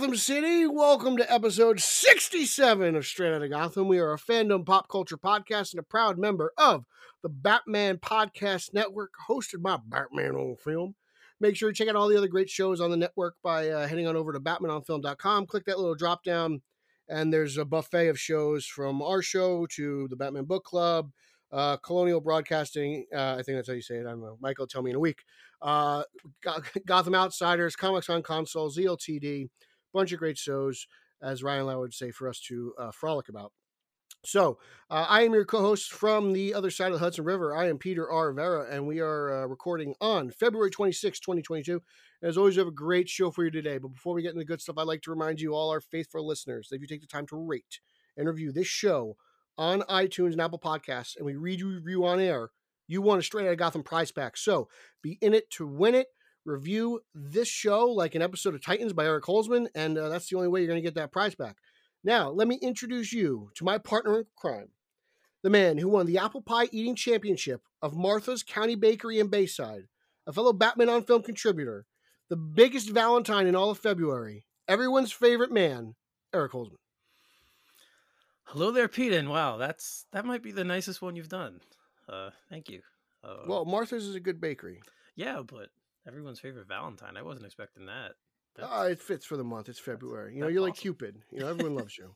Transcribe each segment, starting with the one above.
Gotham City. Welcome to episode 67 of Straight Outta Gotham. We are a fandom pop culture podcast and a proud member of the Batman Podcast Network, hosted by Batman on Film. Make sure to check out all the other great shows on the network by uh, heading on over to batmanonfilm.com. Click that little drop down, and there's a buffet of shows from our show to the Batman Book Club, uh, Colonial Broadcasting. Uh, I think that's how you say it. I don't know. Michael, tell me in a week. Uh, Gotham Outsiders, Comics on Console, ZLTD, bunch of great shows, as Ryan Lau would say, for us to uh, frolic about. So, uh, I am your co host from the other side of the Hudson River. I am Peter R. Vera, and we are uh, recording on February 26, 2022. And as always, we have a great show for you today. But before we get into the good stuff, I'd like to remind you, all our faithful listeners, that if you take the time to rate and review this show on iTunes and Apple Podcasts, and we read your review on air, you want a straight out of Gotham prize pack. So be in it to win it. Review this show like an episode of Titans by Eric Holzman, and uh, that's the only way you're going to get that prize back. Now, let me introduce you to my partner in crime, the man who won the apple pie eating championship of Martha's County Bakery in Bayside, a fellow Batman on Film contributor, the biggest Valentine in all of February, everyone's favorite man, Eric Holzman. Hello there, Pete, and wow, that's that might be the nicest one you've done. Uh, thank you. Uh, Well, Martha's is a good bakery. yeah, but everyone's favorite Valentine. I wasn't expecting that. Ah, it fits for the month. It's February. You know, you're like. Cupid. You know, everyone loves you.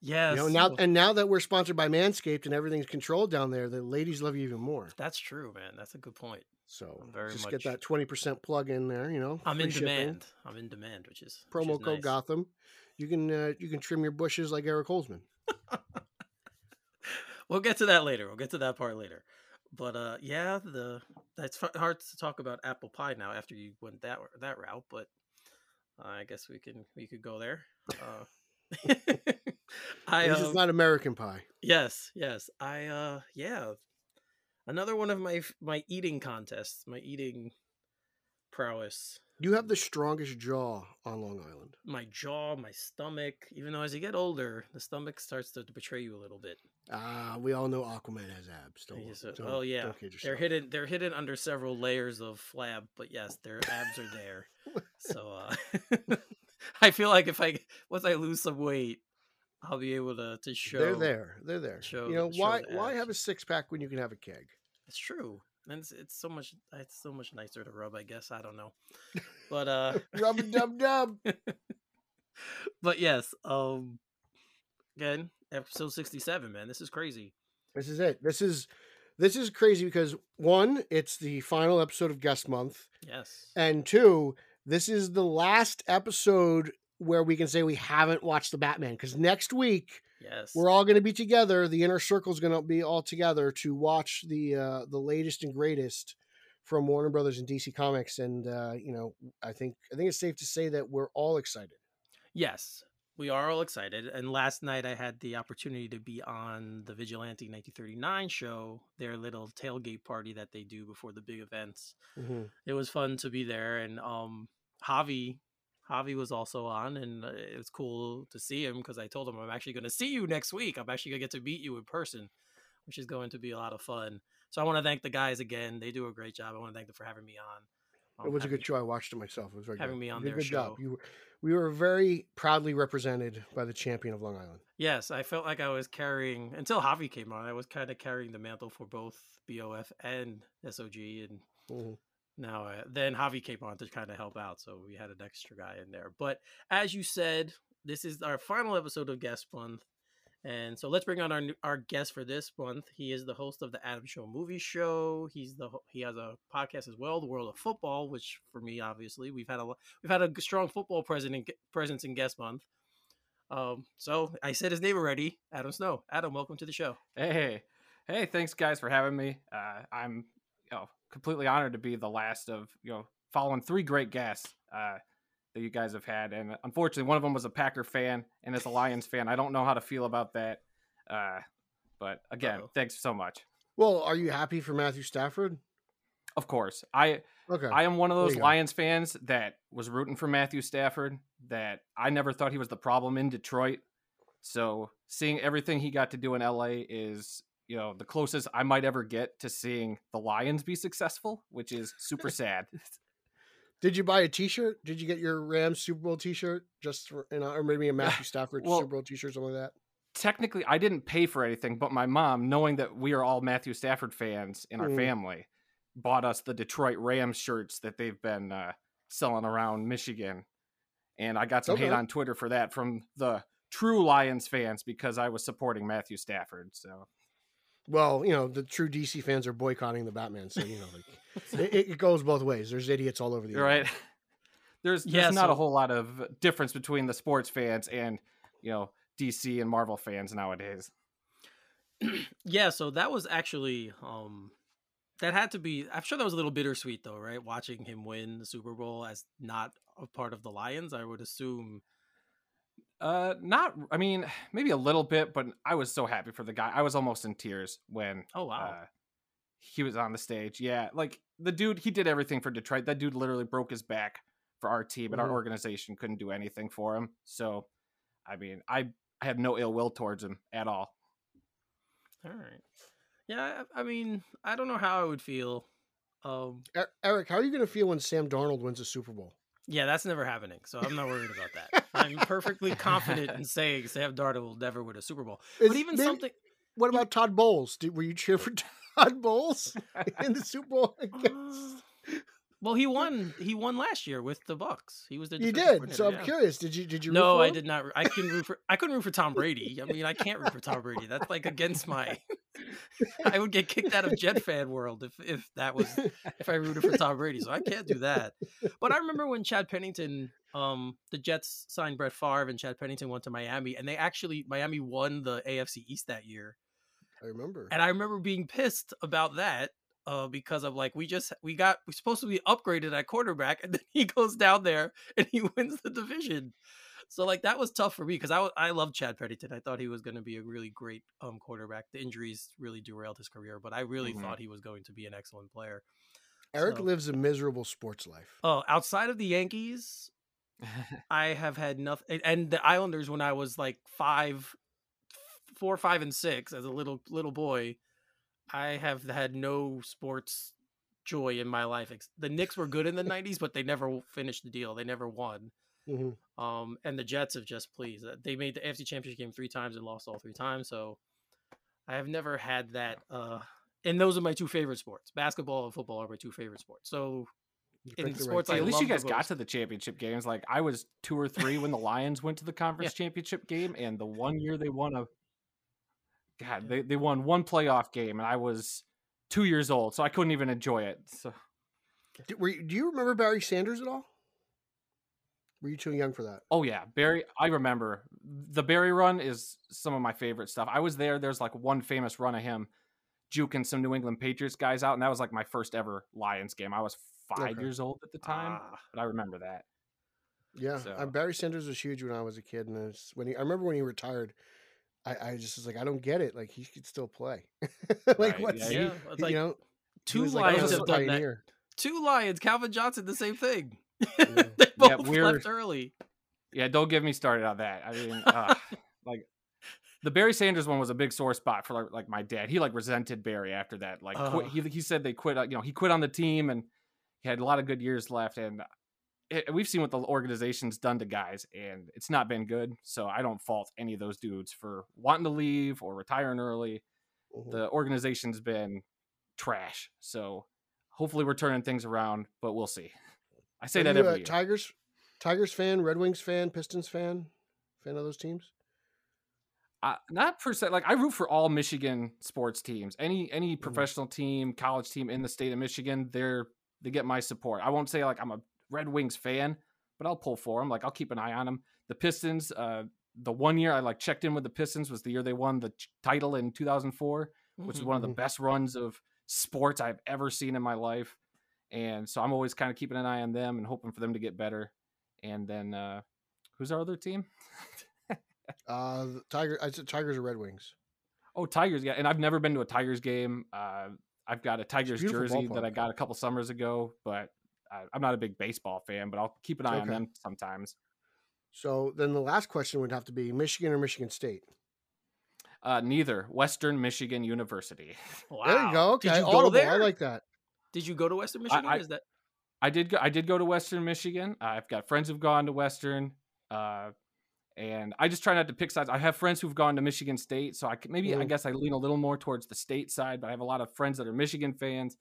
yes. You know, now and now that we're sponsored by Manscaped and everything's controlled down there, the ladies love you even more. that's true, man. That's a good point. So Very just much. get that twenty percent plug in there. You know, I'm in shipping. demand. I'm in demand, which is which Promo is code nice. Gotham. You can uh, you can trim your bushes like Eric Holzman. We'll get to that later. We'll get to that part later. But uh, yeah, the that's hard to talk about apple pie now after you went that that route. But uh, I guess we can we could go there. Uh, I this um, is not American Pie. Yes, yes. I uh yeah. Another one of my my eating contests, my eating prowess. You have the strongest jaw on Long Island. My jaw, my stomach, even though as you get older, the stomach starts to betray you a little bit. Ah, we all know Aquaman has abs. Don't, Yes, uh, don't- oh yeah. They're hidden they're hidden under several layers of flab, but yes, their abs are there. so uh I feel like if I once I lose some weight, I'll be able to to show They're there. They're there. show- you know show why? Why have a six pack when you can have a keg? It's true. And it's, it's so much it's so much nicer to rub, I guess. I don't know. But uh Rub a dub dub. but yes, um again, episode 67, man. This is crazy. This is it. This is this is crazy because one, it's the final episode of Guest Month, Yes. and two, this is the last episode where we can say we haven't watched the Batman because next week Yes. we're all going to be together. The inner circle is going to be all together to watch the uh, the latest and greatest from Warner Brothers and DC Comics, and uh, you know, I think I think it's safe to say that we're all excited. Yes. We are all excited. And last night I had the opportunity to be on the Vigilante 1939 show, their little tailgate party that they do before the big events. Mhm. it was fun to be there and um javi javi was also on and uh, it was cool to see him because i told him i'm actually going to see you next week i'm actually going to get to meet you in person which is going to be a lot of fun so i want to thank the guys again they do a great job i want to thank them for having me on It um, was a good show. I watched it myself. It was very having good. me You on did a their good job. You were, we were very proudly represented by the champion of Long Island. yes i felt like i was carrying until javi came on i was kind of carrying the mantle for both bof and sog and Mhm. now uh, then javi came on to kind of help out so we had an extra guy in there but as you said this is our final episode of guest month and so let's bring on our our guest for this month. He is the host of the adam show movie show. He's the he has a podcast as well the world of football which for me obviously we've had a we've had a strong football present presence in guest month. Um so i said his name already adam snow. Adam welcome to the show. Hey, hey, thanks guys for having me. Uh, I'm you know, completely honored to be the last of you know following three great guests. Uh, that you guys have had, and unfortunately, one of them was a Packer fan and is a Lions fan. I don't know how to feel about that. Uh, but again, Uh-oh. thanks so much. Well, are you happy for Matthew Stafford? Of course, I Okay. I am one of those you go. Lions fans that was rooting for Matthew Stafford. That I never thought he was the problem in Detroit. So seeing everything he got to do in LA is, you know, the closest I might ever get to seeing the Lions be successful, which is super sad. Did you buy a T-shirt? Did you get your Rams Super Bowl T-shirt just for, you know, or maybe a Matthew Stafford Well- Super Bowl T-shirt, something like that? Technically, I didn't pay for anything, but my mom, knowing that we are all Matthew Stafford fans in our Mhm. family, bought us the Detroit Rams shirts that they've been uh, selling around Michigan. And I got some hate on Twitter for that from the true Lions fans because I was supporting Matthew Stafford. So Well, you know, the true DC fans are boycotting the Batman, so you know, like, it, it goes both ways. There's idiots all over the You're right. internet. There's there's Yeah, not a whole lot of difference between the sports fans and you know DC and Marvel fans nowadays. yeah, so that was actually um that had to be I'm sure that was a little bittersweet though, right? Watching him win the Super Bowl as not a part of the Lions, I would assume. Uh, not. I mean, maybe a little bit, but I was so happy for the guy. I was almost in tears when Oh wow. uh, he was on the stage. Yeah, like the dude, he did everything for Detroit. That dude literally broke his back for our team, and our organization couldn't do anything for him. So, I mean, I I have no ill will towards him at all. All right. Yeah, I, I mean, I don't know how I would feel. Um Eric, how are you going to feel when Sam Darnold wins a Super Bowl? Yeah, that's never happening. So I'm not worried about that. I'm perfectly confident in saying Sam Darnold will never win a Super Bowl. Is- But even something What about Todd Bowles? Did, were you cheer for Todd Bowles in the Super Bowl? Uh, against- Well, he won. He won last year with the Bucs. He was the defensive did. So I'm yeah. curious. Did you? Did you? root No, I did not. I couldn't root for. I couldn't root for Tom Brady. I mean, I can't root for Tom Brady. That's like against my. I would get kicked out of Jet fan world if if that was if I rooted for Tom Brady. So I can't do that. But I remember when Chad Pennington, um, the Jets signed Brett Favre and Chad Pennington went to Miami, and they actually Miami won the AFC East that year. I remember. And I remember being pissed about that uh, because of like we just we got we're supposed to be upgraded at quarterback, and then he goes down there and he wins the division. So like that was tough for me because I I love Chad Pennington. I thought he was going to be a really great um quarterback. The injuries really derailed his career, but I really Mhm. thought he was going to be an excellent player. Eric so- lives a miserable sports life. Oh, outside of the Yankees, I have had nothing. And the Islanders, when I was like five, four, five, and six, as a little little boy, I have had no sports joy in my life. The Knicks were good in the '90s, but they never finished the deal. They never won. Mhm. Um, and the Jets have just pleased. Uh, They made the AFC Championship game three times and lost all three times. So I have never had that. Uh, and those are my two favorite sports: basketball and football are my two favorite sports. So in picked the right sports, I at least you guys got to the championship games. Like I was two or three when the Lions went to the conference championship game, and the one year they won a God, they, they won one playoff game, and I was two years old, so I couldn't even enjoy it. So Do, were you, do you remember Barry Sanders at all? Were you too young for that? oh yeah, Barry, I remember the Barry run is some of my favorite stuff. I was there. There's like one famous run of him juking some New England Patriots guys out, and that was like my first ever Lions game. I was five Okay. years old at the time, ah, but I remember that. Yeah, uh, So- Barry Sanders was huge when I was a kid, and it's, when he, I remember when he retired, I, I just was like, I don't get it. Like he could still play. like Right, what's yeah, he- he- yeah, like you know? two was like, Lions have done that. Two Lions, Calvin Johnson, the same thing. Yeah. they Yeah, both we're- left early. Yeah, don't get me started on that. I mean, uh, like the Barry Sanders one was a big sore spot for like, like my dad. He like resented Barry after that. Like quit, he he said they quit. uh, You know, he quit on the team and he had a lot of good years left. And it, we've seen what the organization's done to guys, and it's not been good. So I don't fault any of those dudes for wanting to leave or retiring early. Mhm. The organization's been trash. So hopefully we're turning things around, but we'll see. I say Are that you every a year. Tigers, Tigers fan, Red Wings fan, Pistons fan, fan of those teams. Uh, not per se. Like I root for all Michigan sports teams. Any any professional team, college team in the state of Michigan, they're they get my support. I won't say like I'm a Red Wings fan, but I'll pull for them. Like I'll keep an eye on them. The Pistons. Uh, the one year I like checked in with the Pistons was the year they won the title in 2004, which is Mhm. one of the Mhm. best runs of sports I've ever seen in my life. And so I'm always kind of keeping an eye on them and hoping for them to get better. and then uh, who's our other team? Uh, Tiger. I said Tigers or Red Wings. Oh, Tigers, yeah. And I've never been to a Tigers game. Uh, I've got a Tigers beautiful jersey that I got a couple summers ago, but I, I'm not a big baseball fan. But I'll keep an eye on them sometimes. So then the last question would have to be Michigan or Michigan State. Uh, neither Western Michigan University. Wow. There you go. Did Okay, you go audible. there? I like that. Did you go to Western Michigan? I- Is that I did. Go, I did go to Western Michigan. I've got friends who've gone to Western, uh, and I just try not to pick sides. I have friends who've gone to Michigan State, so I maybe I Mm. guess I lean a little more towards the state side. But I have a lot of friends that are Michigan fans,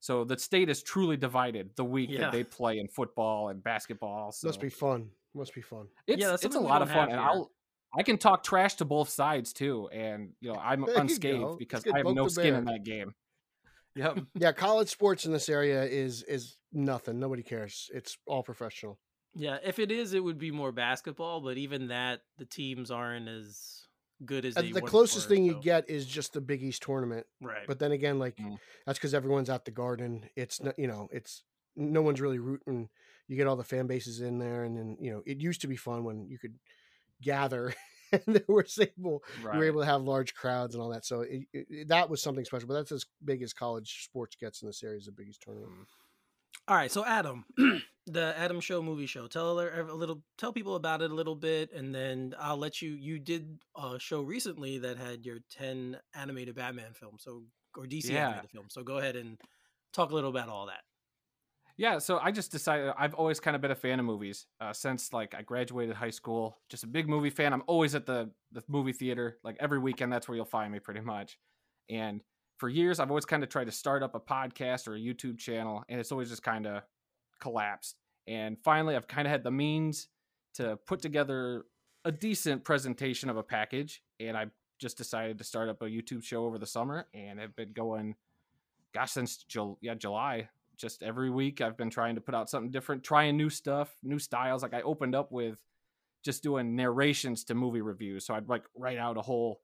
so the state is truly divided the week Yeah. that they play in football and basketball. So Must be fun. Must be fun. it's Yeah, it's a lot of fun, and. I'll I can talk trash to both sides too, and you know I'm There unscathed Let's because I have no the skin in that game. Yep. Yeah, college sports in this area is is nothing. Nobody cares. It's all professional. Yeah, if it is, it would be more basketball. But even that, the teams aren't as good as they the closest thing you get is just the Big East tournament. right? But then again, like Mm. that's because everyone's at the Garden. It's not, you know, it's no one's really rooting. You get all the fan bases in there, and then you know, it used to be fun when you could gather and there was able you Right. were able to have large crowds and all that. So it, it, that was something special. But that's as big as college sports gets in this area, is the Big East tournament. Mm. All right, so Adam, the Adam Show movie show. Tell a little, tell people about it a little bit, and then I'll let you. You did a show recently that had your ten animated Batman films, so or DC Yeah. animated films. So go ahead and talk a little about all that. Yeah, so I just decided I've always kind of been a fan of movies uh, since like I graduated high school. Just a big movie fan. I'm always at the the movie theater like every weekend. That's where you'll find me pretty much. And for years, I've always kind of tried to start up a podcast or a YouTube channel, and it's always just kind of collapsed. And finally, I've kind of had the means to put together a decent presentation of a package, and I just decided to start up a YouTube show over the summer, and have been going, gosh, since Jul- yeah July just every week I've been trying to put out something different, trying new stuff, new styles. Like I opened up with just doing narrations to movie reviews. So I'd like write out a whole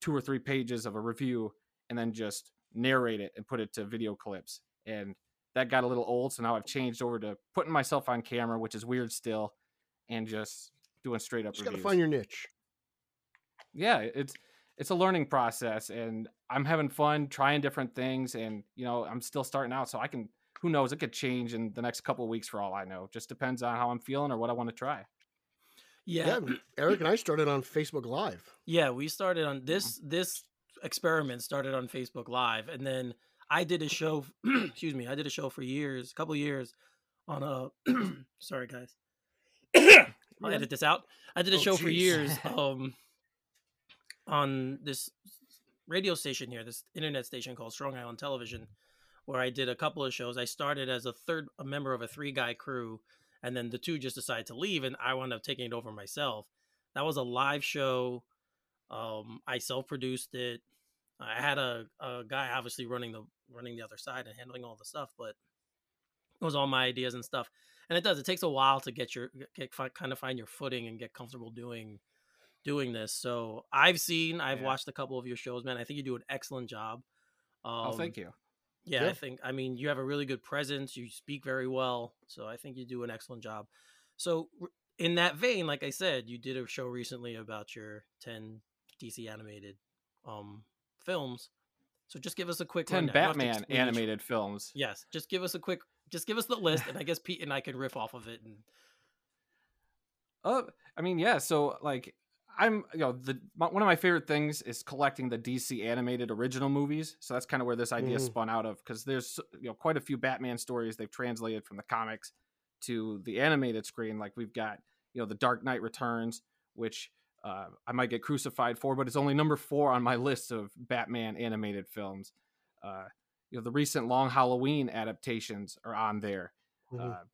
two or three pages of a review and then just narrate it and put it to video clips. And that got a little old. So now I've changed over to putting myself on camera, which is weird still, and just doing straight up Just got to find your niche. yeah it's it's a learning process and i'm having fun trying different things and you know i'm still starting out so i can who knows it could change in the next couple of weeks for all i know just depends on how i'm feeling or what i want to try Yeah, Yeah, Eric and I started on Facebook Live. Yeah, we started on Mm-hmm. this this experiment started on Facebook Live, and then I did a show. excuse me, I did a show for years, a couple years, on a. sorry, guys. I'll edit this out. I did a Oh, show for years, um, on this radio station here, this internet station called Strong Island Television, where I did a couple of shows. I started as a third, a member of a three guy crew, and then the two just decided to leave, and I wound up taking it over myself. That was a live show. Um, I self produced it. I had a, a guy obviously running the running the other side and handling all the stuff, but it was all my ideas and stuff. And it does. It takes a while to get your get kind of find your footing and get comfortable doing doing this. So I've seen, I've Yeah. watched a couple of your shows, man. I think you do an excellent job. Um, oh thank you yeah, Yeah. I think. I mean, you have a really good presence. You speak very well, so I think you do an excellent job. So, in that vein, like I said, you did a show recently about your ten DC animated um films. So just give us a quick 10 rundown. You don't have to batman animated films Yes, just give us a quick. Just give us the list, and I guess Pete and I can riff off of it. And Uh, I mean, yeah. So like, I'm you know the my, one of my favorite things is collecting the DC animated original movies. So that's kind of where this idea Mhm. spun out of because there's you know quite a few Batman stories they've translated from the comics to the animated screen. Like we've got you know the Dark Knight Returns, which uh, I might get crucified for, but it's only number four on my list of Batman animated films. Uh, you know the recent Long Halloween adaptations are on there. Mhm. Uh,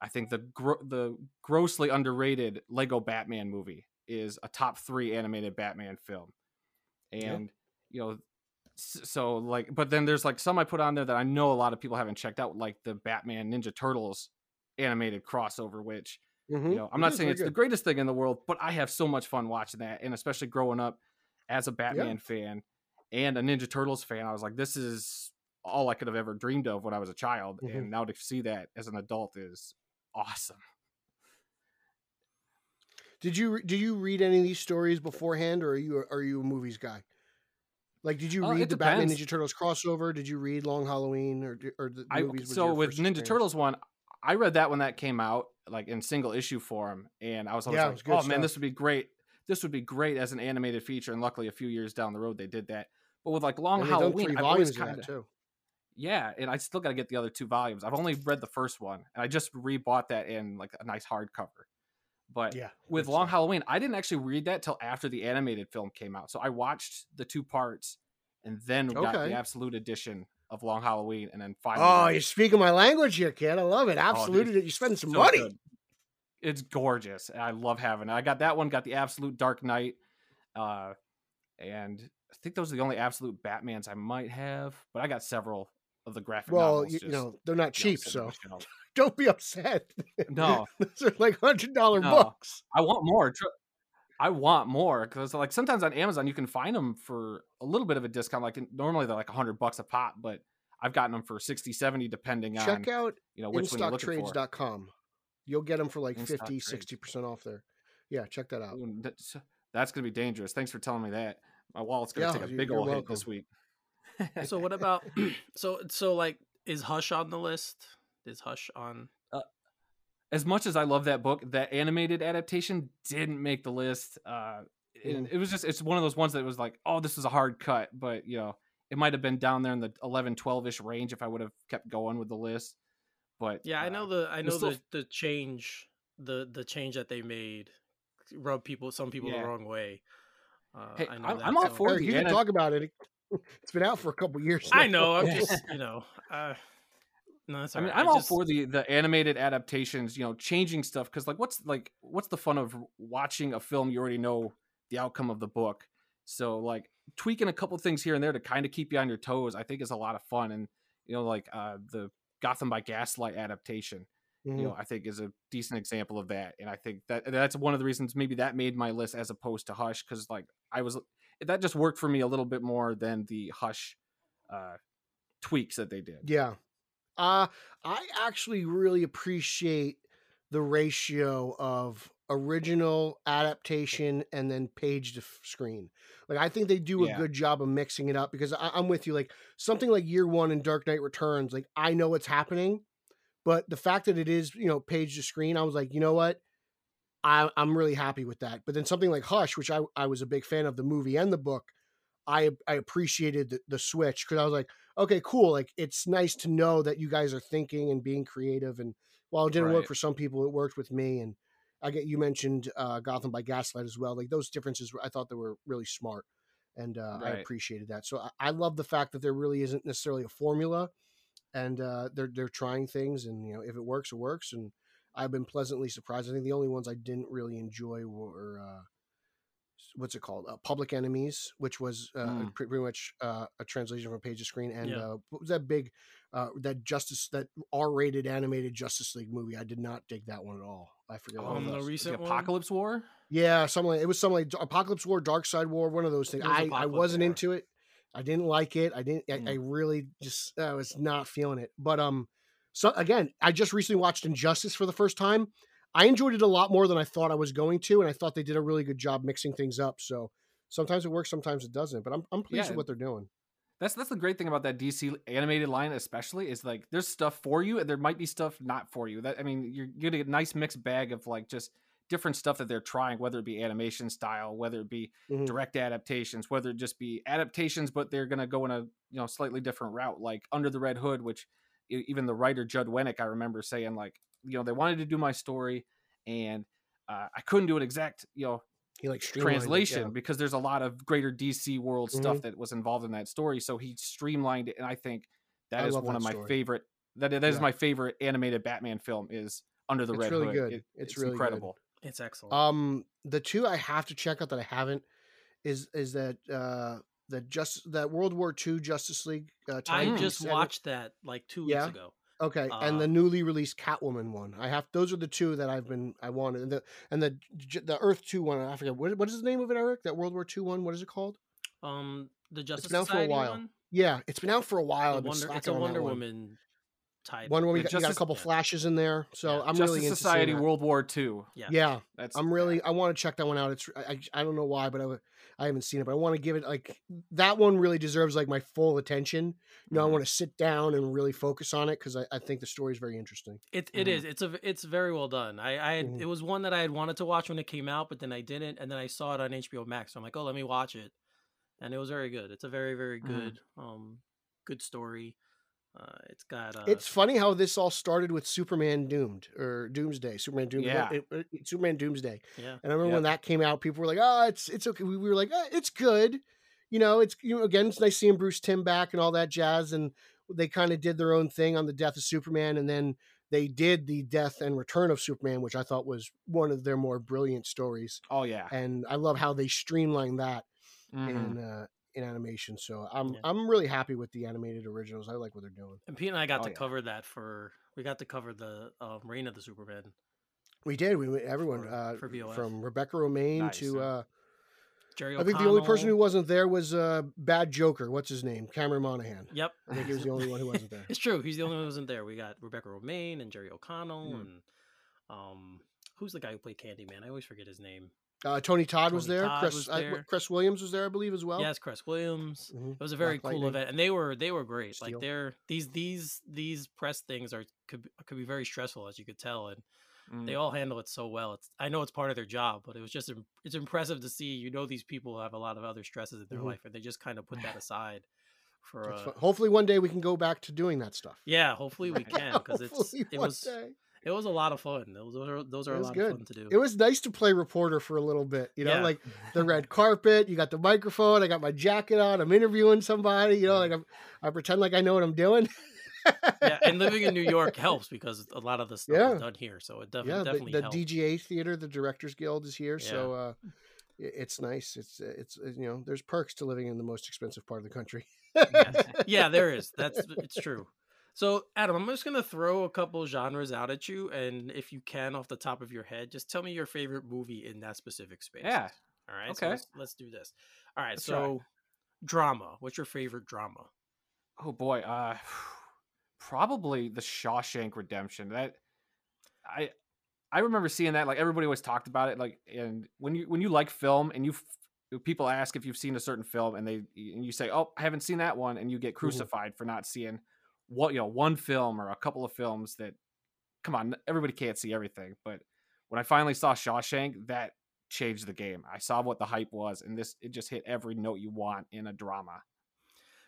I think the gro- the grossly underrated Lego Batman movie is a top three animated Batman film, and you know, so like, but then there's like some I put on there that I know a lot of people haven't checked out, like the Batman Ninja Turtles animated crossover, which Mhm. you know I'm It not saying it's the greatest thing in the world, but I have so much fun watching that, and especially growing up as a Batman fan and a Ninja Turtles fan, I was like, this is all I could have ever dreamed of when I was a child, Mhm. and now to see that as an adult is awesome. Did you did you read any of these stories beforehand, or are you are you a movies guy? Like, did you Uh, read the Batman depends. Ninja Turtles crossover? Did you read Long Halloween or or the I movies? so with Ninja? Turtles one, I read that when that came out, like in single issue form, and I was always Yeah, like, "Oh man, this would be great. This would be great as an animated feature." And luckily, a few years down the road, they did that. But with like Long And they've done Halloween, three I've volumes always kind of too. yeah, and I still got to get the other two volumes. I've only read the first one, and I just rebought that in like a nice hardcover. But Yeah, with Long stuff. Halloween, I didn't actually read that till after the animated film came out. So I watched the two parts, and then got the absolute edition of Long Halloween, and then finally. Oh, read you're speaking my language here, kid. I love it. Oh, dude, Absolutely, you spend some so money. good. It's gorgeous. I love having it. I got that one, got the absolute Dark Knight. Uh and I think those are the only absolute Batmans I might have, but I got several of the graphic Well, novels. you, you know they're not cheap, so don't be upset. No, those are like hundred dollar No. books. I want more. I want more because like sometimes on Amazon you can find them for a little bit of a discount. Like normally they're like hundred bucks a pop, but I've gotten them for 60, 70 depending on Check out you know which one you're looking for. instocktrades.com. You'll get them for like In 50, Stock Trades. 60 percent off there. Yeah, check that out. Ooh, That's, that's gonna be dangerous. Thanks for telling me that. My wallet's gonna Yeah, take a big old hit this week. So what about so so like is Hush on the list? Is Hush on? as much as I love that book, that animated adaptation didn't make the list. Uh, it, it was just it's one of those ones that was like, oh, this is a hard cut, but you know, it might have been down there in the 11, 12 ish range if I would have kept going with the list. But Yeah, I uh, know the I know was still the the change the the change that they made rubbed people some people Yeah. the wrong way. Uh, Hey, I know I'm- that, I'm all for Eric, the you can ana- talk about it. It's been out for a couple years. I know. I'm just you know. Uh, no, that's I mean, alright, I'm all just- for the the animated adaptations. You know, changing stuff because like, what's like, what's the fun of watching a film you already know the outcome of the book? So like tweaking a couple things here and there to kind of keep you on your toes, I think is a lot of fun. And you know, like uh, the Gotham by Gaslight adaptation, Mhm. you know, I think is a decent example of that. And I think that that's one of the reasons maybe that made my list as opposed to Hush because like I was that just worked for me a little bit more than the Hush uh, tweaks that they did. Yeah. Uh I actually really appreciate the ratio of original adaptation and then page to screen. Like I think they do a Yeah. good job of mixing it up because I, I'm with you. Like something like Year One and Dark Knight Returns, like I know what's happening, but the fact that it is you know page to screen, I was like, you know what, I, I'm really happy with that. But then something like Hush, which I I was a big fan of the movie and the book, I I appreciated the, the switch because I was like okay, cool. Like it's nice to know that you guys are thinking and being creative. And while it didn't work for some people, it worked with me. And I get you mentioned uh, Gotham by Gaslight as well. Like those differences, I thought they were really smart, and uh, I appreciated that. So I, I love the fact that there really isn't necessarily a formula, and uh, they're they're trying things, and you know if it works, it works. And I've been pleasantly surprised. I think the only ones I didn't really enjoy were. Uh, What's it called? Uh, Public Enemies, which was uh, Mm. pre- pretty much uh, a translation from page to screen, and Yeah. uh, what was that big, uh, that Justice, that R-rated animated Justice League movie? I did not dig that one at all. I forget. what Um, the recent one? Apokolips War. Yeah, something like it was something like Apokolips War, Darkseid War, one of those things. I, I wasn't War. into it. I didn't like it. I didn't. I, Mm. I really just I was not feeling it. But um, so again, I just recently watched Injustice for the first time. I enjoyed it a lot more than I thought I was going to, and I thought they did a really good job mixing things up. So sometimes it works, sometimes it doesn't. But I'm I'm pleased Yeah. with what they're doing. That's that's the great thing about that DC animated line, especially is like there's stuff for you, and there might be stuff not for you. That I mean, you're getting a nice mixed bag of like just different stuff that they're trying, whether it be animation style, whether it be Mhm. direct adaptations, whether it just be adaptations, but they're gonna go in a you know slightly different route, like Under the Red Hood, which even the writer Judd Winick, I remember saying like, you know, they wanted to do my story, and uh, I couldn't do an exact, you know, He like streamlined it, translation yeah. because there's a lot of greater DC world Mm-hmm. stuff that was involved in that story. So he streamlined it, and I think that I is one that of my story. favorite. That that is Yeah. my favorite animated Batman film is Under the It's Red really Hood. good. It- It's it's, really good. incredible. It's excellent. Um, the two I have to check out that I haven't is is that uh that just that World War II Justice League. Uh, I time just piece edit- watched that like two weeks Yeah? ago. Okay, and the uh, newly released Catwoman one. I have those are the two that I've been I wanted. And the and the J- the Earth Two one. I forget what what is the name of it, Eric? That World War II one. What is it called? Um, the Justice been out for a Society while. one. Yeah, it's been out for a while. The I've been Wonder, it's a Wonder. Woman tied. One where we The got, we got a couple yeah. flashes in there, so Yeah. I'm Justice really into Society that. World War II. Yeah. Yeah, That's I'm yeah. really I want to check that one out. It's I, I don't know why, but I w- I haven't seen it, but I want to give it like that one really deserves like my full attention. You know, I Mhm. want to sit down and really focus on it because I, I think the story is very interesting. It it Mhm. is. It's a v- it's very well done. I I had, Mhm. it was one that I had wanted to watch when it came out, but then I didn't, and then I saw it on HBO Max. So I'm like, oh, let me watch it, and it was very good. It's a very very Mhm. good um good story. Uh, it's got uh, It's funny how this all started with Superman Doomed or Doomsday, Superman Doomsday, Yeah. it- it- Superman Doomsday. yeah And I remember Yep. when that came out, people were like, "Oh, it's it's okay." We we were like, oh, "It's good." You know, it's you know, again, it's nice seeing Bruce Timm back and all that jazz. And they kind of did their own thing on the death of Superman, and then they did the death and return of Superman, which I thought was one of their more brilliant stories. Oh yeah. And I love how they streamlined that Mhm. in uh, in animation. So I'm Yeah. I'm really happy with the animated originals. I like what they're doing. and Pete and I got Oh, to yeah. cover that for we got to cover the um, Reign of the Superman. We did. We went- everyone For- uh, for from Rebecca Romijn Nice, to. Uh, Jerry I think the only person who wasn't there was uh, Bad Joker. What's his name? Cameron Monaghan. Yep, I think he was the only one who wasn't there. it's true. He's the only one who wasn't there. We got Rebecca Romijn and Jerry O'Connell Mm. and um who's the guy who played Candyman? I always forget his name. Uh, Tony Todd was there. Todd Chris was I- Cress Williams was there, I believe, as well. yes, Cress Williams. Mhm. It was a very Black cool Lightning. event, and they were they were great. Steel. Like they're these these these press things are could be- could be very stressful, as you could tell, and they Mm. all handle it so well. It's I know it's part of their job, but it was just it's impressive to see. You know, these people have a lot of other stresses in their Mhm. life, and they just kind of put that aside for That's uh. Hopefully, one day we can go back to doing that stuff. yeah. Hopefully we can because it's it was day. It was a lot of fun. Those are those are a lot good. of fun to do. It was nice to play reporter for a little bit. You know, Yeah. like the red carpet. You got the microphone. I got my jacket on. I'm interviewing somebody. You know, like I'm, I pretend like I know what I'm doing. yeah, and living in New York helps because a lot of the stuff Yeah. is done here, so it def- yeah, the, definitely the. DGA theater, the Directors Guild is here, so uh, it's nice. It's it's uh, you know, there's perks to living in the most expensive part of the country. Yes. yeah, there is. That's it's true. So, Adam, I'm just gonna throw a couple genres out at you, and if you can, off the top of your head, just tell me your favorite movie in that specific space. Yeah. All right. So Okay. let's, let's do this. All right. Let's try. so, drama. What's your favorite drama? Oh boy, uh probably the Shawshank Redemption. That I I remember seeing that like everybody always talked about it like and when you when you like film and you people ask if you've seen a certain film and they and you say, "Oh, I haven't seen that one," and you get crucified for not seeing what you know one film or a couple of films that come on, everybody can't see everything, but when I finally saw Shawshank, that changed the game. I saw what the hype was and this it just hit every note you want in a drama.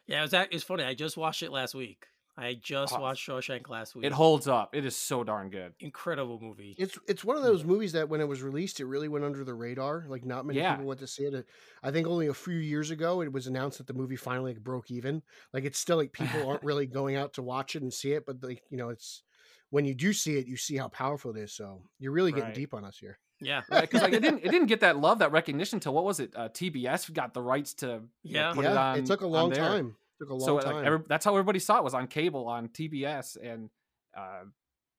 Yeah, it was, it's funny. I just watched it last week. I just watched Shawshank last week. It holds up. It is so darn good. incredible movie. It's it's one of those movies that when it was released, it really went under the radar. Like not many Yeah. people went to see it. I think only a few years ago it was announced that the movie finally like, broke even. Like it's still like people aren't really going out to watch it and see it, but like you know, it's when you do see it, you see how powerful it is. So you're really getting Right. deep on us here. Yeah. right? Because like it didn't it didn't get that love, that recognition till what was it? Uh, TBS got the rights to you know, Yeah. put yeah, it on. it took a on long there. time. Took a long So time. like every, that's how everybody saw it was on cable on TBS, and uh,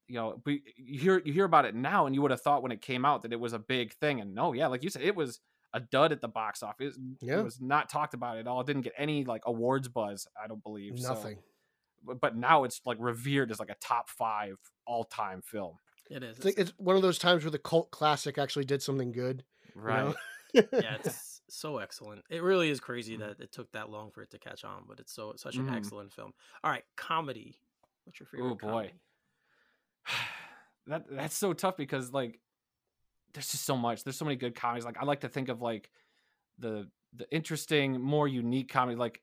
you know, but you hear you hear about it now, and you would have thought when it came out that it was a big thing, and no, yeah, like you said, it was a dud at the box office. Yeah. It was not talked about at all. It didn't get any like awards buzz. I don't believe so. Nothing. But, but now it's like revered as like a top five all time film. It is. It's, it's one of those times where the cult classic actually did something good. you Right. know? yeah, it's so excellent. It really is crazy Mhm. that it took that long for it to catch on, but it's so such an Mhm. excellent film. All right, comedy. What's your favorite? Oh, boy. comedy? that that's so tough because like there's just so much. There's so many good comedies. Like I like to think of like the the interesting, more unique comedy. Like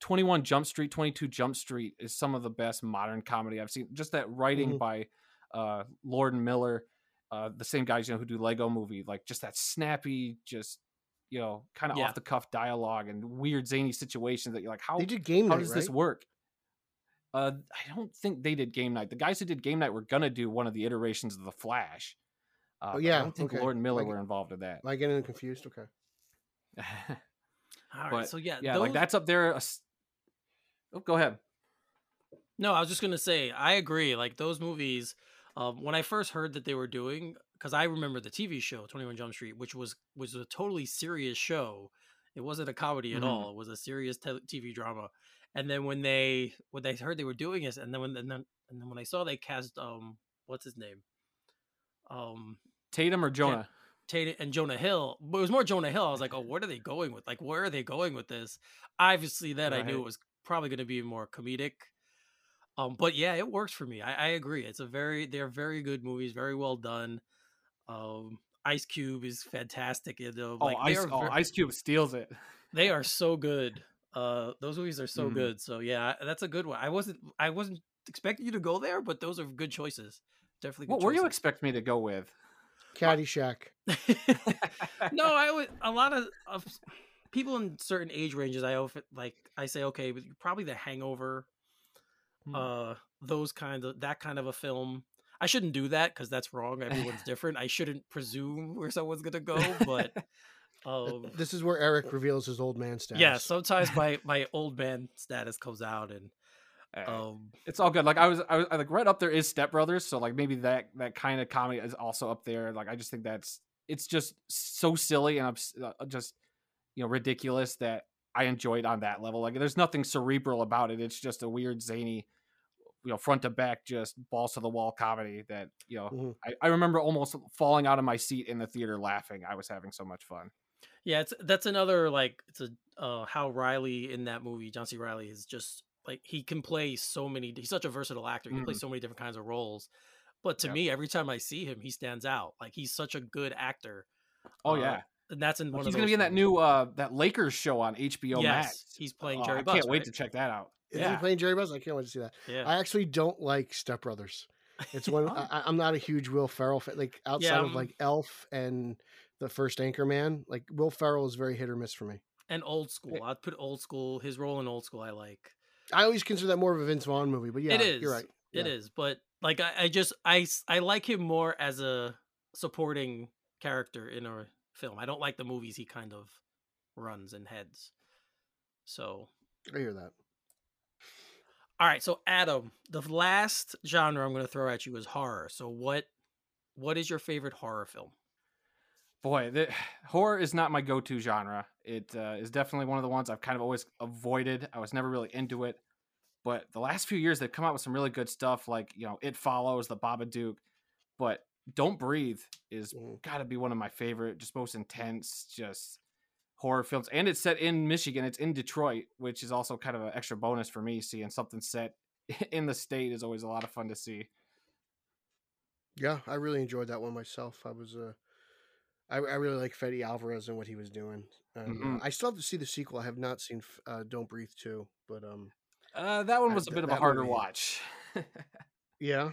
21 Jump Street, 22 Jump Street is some of the best modern comedy I've seen. Just that writing Mhm. by uh Lord and Miller, uh the same guys you know who do Lego movie, like just that snappy, just you know, kind of Yeah. off the cuff dialogue and weird zany situations that you're like, how They did game how night, does right? this work? Uh, I don't think they did game night. The guys who did game night were gonna do one of the iterations of the Flash. Uh, Oh, yeah, I don't think okay. Lord and Miller Like- were involved in that. Am I getting confused? Okay. All right, but, so yeah, yeah, like that's up there. a Oh, go ahead. No, I was just gonna say I agree. Like those movies, um, when I first heard that they were doing, because I remember the TV show Twenty One Jump Street, which was was a totally serious show. It wasn't a comedy at Mhm. all. It was a serious te- TV drama, And then when they when they heard they were doing this, and then when and then and then when I saw they cast um what's his name, um Tatum or Jonah? Tatum and Jonah Hill, but it was more Jonah Hill. I was like, oh, what are they going with? Like, where are they going with this? Obviously, then I knew it was probably going to be more comedic. Um, but yeah, it works for me. I, I agree. It's a very they're very good movies, very well done. Um, Ice Cube is fantastic in them. Oh, Like, Ice, they're oh, Ice Cube steals it. they are so good. Uh, those movies are so Mhm. good. So yeah, that's a good one. I wasn't I wasn't expecting you to go there, but those are good choices. Definitely. Good What were you expect me to go with? Caddyshack. no, I would a lot of, of people in certain age ranges. I often like I say, okay, but probably The Hangover, Hmm. uh, those kind of that kind of a film. I shouldn't do that because that's wrong. Everyone's different. I shouldn't presume where someone's gonna go, but um, This is where Eric reveals his old man status. yeah, sometimes my my old man status comes out, and um, it's all good. Like I was, I was I, like right up there is Step Brothers, so like maybe that that kind of comedy is also up there. Like I just think that's it's just so silly and obs- uh, just you know ridiculous that I enjoyed it on that level. Like there's nothing cerebral about it. It's just a weird zany, you know, front to back, just balls to the wall comedy that you know. Mhm. I, I remember almost falling out of my seat in the theater laughing. I was having so much fun. Yeah, it's that's another like it's a uh how Reilly in that movie, John C. Reilly is just like he can play so many he's such a versatile actor. He can play Mhm. so many different kinds of roles. But to Yep. me, every time I see him, he stands out. Like he's such a good actor. Oh Uh, yeah, And that's in one he's of gonna be in that films. new uh that Lakers show on HBO yes, Max. he's playing Oh, Jerry I Buss. can't wait to check that out. Is yeah. he playing Jerry Buss? I can't wait to see that. Yeah. I actually don't like Step Brothers. It's one. I, I'm not a huge Will Ferrell fan. Like outside of um, like Elf and the first Anchorman, like Will Ferrell is very hit or miss for me. and old school. I'd put old school, his role in old school I like. I always consider that more of a Vince Vaughn movie, but yeah, it is. you're right. It Yeah. is, but like I, I just I I like him more as a supporting character in a film. I don't like the movies he kind of runs and heads. So, I hear that. All right. So, Adam, the last genre I'm going to throw at you is horror. So, what what is your favorite horror film? Boy, the, horror is not my go-to genre. It uh, is definitely one of the ones I've kind of always avoided. I was never really into it, but the last few years they've come out with some really good stuff, like you know, It Follows, The Babadook. But Don't Breathe is Mhm. got to be one of my favorite, just most intense, just horror films. And it's set in Michigan. It's in Detroit, which is also kind of an extra bonus for me. Seeing something set in the state is always a lot of fun to see. Yeah, I really enjoyed that one myself. I was uh I, I really like Fede Alvarez and what he was doing. Uh, Mhm. I still have to see the sequel. I have not seen uh, Don't Breathe 2, but um Uh, that one I- was a th- bit of a harder movie- watch. yeah,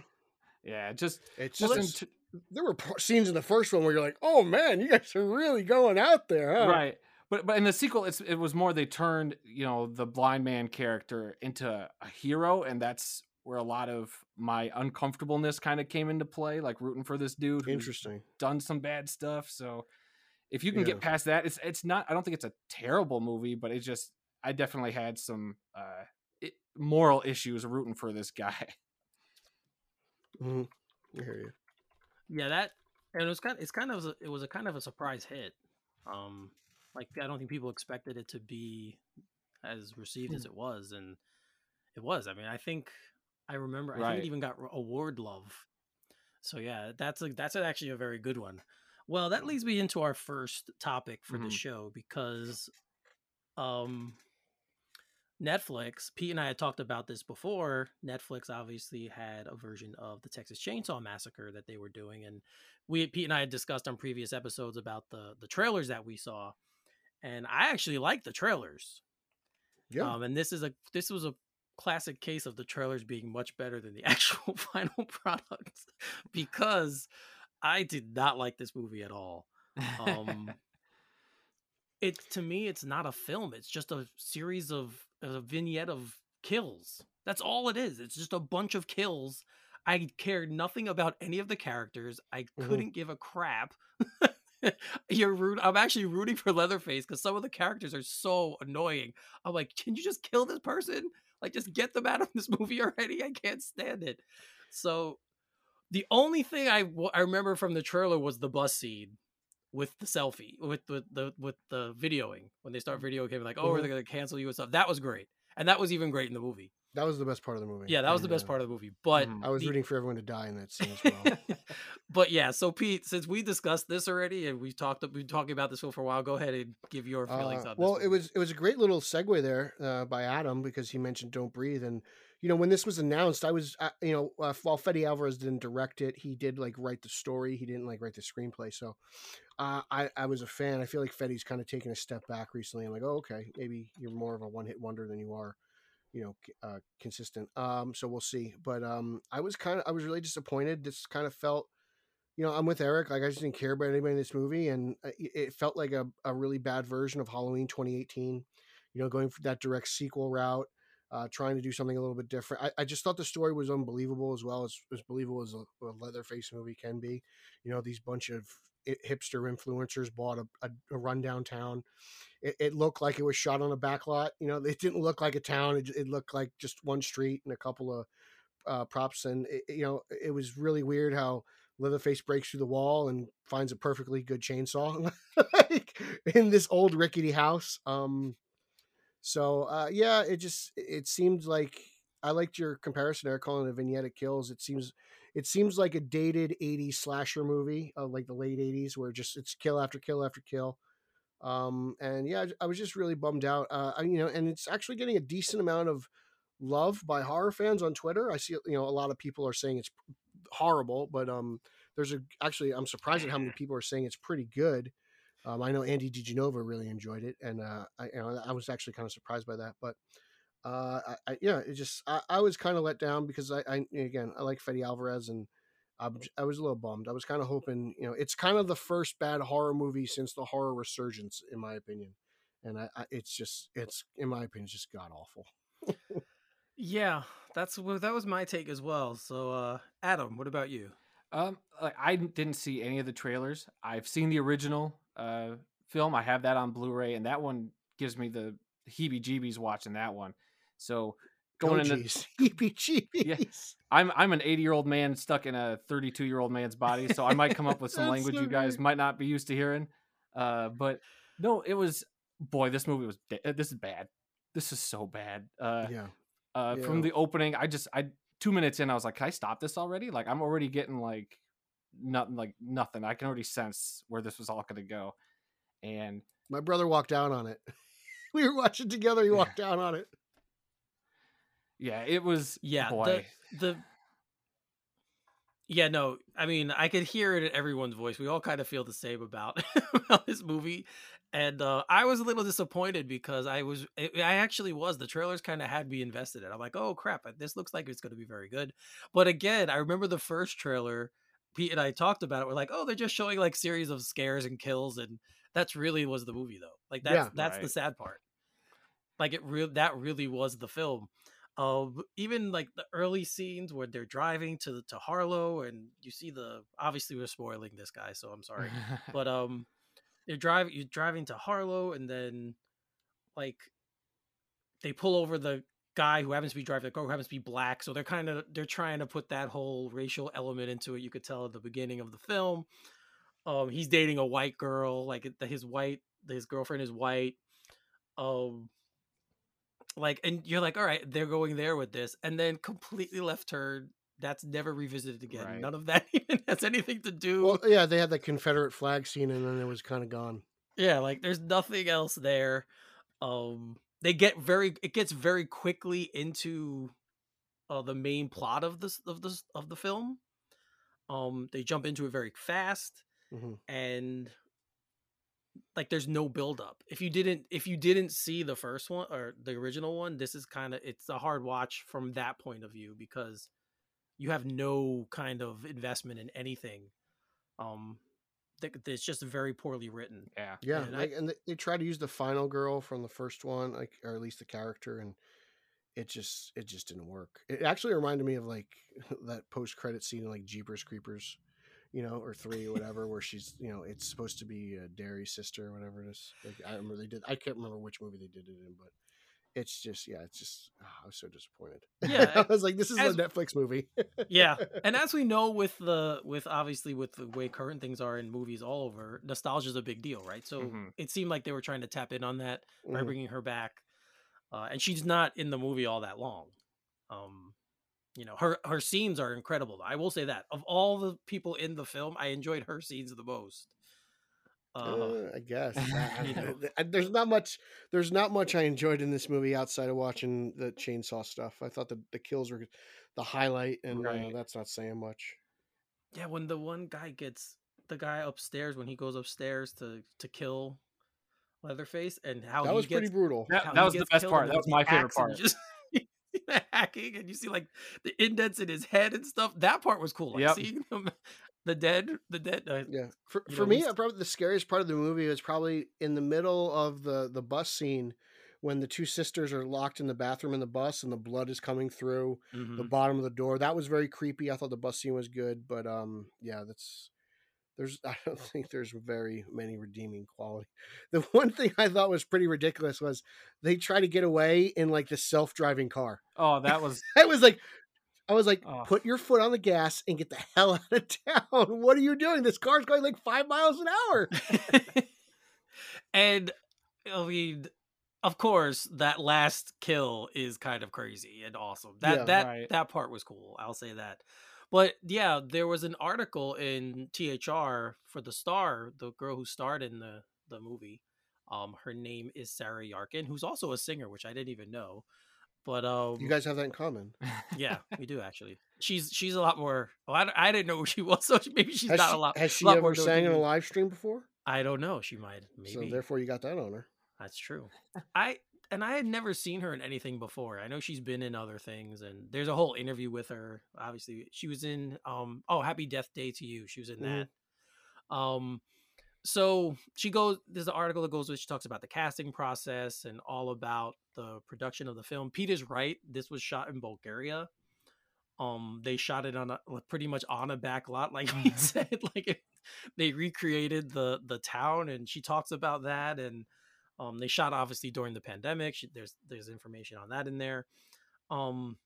yeah, just it's just in there were scenes in the first one where you're like, "Oh man, you guys are really going out there, huh?" right but but in the sequel it's it was more they turned you know the blind man character into a hero and that's where a lot of my uncomfortableness kind of came into play like rooting for this dude who's Interesting. done some bad stuff so if you can Yeah. get past that it's it's not i don't think it's a terrible movie but it just i definitely had some uh it, moral issues rooting for this guy hmm I hear you. Yeah, that and it was kind. It's kind of a- it was a kind of a surprise hit. Um, like I don't think people expected it to be as received as it was, and it was. I mean, I think I remember. I think it even got award love. So yeah, that's a, that's actually a very good one. Well, that leads me into our first topic for the Mhm. show because, um, Netflix. Pete and I had talked about this before. Netflix obviously had a version of the Texas Chainsaw Massacre that they were doing, and we Pete and I had discussed on previous episodes about the the trailers that we saw, and I actually like the trailers. Yeah. Um, and this is a this was a classic case of the trailers being much better than the actual final product because I did not like this movie at all. Um, it to me, it's not a film. It's just a series of a vignette of kills. That's all it is. It's just a bunch of kills. I cared nothing about any of the characters. I Mhm. couldn't give a crap. You're root. I'm actually rooting for Leatherface because some of the characters are so annoying. I'm like, can you just kill this person? Like, just get them out of this movie already. I can't stand it. So, the only thing I w- I remember from the trailer was the bus scene with the selfie with the, the with the videoing when they start mm. video gaming like oh are they mm-hmm. going to cancel you and stuff that was great and that was even great in the movie. That was the best part of the movie. Yeah, that was the best uh, part of the movie. But Mhm. I was the- rooting for everyone to die in that scene as well. but yeah, so Pete, since we discussed this already and we talked, we've been talking about this film for a while. Go ahead and give your feelings Uh, on this. well, it was it was a great little segue there uh, by Adam because he mentioned "Don't Breathe," and you know when this was announced, I was uh, you know uh, while Fede Alvarez didn't direct it, he did like write the story. He didn't like write the screenplay, so uh, I I was a fan. I feel like Fede's kind of taken a step back recently. I'm like, oh okay, maybe you're more of a one hit wonder than you are. You know, uh, consistent. Um, so we'll see. But um, I was kind of, I was really disappointed. This kind of felt you know, I'm with Eric. Like, I just didn't care about anybody in this movie, and uh, it felt like a, a really bad version of Halloween 2018. You know, going for that direct sequel route, uh, trying to do something a little bit different. I, I just thought the story was unbelievable, as well as as believable as a, a Leatherface movie can be. You know, these bunch of hipster influencers bought a, a, a rundown town. It, it looked like it was shot on a back lot. You know, it didn't look like a town. It, it looked like just one street and a couple of uh, props, and it, you know, it was really weird how Leatherface breaks through the wall and finds a perfectly good chainsaw like, in this old rickety house. Um, so uh, yeah, it just it seemed like I liked your comparison there, calling it a vignette of kills. It seems it seems like a dated '80s slasher movie, uh, like the late '80s, where just it's kill after kill after kill. Um, and yeah, I was just really bummed out. Uh, I- you know, and it's actually getting a decent amount of love by horror fans on Twitter. I see, you know, a lot of people are saying it's horrible, but um, there's a actually I'm surprised at how many people are saying it's pretty good. Um, I know Andy DiGenova really enjoyed it, and uh, I, you know, I was actually kind of surprised by that. But uh, I, I, yeah, it just I, I was kind of let down because I, I again I like Fede Alvarez, and I'm, j- I was a little bummed. I was kind of hoping, you know, it's kind of the first bad horror movie since the horror resurgence, in my opinion. And I, I it's just it's in my opinion it's just god awful. yeah, that's what that was my take as well. So, uh, Adam, what about you? Um, I didn't see any of the trailers. I've seen the original uh film. I have that on Blu-ray, and that one gives me the heebie-jeebies watching that one. So going oh, into geez. EPGs. I'm I'm an 80 year old man stuck in a 32 year old man's body, so I might come up with some language so you guys great. might not be used to hearing. Uh, but no, it was boy, this movie was this is bad. This is so bad. Uh, Yeah. uh, Yeah. from the opening, I just I two minutes in, I was like, can I stop this already? Like I'm already getting like nothing, like nothing. I can already sense where this was all going to go, and My brother walked down on it. we were watching together. He Yeah. walked down on it. Yeah, it was Yeah, boy. the the yeah, no, I mean, I could hear it in everyone's voice. We all kind of feel the same about, about this movie, and uh, I was a little disappointed because I was, I I actually was. The trailers kind of had me invested in. It. I'm like, oh crap, uh, this looks like it's going to be very good. But again, I remember the first trailer. Pete and I talked about it. We're like, oh, they're just showing like series of scares and kills, and that's really was the movie though. Like that's Yeah. that's the sad part. Like it real that really was the film of even like the early scenes where they're driving to to Harlow and you see the obviously we're spoiling this guy so I'm sorry but um they're driving you're driving to Harlow and then like they pull over the guy who happens to be driving the car who happens to be black so they're kind of they're trying to put that whole racial element into it. You could tell at the beginning of the film um he's dating a white girl like his white his girlfriend is white um like and you're like all right they're going there with this and then completely left turn that's never revisited again Right. none of that even has anything to do Well, yeah, they had the Confederate flag scene, and then it was kind of gone. yeah like there's nothing else there um they get very it gets very quickly into uh the main plot of this of this of the film um they jump into it very fast Mhm. and like there's no build up if you didn't if you didn't see the first one or the original one this is kind of it's a hard watch from that point of view because you have no kind of investment in anything um th- it's just very poorly written. Yeah, Yeah, And I- and they, try to use the final girl from the first one, like or at least the character, and it just it just didn't work. It actually reminded me of like that post credit scene in like Jeepers Creepers, you know, or three or whatever, where she's you know it's supposed to be a Dairy sister or whatever it is. Like I remember they did. I can't remember which movie they did it in, but it's just yeah, it's just oh, I was so disappointed. Yeah, I was like, this is as- a Netflix movie. yeah and as we know with the with obviously with the way current things are in movies all over nostalgia is a big deal right so Mhm. it seemed like they were trying to tap in on that by Mhm. bringing her back uh, and she's not in the movie all that long. Um, you know, her her scenes are incredible. I will say that of all the people in the film, I enjoyed her scenes the most. Uh, Uh, I guess you know. There's not much. There's not much I enjoyed in this movie outside of watching the chainsaw stuff. I thought the the kills were the highlight, and uh, that's not saying much. yeah, when the one guy gets the guy upstairs when he goes upstairs to to kill Leatherface, and how that he was gets pretty brutal. That, that was the best part. That was my favorite part. Just hacking, and you see like the indents in his head and stuff. That part was cool. Like Yep. seeing the dead, the dead. Uh, Yeah, for, for me, uh, probably the scariest part of the movie was probably in the middle of the the bus scene when the two sisters are locked in the bathroom in the bus and the blood is coming through the mhm. bottom of the door. That was very creepy. I thought the bus scene was good, but um, yeah, that's there's I don't think there's very many redeeming quality. The one thing I thought was pretty ridiculous was they try to get away in like the self driving car. Oh, that was I was like. I was like, Oh. put your foot on the gas and get the hell out of town. What are you doing? This car's going like five miles an hour. and I mean, of course, that last kill is kind of crazy and awesome. That Yeah, that right. that part was cool. I'll say that. But yeah, there was an article in THR for the star, the girl who starred in the the movie. Um, her name is Sarah Yarkin, who's also a singer, which I didn't even know. But um, You guys have that in common. yeah, we do actually. She's she's a lot more. Oh, I, I didn't know who she was, so maybe she's Has not she, a lot. has she lot ever sang in a live stream before? I don't know. She might. Maybe. So therefore, you got that on her. That's true. I and I had never seen her in anything before. I know she's been in other things, and there's a whole interview with her. Obviously, she was in um oh Happy Death Day to You. She was in Mhm. that. Um, so she goes. There's an article that goes with. She talks about the casting process and all about the production of the film. Peter's right. This was shot in Bulgaria. Um, they shot it on a pretty much on a back lot, like he said. Like it, they recreated the the town, and she talks about that and. Um, they shot obviously during the pandemic. There's there's information on that in there. Um,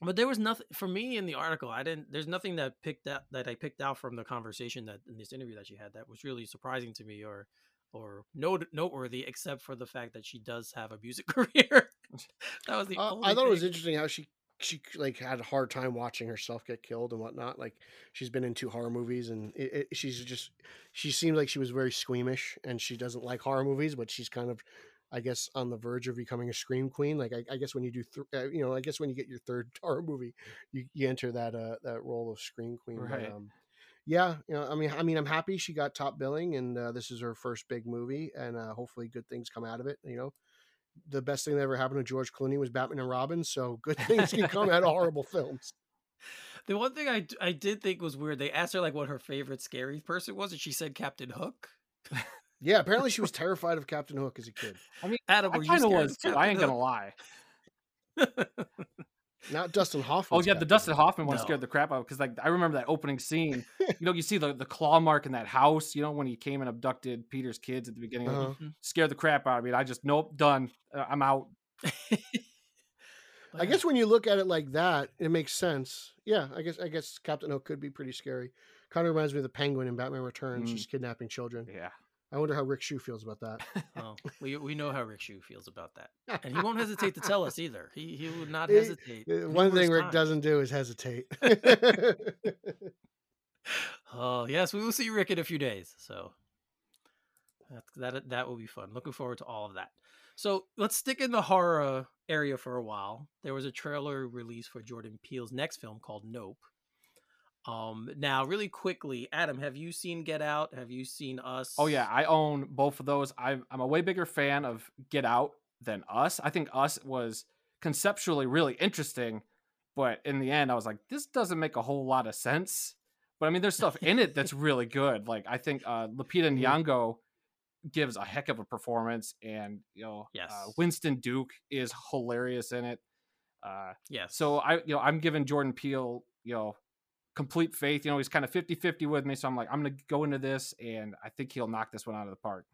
but there was nothing for me in the article. I didn't. There's nothing that picked out that I picked out from the conversation that in this interview that she had that was really surprising to me or or note, noteworthy, except for the fact that she does have a music career. that was the. Uh, only I thought it was interesting how she she like had a hard time watching herself get killed and whatnot. Like she's been in two horror movies and it, it, she's just she seemed like she was very squeamish and she doesn't like horror movies, but she's kind of I guess on the verge of becoming a scream queen. Like I, I guess when you do, th- uh, you know, I guess when you get your third horror movie, you, you enter that uh that role of scream queen. But, Right. um, yeah, you know, I mean, I mean, I'm happy she got top billing, and uh, this is her first big movie, and uh, hopefully, good things come out of it. You know, the best thing that ever happened to George Clooney was Batman and Robin, so good things can come out of horrible films. The one thing I, I did think was weird. They asked her like what her favorite scary person was, and she said Captain Hook. Yeah, apparently she was terrified of Captain Hook as a kid. I mean, Adam, I were you kind of scared was too. I Captain ain't gonna lie. Not Dustin Hoffman. Oh yeah, the Dustin Hoffman one No. scared the crap out of me. because like I remember that opening scene. you know, you see the the claw mark in that house. You know when he came and abducted Peter's kids at the beginning. of Uh-huh. Mhm. Scared the crap out of me. I just nope, done. Uh, I'm out. I guess when you look at it like that, it makes sense. Yeah, I guess I guess Captain Hook could be pretty scary. Kind of reminds me of the Penguin in Batman Returns, Mm. just kidnapping children. Yeah. I wonder how Rick Shu feels about that. Oh, we we know how Rick Shu feels about that, and he won't hesitate to tell us either. He he would not hesitate. Uh, One thing Rick times. doesn't do is hesitate. Oh yes, we will see Rick in a few days. So that that that will be fun. Looking forward to all of that. So let's stick in the horror area for a while. There was a trailer release for Jordan Peele's next film called Nope. Um, now really quickly, Adam, have you seen Get Out? Have you seen Us? Oh yeah, I own both of those. I'm I'm a way bigger fan of Get Out than Us. I think Us was conceptually really interesting, but in the end, I was like, this doesn't make a whole lot of sense. But I mean, there's stuff in it that's really good. Like I think uh, Lupita Mhm. Nyong'o gives a heck of a performance, and you know, Yes. uh, Winston Duke is hilarious in it. Uh, yes. so I, you know, I'm giving Jordan Peele, you know, complete faith. You know, he's kind of 50-50 with me. So I'm like, I'm going to go into this and I think he'll knock this one out of the park.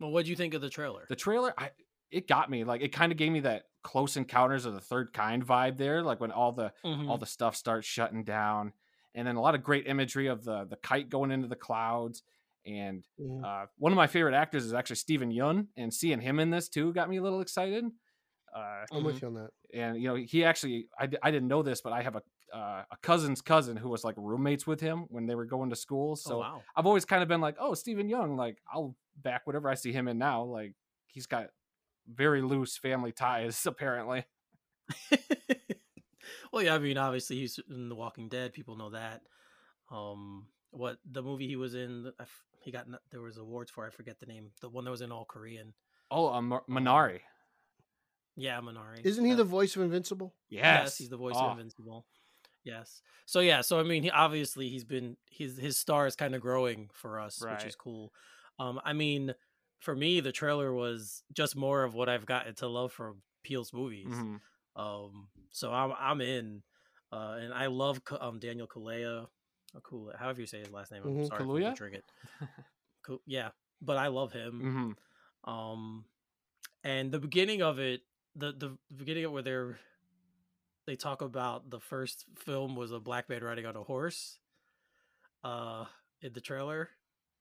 well, what do you think of the trailer? The trailer, I it got me. Like it kind of gave me that close encounters of the third kind vibe there. Like when all the Mhm. all the stuff starts shutting down. And then a lot of great imagery of the the kite going into the clouds. And Mhm. uh, one of my favorite actors is actually Steven Yeun, and seeing him in this too got me a little excited. Uh, I'm with you on that. and you know he actually I, I didn't know this but i have a uh, a cousin's cousin who was like roommates with him when they were going to school so oh wow. i've always kind of been like oh steven yeun like i'll back whatever i see him in now like he's got very loose family ties apparently well, yeah, I mean, obviously he's in The Walking Dead. People know that. Um, what the movie he was in? I f- He got there was awards for. I forget the name. The one that was in all Korean. oh um, minari Yeah, Minari. Isn't he Uh, the voice of Invincible? yes, he's the voice Oh, of Invincible. Yes. So yeah, so I mean, he obviously he's been his his star is kind of growing for us, which is cool. Um, I mean, for me, the trailer was just more of what I've gotten to love from Peele's movies. mhm. Um, so I'm I'm in, uh, and I love um Daniel Kaluuya, or Kaluuya, however you say his last name. I'm Mhm. sorry Kaluuya? butchering it. Kal- yeah, but I love him. Mhm. Um, and the beginning of it, the the beginning of where they're they talk about the first film was a black man riding on a horse. Uh, in the trailer,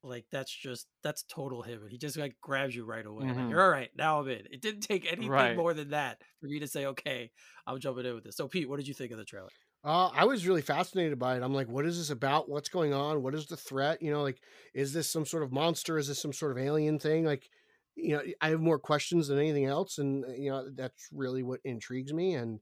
like that's just that's total him. He just like grabs you right away. Like Mhm. you're all right now. I'm in. It didn't take anything Right. more than that for me to say, okay, I'm jumping in with this. So, Pete, what did you think of the trailer? Uh, I was really fascinated by it. I'm like, what is this about? What's going on? What is the threat? You know, like, is this some sort of monster? Is this some sort of alien thing? Like, you know, I have more questions than anything else, and uh, you know, that's really what intrigues me. And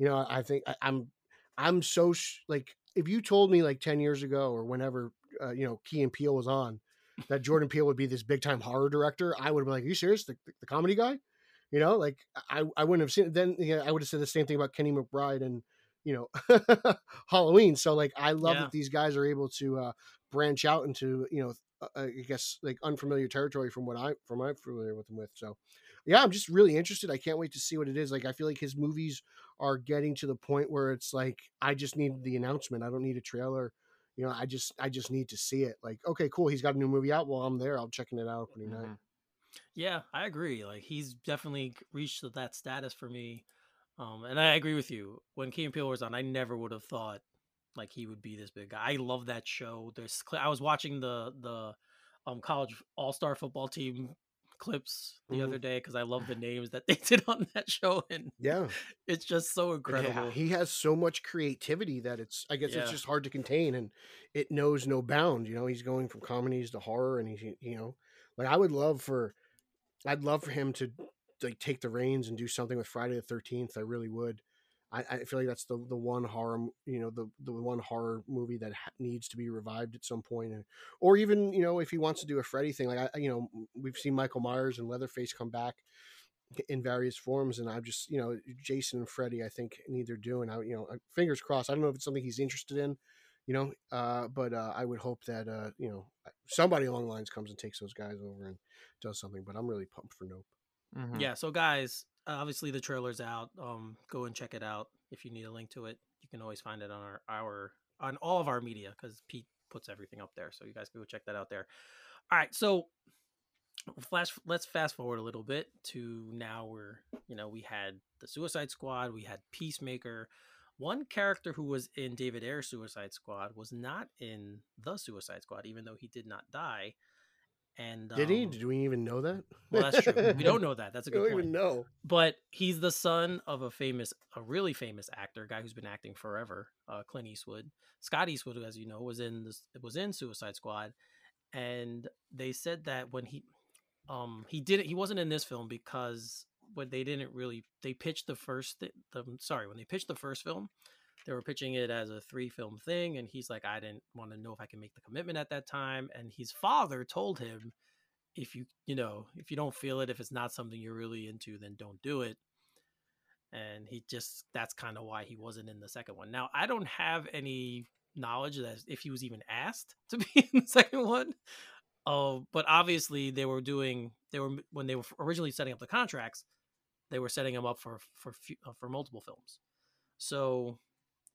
you know, I think I, I'm, I'm so sh- like, if you told me like ten years ago or whenever, uh, you know, Key and Peele was on, that Jordan Peele would be this big time horror director, I would have been like, are you serious? The, the, the comedy guy? You know, like I, I wouldn't have seen it. Then know, I would have said the same thing about Kenny McBride and you know Halloween. So like I love Yeah. that these guys are able to uh, branch out into you know I guess like unfamiliar territory from what I from I'm familiar with him with. So yeah, I'm just really interested. I can't wait to see what it is. Like I feel like his movies are getting to the point where it's like I just need the announcement. I don't need a trailer. You know, I just I just need to see it. Like okay, cool. He's got a new movie out. Well, I'm there. I'm checking it out opening night. Mhm. Yeah, I agree. Like he's definitely reached that status for me. Um, and I agree with you. When Key and Peele was on, I never would have thought like he would be this big guy. I love that show. There's I was watching the the um college all star football team clips the Mhm. other day because I love the names that they did on that show, and Yeah. it's just so Yeah, incredible. he has so much creativity that it's I guess it's just hard to contain and it knows no bound. You know, he's going from comedies to horror and he's you know, like I would love for I'd love for him to like take the reins and do something with Friday the thirteenth. I really would. I, I feel like that's the the one horror you know the the one horror movie that ha- needs to be revived at some point and or even you know if he wants to do a Freddy thing like I you know we've seen Michael Myers and Leatherface come back in various forms and i'm just you know jason and Freddy i think need their due and i you know fingers crossed i don't know if it's something he's interested in you know uh but uh i would hope that uh you know somebody along the lines comes and takes those guys over and does something but i'm really pumped for nope Mhm. Yeah, so guys, obviously the trailer's out. Um, go and check it out. If you need a link to it, you can always find it on our our on all of our media because Pete puts everything up there. So you guys can go check that out there. All right, so flash. Let's fast forward a little bit to now. We're you know we had the Suicide Squad, we had Peacemaker. One character who was in David Ayer's Suicide Squad was not in the Suicide Squad, even though he did not die. And did he um, do we even know that Well, that's true. We don't know that. That's a good point. we don't point even know but he's the son of a famous a really famous actor a guy who's been acting forever uh clint eastwood scott eastwood as you know was in this was in suicide squad and they said that when he um he didn't he wasn't in this film because when they didn't really they pitched the first thi- the sorry when they pitched the first film they were pitching it as a three film thing and he's like i didn't want to know if i can make the commitment at that time and his father told him if you you know if you don't feel it if it's not something you're really into then don't do it and he just that's kind of why he wasn't in the second one. Now i don't have any knowledge that if he was even asked to be in the second one oh but obviously they were doing they were when they were originally setting up the contracts they were setting him up for for uh, for multiple films. So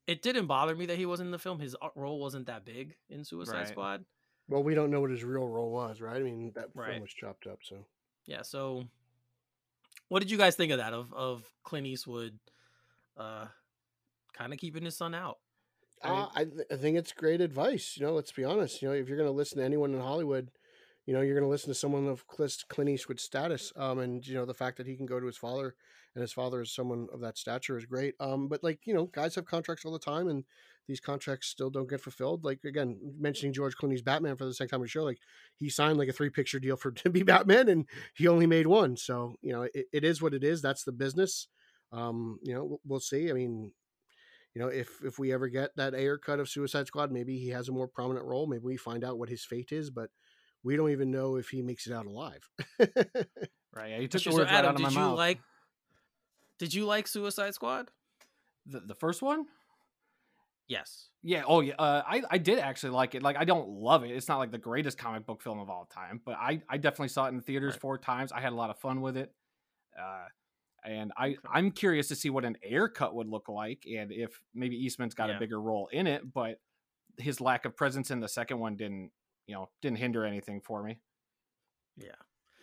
it didn't bother me that he wasn't in the film. His uh, role wasn't that big in suicide Right. squad. Well we don't know what his real role was right? I mean that Right. film was chopped up so. Yeah so what did you guys think of that of of clint eastwood uh kind of keeping his son out? I mean- uh, I, th- I think it's great advice you know let's be honest you know if you're going to listen to anyone in hollywood you know, you're going to listen to someone of Clint Eastwood's status. Um, and, you know, the fact that he can go to his father and his father is someone of that stature is great. Um, but like, you know, guys have contracts all the time and these contracts still don't get fulfilled. Like, again, mentioning George Clooney's Batman for the second time we show, like, he signed like a three picture deal for to be Batman and he only made one. So, you know, it, it is what it is. That's the business. Um, you know, we'll see. I mean, you know, if if we ever get that Ayer cut of Suicide Squad, maybe he has a more prominent role. Maybe we find out what his fate is, but we don't even know if he makes it out alive. right. Yeah, you took the words Adam, right out of my did mouth. You like, did you like Suicide Squad? The the first one? Yes. Yeah. Oh, yeah. Uh, I I did actually like it. Like, I don't love it. It's not like the greatest comic book film of all time, but I I definitely saw it in theaters right. four times. I had a lot of fun with it. Uh, and I. I'm curious to see what an Ayer cut would look like, and if maybe Eastman's got yeah. a bigger role in it. But his lack of presence in the second one didn't you know didn't hinder anything for me. Yeah.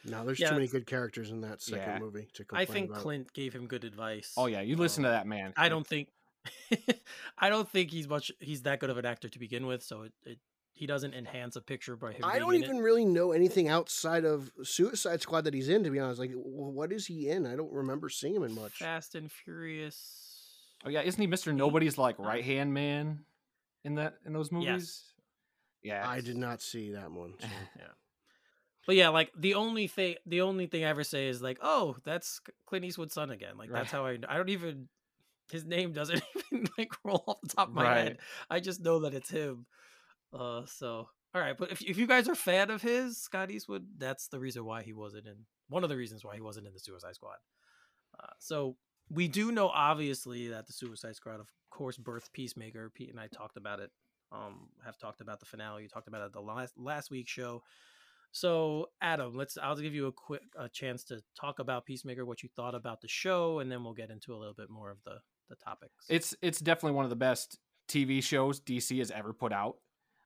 No, there's yeah. too many good characters in that second yeah. movie to I think about. Clint gave him good advice. Oh yeah, you listen um, to that man. I don't think I don't think he's much he's that good of an actor to begin with, so it, it he doesn't enhance a picture by him. I don't even it. really know anything outside of Suicide Squad that he's in. To be honest, like what is he in? I don't remember seeing him in much. Fast and Furious. Oh yeah, isn't he Mister Nobody's like right hand man in that in those movies? Yes. Yeah, I did not see that one. So. yeah, but yeah, like the only thing, the only thing I ever say is like, "Oh, that's Clint Eastwood's son again." Like right. that's how I. I don't even. His name doesn't even like roll off the top of my right. head. I just know that it's him. Uh, so all right, but if if you guys are fan of his Scott Eastwood, that's the reason why he wasn't in. One of the reasons why he wasn't in the Suicide Squad. Uh, so we do know obviously that the Suicide Squad, of course, birth Peacemaker. Pete and I talked about it um, have talked about the finale. You talked about it the last last week's show. So, Adam, let's. I'll give you a quick a chance to talk about Peacemaker, what you thought about the show, and then we'll get into a little bit more of the the topics. It's it's definitely one of the best TV shows DC has ever put out.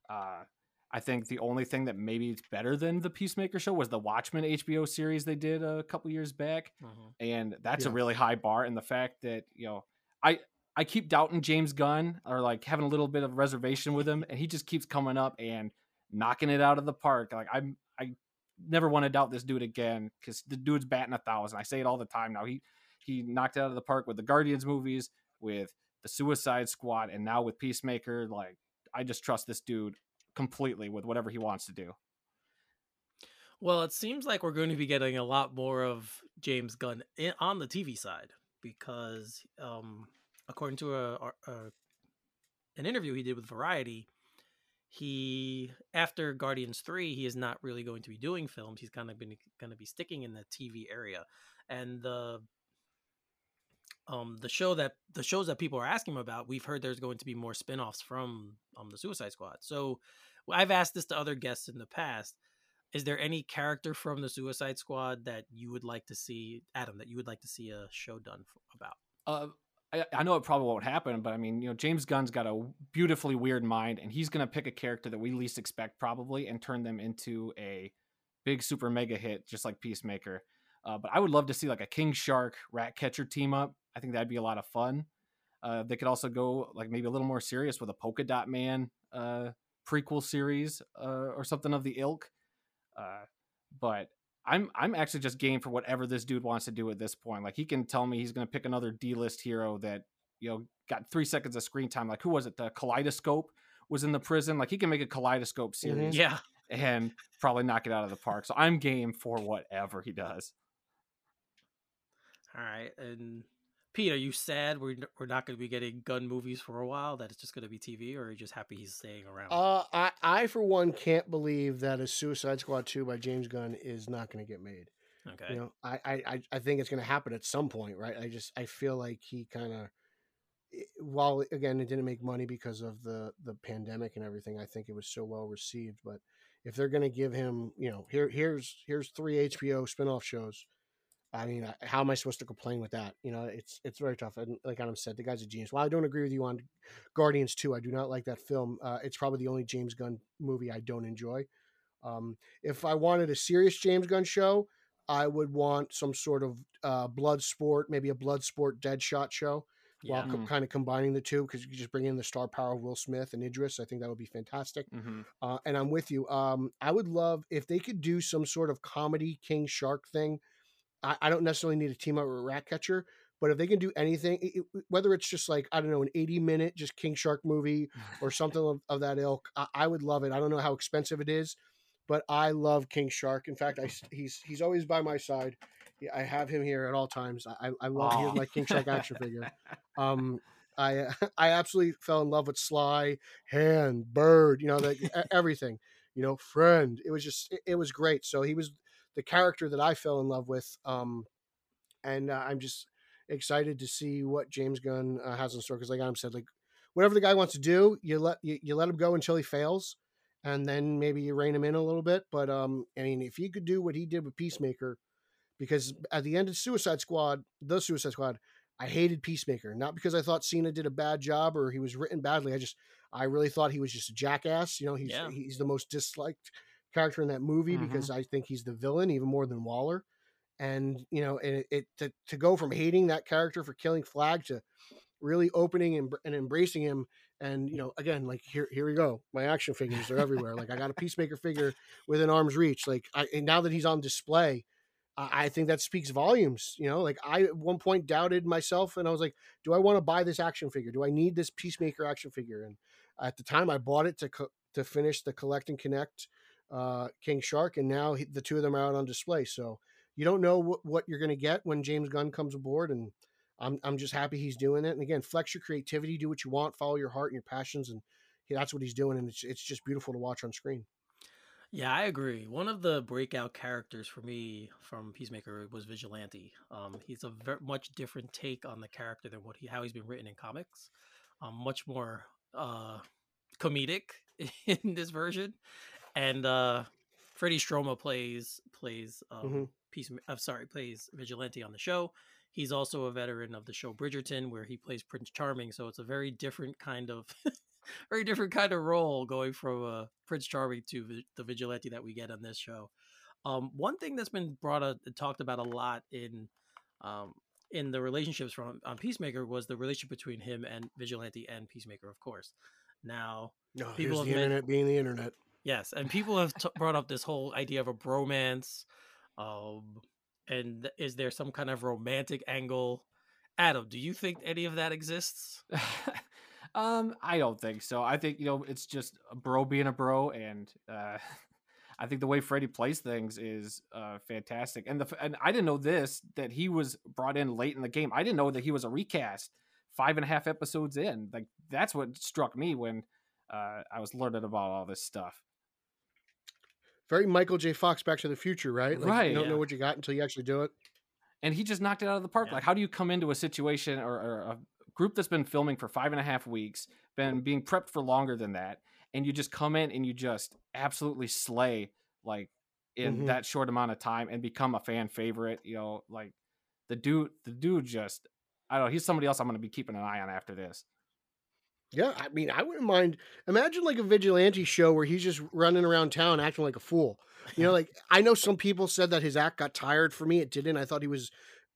Uh, I think the only thing that maybe it's better than the Peacemaker show was the Watchmen HBO series they did a couple years back, mm-hmm. and that's yeah. a really high bar. And the fact that you know, I I keep doubting James Gunn or like having a little bit of reservation with him, and he just keeps coming up and knocking it out of the park. Like I'm, I never want to doubt this dude again because the dude's batting a thousand. I say it all the time now. He he knocked it out of the park with the Guardians movies, with the Suicide Squad, and now with Peacemaker. Like I just trust this dude completely with whatever he wants to do. Well, it seems like we're going to be getting a lot more of James Gunn on the TV side because um, according to a, a, an interview he did with Variety, he after Guardians 3, he is not really going to be doing films. He's kind of been going to be sticking in the TV area. And the um the show that the shows that people are asking him about, we've heard there's going to be more spin-offs from um the Suicide Squad. So I've asked this to other guests in the past. Is there any character from the Suicide Squad that you would like to see, Adam, that you would like to see a show done about? Uh, I, I know it probably won't happen, but I mean, you know, James Gunn's got a beautifully weird mind, and he's going to pick a character that we least expect probably and turn them into a big super mega hit, just like Peacemaker. Uh, but I would love to see like a King Shark Rat Catcher team up. I think that'd be a lot of fun. Uh, they could also go like maybe a little more serious with a Polka Dot Man uh, prequel series uh, or something of the ilk. Uh, but I'm I'm actually just game for whatever this dude wants to do at this point. Like he can tell me he's going to pick another D list hero that you know got three seconds of screen time. Like who was it? The Kaleidoscope was in the prison. Like he can make a Kaleidoscope series, mm-hmm. yeah, and probably knock it out of the park. So I'm game for whatever he does. All right, and Pete, are you sad we're we're not going to be getting gun movies for a while? That it's just going to be TV, or are you just happy he's staying around? Uh, I I for one can't believe that a Suicide Squad two by James Gunn is not going to get made. Okay, you know, I I I think it's going to happen at some point, right? I just I feel like he kind of while again it didn't make money because of the the pandemic and everything i think it was so well received but if they're going to give him you know here here's here's three hbo spin-off shows I mean, how am I supposed to complain with that? You know, it's it's very tough. And like Adam said, the guy's a genius. While I don't agree with you on Guardians 2, I do not like that film. Uh, it's probably the only James Gunn movie I don't enjoy. Um, if I wanted a serious James Gunn show, I would want some sort of uh, blood sport, maybe a blood sport Deadshot show. Yeah. while co- Mm. kind of combining the two because you could just bring in the star power of Will Smith and Idris. I think that would be fantastic. hmm Uh, and I'm with you. Um, I would love if they could do some sort of comedy King Shark thing. I, I don't necessarily need a team up rat catcher, but if they can do anything, it- whether it's just like I don't know, an 80 minute just King Shark movie or something of, of that ilk, I, I would love it. I don't know how expensive it is, but I love King Shark. In fact, I he's he's always by my side. I have him here at all times. I, I love he's my King Shark action figure. Um, I I absolutely fell in love with Sly, Hand, Bird, you know, like everything, you know, friend. It was just it, it was great. So he was the character that I fell in love with. Um, and uh, I'm just excited to see what James Gunn uh, has in store because, like Adam said, like whatever the guy wants to do, you let you, you let him go until he fails, and then maybe you rein him in a little bit. But um, I mean, if he could do what he did with Peacemaker, because at the end of Suicide Squad, the Suicide Squad, I hated Peacemaker, not because I thought Cena did a bad job or he was written badly. I just I really thought he was just a jackass. You know, he's Yeah. he's the most disliked character in that movie Mhm. because I think he's the villain even more than Waller. And you know, it, it to, to go from hating that character for killing Flag to really opening and, and embracing him. And you know, again, like here, here we go. My action figures are everywhere. like I got a Peacemaker figure within arm's reach. Like I, and now that he's on display, I, I think that speaks volumes. You know, like I at one point doubted myself, and I was like, "Do I want to buy this action figure? Do I need this Peacemaker action figure?" And at the time, I bought it to co- to finish the collect and connect uh, King Shark, and now he, the two of them are out on display. So you don't know what, what you're going to get when James Gunn comes aboard, and I'm I'm just happy he's doing it. And again, flex your creativity, do what you want, follow your heart and your passions, and he, that's what he's doing, and it's it's just beautiful to watch on screen. Yeah, I agree. One of the breakout characters for me from Peacemaker was Vigilante. Um, he's a very much different take on the character than what he how he's been written in comics. Um, much more uh, comedic in this version, and uh, Freddie Stroma plays plays um, Mhm. Peace. I'm sorry, plays Vigilante on the show. He's also a veteran of the show Bridgerton, where he plays Prince Charming. So it's a very different kind of very different kind of role going from uh, Prince Charming to the vigilante that we get on this show. Um, one thing that's been brought up talked about a lot in um, in the relationships from on Peacemaker was the relationship between him and Vigilante and Peacemaker, of course. Now, No, People have the internet being the internet. Yes, and people have t- brought up this whole idea of a bromance. Um, and is there some kind of romantic angle? Adam, do you think any of that exists? um, I don't think so. I think you know it's just a bro being a bro, and uh, I think the way Freddie plays things is uh, fantastic. And the and I didn't know this that he was brought in late in the game. I didn't know that he was a recast five and a half episodes in. Like that's what struck me when uh, I was learning about all this stuff. Very Michael J. Fox Back to the Future, right? Like, Right, You don't yeah. know what you got until you actually do it. and he just knocked it out of the park. Yeah. Like, how do you come into a situation or, or a group that's been filming for five and a half weeks, been being prepped for longer than that, and you just come in and you just absolutely slay like in Mhm. that short amount of time and become a fan favorite? You know, like the dude, the dude just, I don't know, he's somebody else I'm going to be keeping an eye on after this. Yeah, I mean, I wouldn't mind. Imagine like a vigilante show where he's just running around town acting like a fool. You know, like I know some people said that his act got tired. For me, it didn't. I thought he was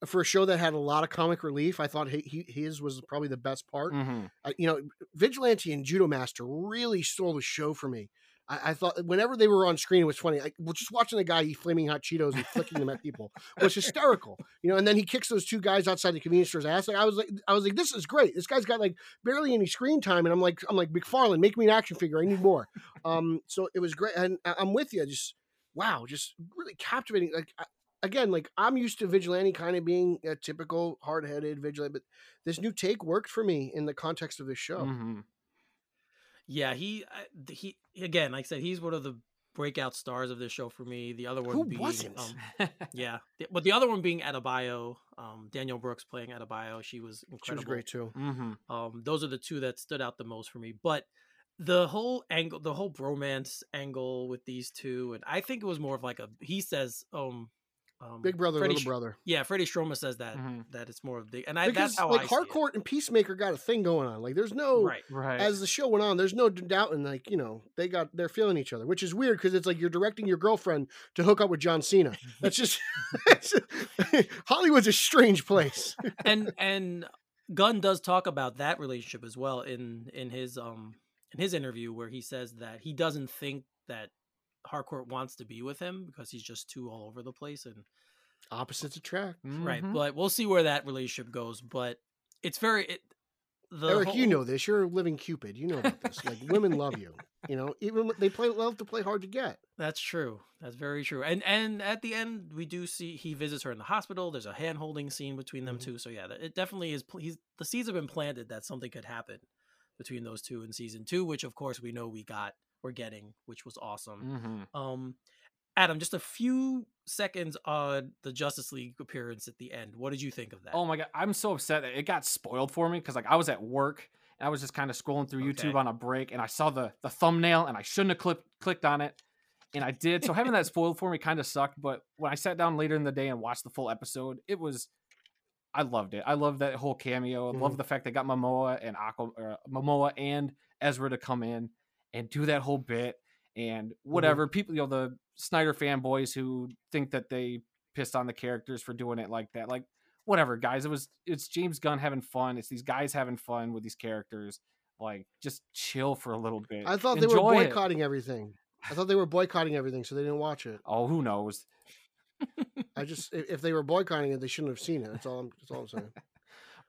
for a show that had a lot of comic relief. I thought he, he his was probably the best part. Mm-hmm. I, you know, Vigilante and Judo Master really stole the show for me. I, I thought whenever they were on screen, it was funny. Like, well, just watching the guy eat flaming hot Cheetos and flicking them at people was hysterical. You know, and then he kicks those two guys outside the convenience store's ass. Like, I was like, I was like, this is great. This guy's got like barely any screen time, and I'm like, I'm like McFarlane, make me an action figure. I need more. Um, so it was great, and I- I'm with you. Just wow, just really captivating. Like. I, Again, like I'm used to vigilante kind of being a typical hard-headed vigilante, but this new take worked for me in the context of this show. Mm-hmm. Yeah, he he again, like I said, he's one of the breakout stars of this show for me. The other one Who being wasn't? um, yeah, th- but the other one being Adebayo, um, Danielle Brooks playing Adebayo, she was incredible. She was great too. mm-hmm. Um, those are the two that stood out the most for me. But the whole angle, the whole bromance angle with these two, and I think it was more of like a he says, um, um Big brother, Freddie little Sh- brother. Yeah, Freddie Stroma says that Mhm. that it's more of the, and I, Because that's how like I see it. Harcourt and Peacemaker got a thing going on. Like there's no right? Right. as the show went on, there's no doubt and like, you know, they got they're feeling each other, which is weird because it's like you're directing your girlfriend to hook up with John Cena. That's just Hollywood's a strange place. and and Gunn does talk about that relationship as well in in his um in his interview where he says that he doesn't think that Harcourt wants to be with him because he's just too all over the place and Opposites attract. right. Mhm. But we'll see where that relationship goes. But it's very it, the Eric, you know this. You're a living Cupid. You know about this. Like women love you. You know, even they play love to play hard to get. That's true. That's very true. And and at the end, we do see he visits her in the hospital. There's a hand holding scene between them Mhm. two. So yeah, it definitely is. He's the seeds have been planted that something could happen between those two in season two, which of course we know we got, we're getting, which was awesome. Mhm. Um, Adam, just a few seconds on the Justice League appearance at the end. What did you think of that? Oh my god, I'm so upset that it got spoiled for me because like I was at work and I was just kind of scrolling through YouTube on a break and I saw the the thumbnail and I shouldn't have clicked clicked on it and I did. So having that spoiled for me kind of sucked. But when I sat down later in the day and watched the full episode, it was I loved it. I loved that whole cameo. I love the fact they got Momoa and Aqua, Momoa and Ezra to come in and do that whole bit and mm-hmm. whatever people you know the Snyder fanboys who think that they pissed on the characters for doing it like that like whatever guys it was it's James Gunn having fun it's these guys having fun with these characters like just chill for a little bit I thought they were Enjoy it. boycotting everything. I thought they were boycotting everything, so they didn't watch it. oh who knows I just if if they were boycotting it, they shouldn't have seen it. That's all. I'm, that's all I'm saying.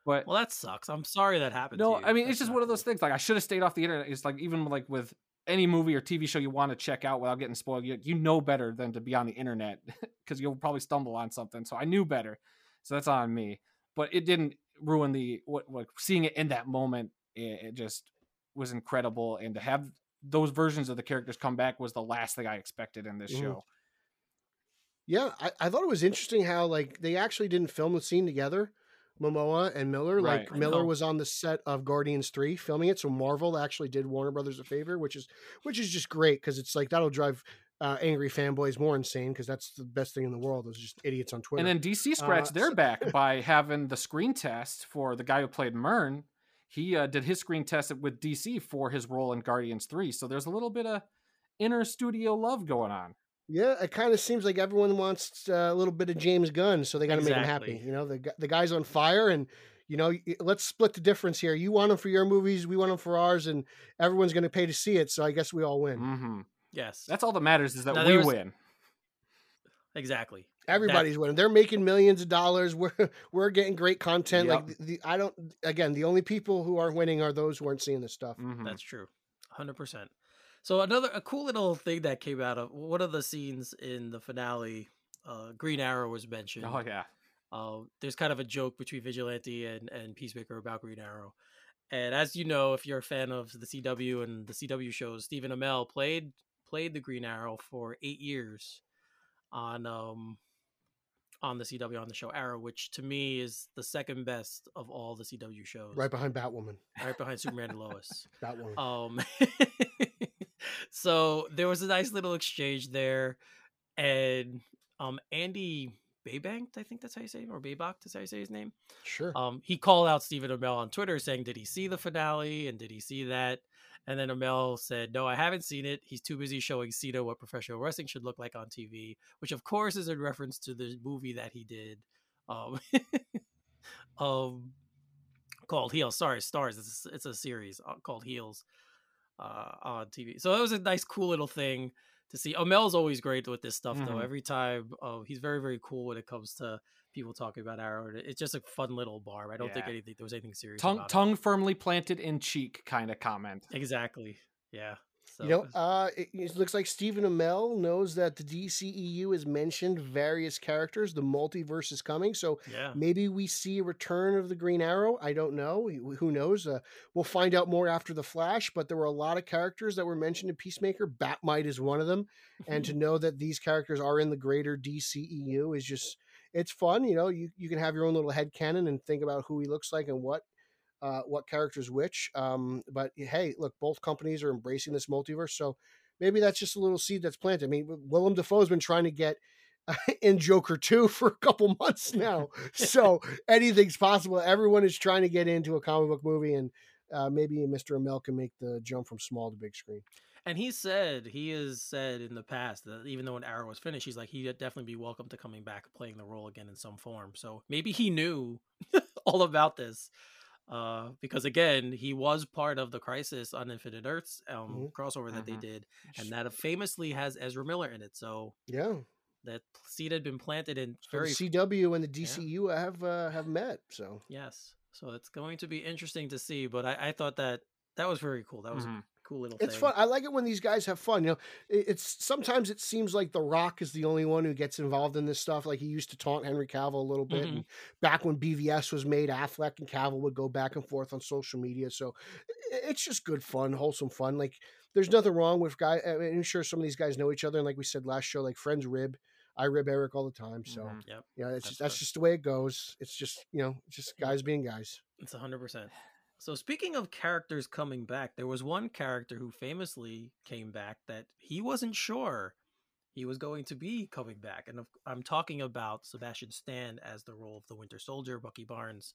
but well, that sucks. I'm sorry that happened. to no. I mean That's it's just one of those things like I should have stayed off the internet it's like even like with any movie or TV show you want to check out without getting spoiled you, you know better than to be on the internet because you'll probably stumble on something so I knew better so that's on me but it didn't ruin the what, what seeing it in that moment it, it just was incredible and to have those versions of the characters come back was the last thing I expected in this Mhm. show Yeah, I, I thought it was interesting how like they actually didn't film the scene together, Momoa and Miller. Like Right. I Miller was on the set of Guardians Three filming it, so Marvel actually did Warner Brothers a favor, which is which is just great because it's like that'll drive uh, angry fanboys more insane because that's the best thing in the world is just idiots on Twitter. And then DC scratched their so- back by having the screen test for the guy who played Murn. He uh, did his screen test with DC for his role in Guardians 3. So there's a little bit of inner studio love going on. Yeah, it kind of seems like everyone wants uh, a little bit of James Gunn, so they got to make him happy. You know, the the guy's on fire, and you know, let's split the difference here. You want him for your movies, we want him for ours, and everyone's going to pay to see it. So I guess we all win. hmm Yes, That's all that matters is that Now, we was- win. exactly. That- Everybody's winning. They're making millions of dollars. We're we're getting great content. Like the, the I don't. Again, the only people who are winning are those who aren't seeing this stuff. Mhm. That's true, hundred percent. So another a cool little thing that came out of one of the scenes in the finale, uh, Green Arrow was mentioned. Oh, yeah. Uh, there's kind of a joke between Vigilante and, and Peacemaker about Green Arrow. And as you know, if you're a fan of the CW and the CW shows, Stephen Amell played played the Green Arrow for eight years on um on the CW on the show Arrow, which to me is the second best of all the CW shows, Right behind Batwoman. right behind Superman and Lois. Batwoman. Um, so there was a nice little exchange there, and um, Andy Baybank, I think that's how you say him, or Baybach, that's how you say his name. sure. Um, he called out Stephen Amell on Twitter saying, "Did he see the finale? And did he see that?" And then Amell said, "No, I haven't seen it. He's too busy showing Cena what professional wrestling should look like on TV," which of course is in reference to the movie that he did, um, um, called Heels. Sorry, Stars. It's a, it's a series uh, called Heels uh, on TV. So it was a nice, cool little thing to see. Amell's always great with this stuff, though. Mhm. Every time, uh, he's very, very cool when it comes to people talking about Arrow. It's just a fun little bar. I don't think anything there was anything serious. Tongue, about it. tongue firmly planted in cheek kind of comment. Exactly. Yeah. So you know, uh, it, it looks like Stephen Amell knows that the DCEU has mentioned various characters. The multiverse is coming, so yeah. maybe we see a return of the Green Arrow. I don't know. Who knows? Uh, we'll find out more after the Flash. But there were a lot of characters that were mentioned in Peacemaker. Batmite is one of them, and to know that these characters are in the greater DCEU is just it's fun. You know, you you can have your own little head canon and think about who he looks like and what uh, what characters which. Um, but hey, look, both companies are embracing this multiverse, so maybe that's just a little seed that's planted. I mean, Willem Dafoe's been trying to get in Joker 2 for a couple months now, so anything's possible. Everyone is trying to get into a comic book movie, and uh, maybe Mr. Amell can make the jump from small to big screen. And he said he has said in the past that even though an Arrow was finished, he's like he'd definitely be welcome to coming back playing the role again in some form. So maybe he knew all about this Uh, because again, he was part of the Crisis on Infinite Earths um, Mhm. crossover that they Mhm. did, and that famously has Ezra Miller in it. So Yeah. that seed had been planted in So very the CW and the DCU have uh, have met. So yes. So it's going to be interesting to see. But I, I thought that that was very cool. That was Mhm. Cool little. it's thing. fun. I like it when these guys have fun. You know, it's sometimes it seems like The Rock is the only one who gets involved in this stuff. Like he used to taunt Henry Cavill a little bit, Mhm. and back when BVS was made, Affleck and Cavill would go back and forth on social media. So it's just good fun, wholesome fun. Like there's nothing wrong with guy. I mean, I'm sure some of these guys know each other, and like we said last show, like friends rib. I rib Eric all the time. So Mhm. Yep. yeah, it's That's just, that's just the way it goes. It's just you know, just guys being guys. It's hundred percent. So speaking of characters coming back, there was one character who famously came back that he wasn't sure he was going to be coming back, and I'm talking about Sebastian Stan as the role of the Winter Soldier, Bucky Barnes,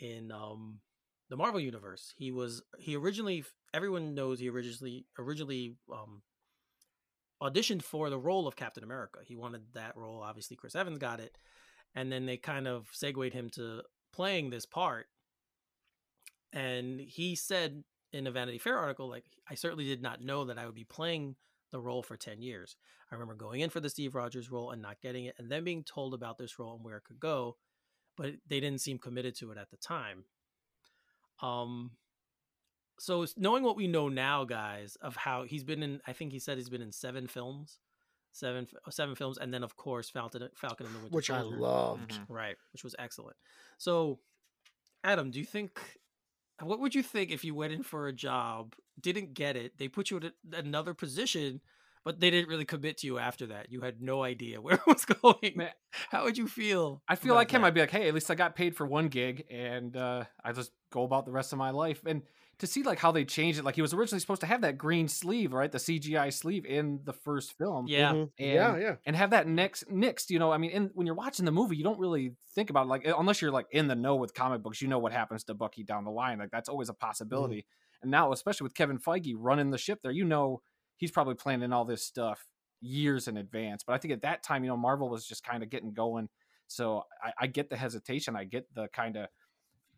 in um, the Marvel universe. He was he originally everyone knows he originally originally um, auditioned for the role of Captain America. He wanted that role. Obviously, Chris Evans got it, and then they kind of segued him to playing this part. And he said in a Vanity Fair article, like, I certainly did not know that I would be playing the role for 10 years. I remember going in for the Steve Rogers role and not getting it, and then being told about this role and where it could go, but they didn't seem committed to it at the time. Um, so knowing what we know now, guys, of how he's been in, I think he said he's been in seven films, seven seven films, and then of course Falcon Falcon and the Winter Which I loved. Mhm. Right, which was excellent. So, Adam, do you think what would you think if you went in for a job, didn't get it, they put you in another position, but they didn't really commit to you after that? You had no idea where it was going. Man, How would you feel? I feel like him. I'd be like, hey, at least I got paid for one gig, and uh, I just go about the rest of my life. And to see like how they changed it, like he was originally supposed to have that green sleeve, right, the CGI sleeve in the first film, Yeah, Mhm. And- yeah, yeah. and have that next next, You know, I mean, in, when you're watching the movie, you don't really think about it, like unless you're like in the know with comic books, you know what happens to Bucky down the line. Like that's always a possibility. And now, especially with Kevin Feige running the ship there, you know he's probably planning all this stuff years in advance. But I think at that time, you know, Marvel was just kind of getting going. So I, I get the hesitation. I get the kind of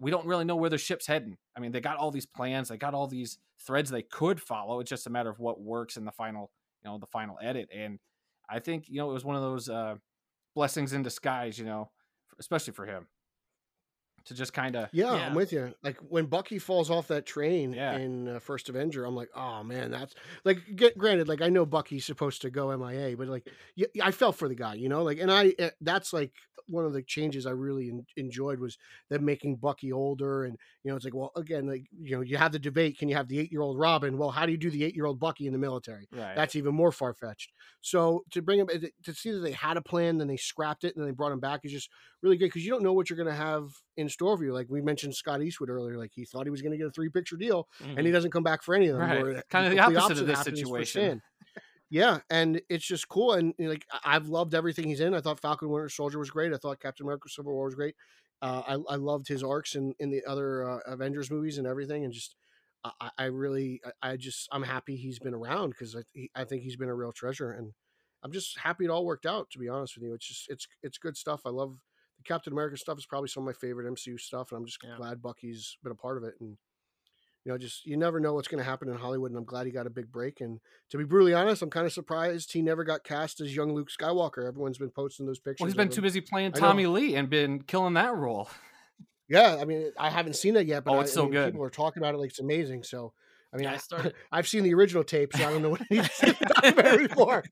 we don't really know where the ship's heading. I mean, they got all these plans, they got all these threads they could follow. It's just a matter of what works in the final, you know, the final edit. And I think you know it was one of those uh, blessings in disguise, you know, especially for him to just kind of Yeah, Yeah. I'm with you. Like when Bucky falls off that train Yeah. in uh, First Avenger, I'm like, oh man, that's like. Get, granted, like I know Bucky's supposed to go MIA, but like, y- I felt for the guy, you know. Like, and I uh, that's like one of the changes I really en- enjoyed was them making Bucky older, and you know, it's like, well, again, like you know, you have the debate: can you have the eight year old Robin? Well, how do you do the eight year old Bucky in the military? right. That's even more far fetched. So to bring him to see that they had a plan, then they scrapped it, and then they brought him back is just really good because you don't know what you're going to have in store for you. Like we mentioned Scott Eastwood earlier, like he thought he was going to get a three picture deal, and he doesn't come back for any of them. Right. Kinda the complete opposite of this situation. Yeah, and it's just cool, and you know, like I've loved everything he's in. I thought Falcon Winter Soldier was great. I thought Captain America: Civil War was great. Uh, I, I loved his arcs in in the other uh, Avengers movies and everything, and just I- I, I really, I, I just, I'm happy he's been around because I, he, I think he's been a real treasure, and I'm just happy it all worked out. To be honest with you, it's just, it's, it's good stuff. I love the Captain America stuff. is probably some of my favorite MCU stuff, and I'm just Yeah. glad Bucky's been a part of it. And you know, just you never know what's going to happen in Hollywood, and I'm glad he got a big break. And to be brutally honest, I'm kind of surprised he never got cast as young Luke Skywalker. Everyone's been posting those pictures. well, he's been too busy playing Tommy Lee and been killing that role. Yeah, I mean, I haven't seen it yet, but Oh, I- it's I so mean, good. People are talking about it like it's amazing. So, I mean, Yeah, I I started- I've seen the original tape, so I don't know what he's documentary for.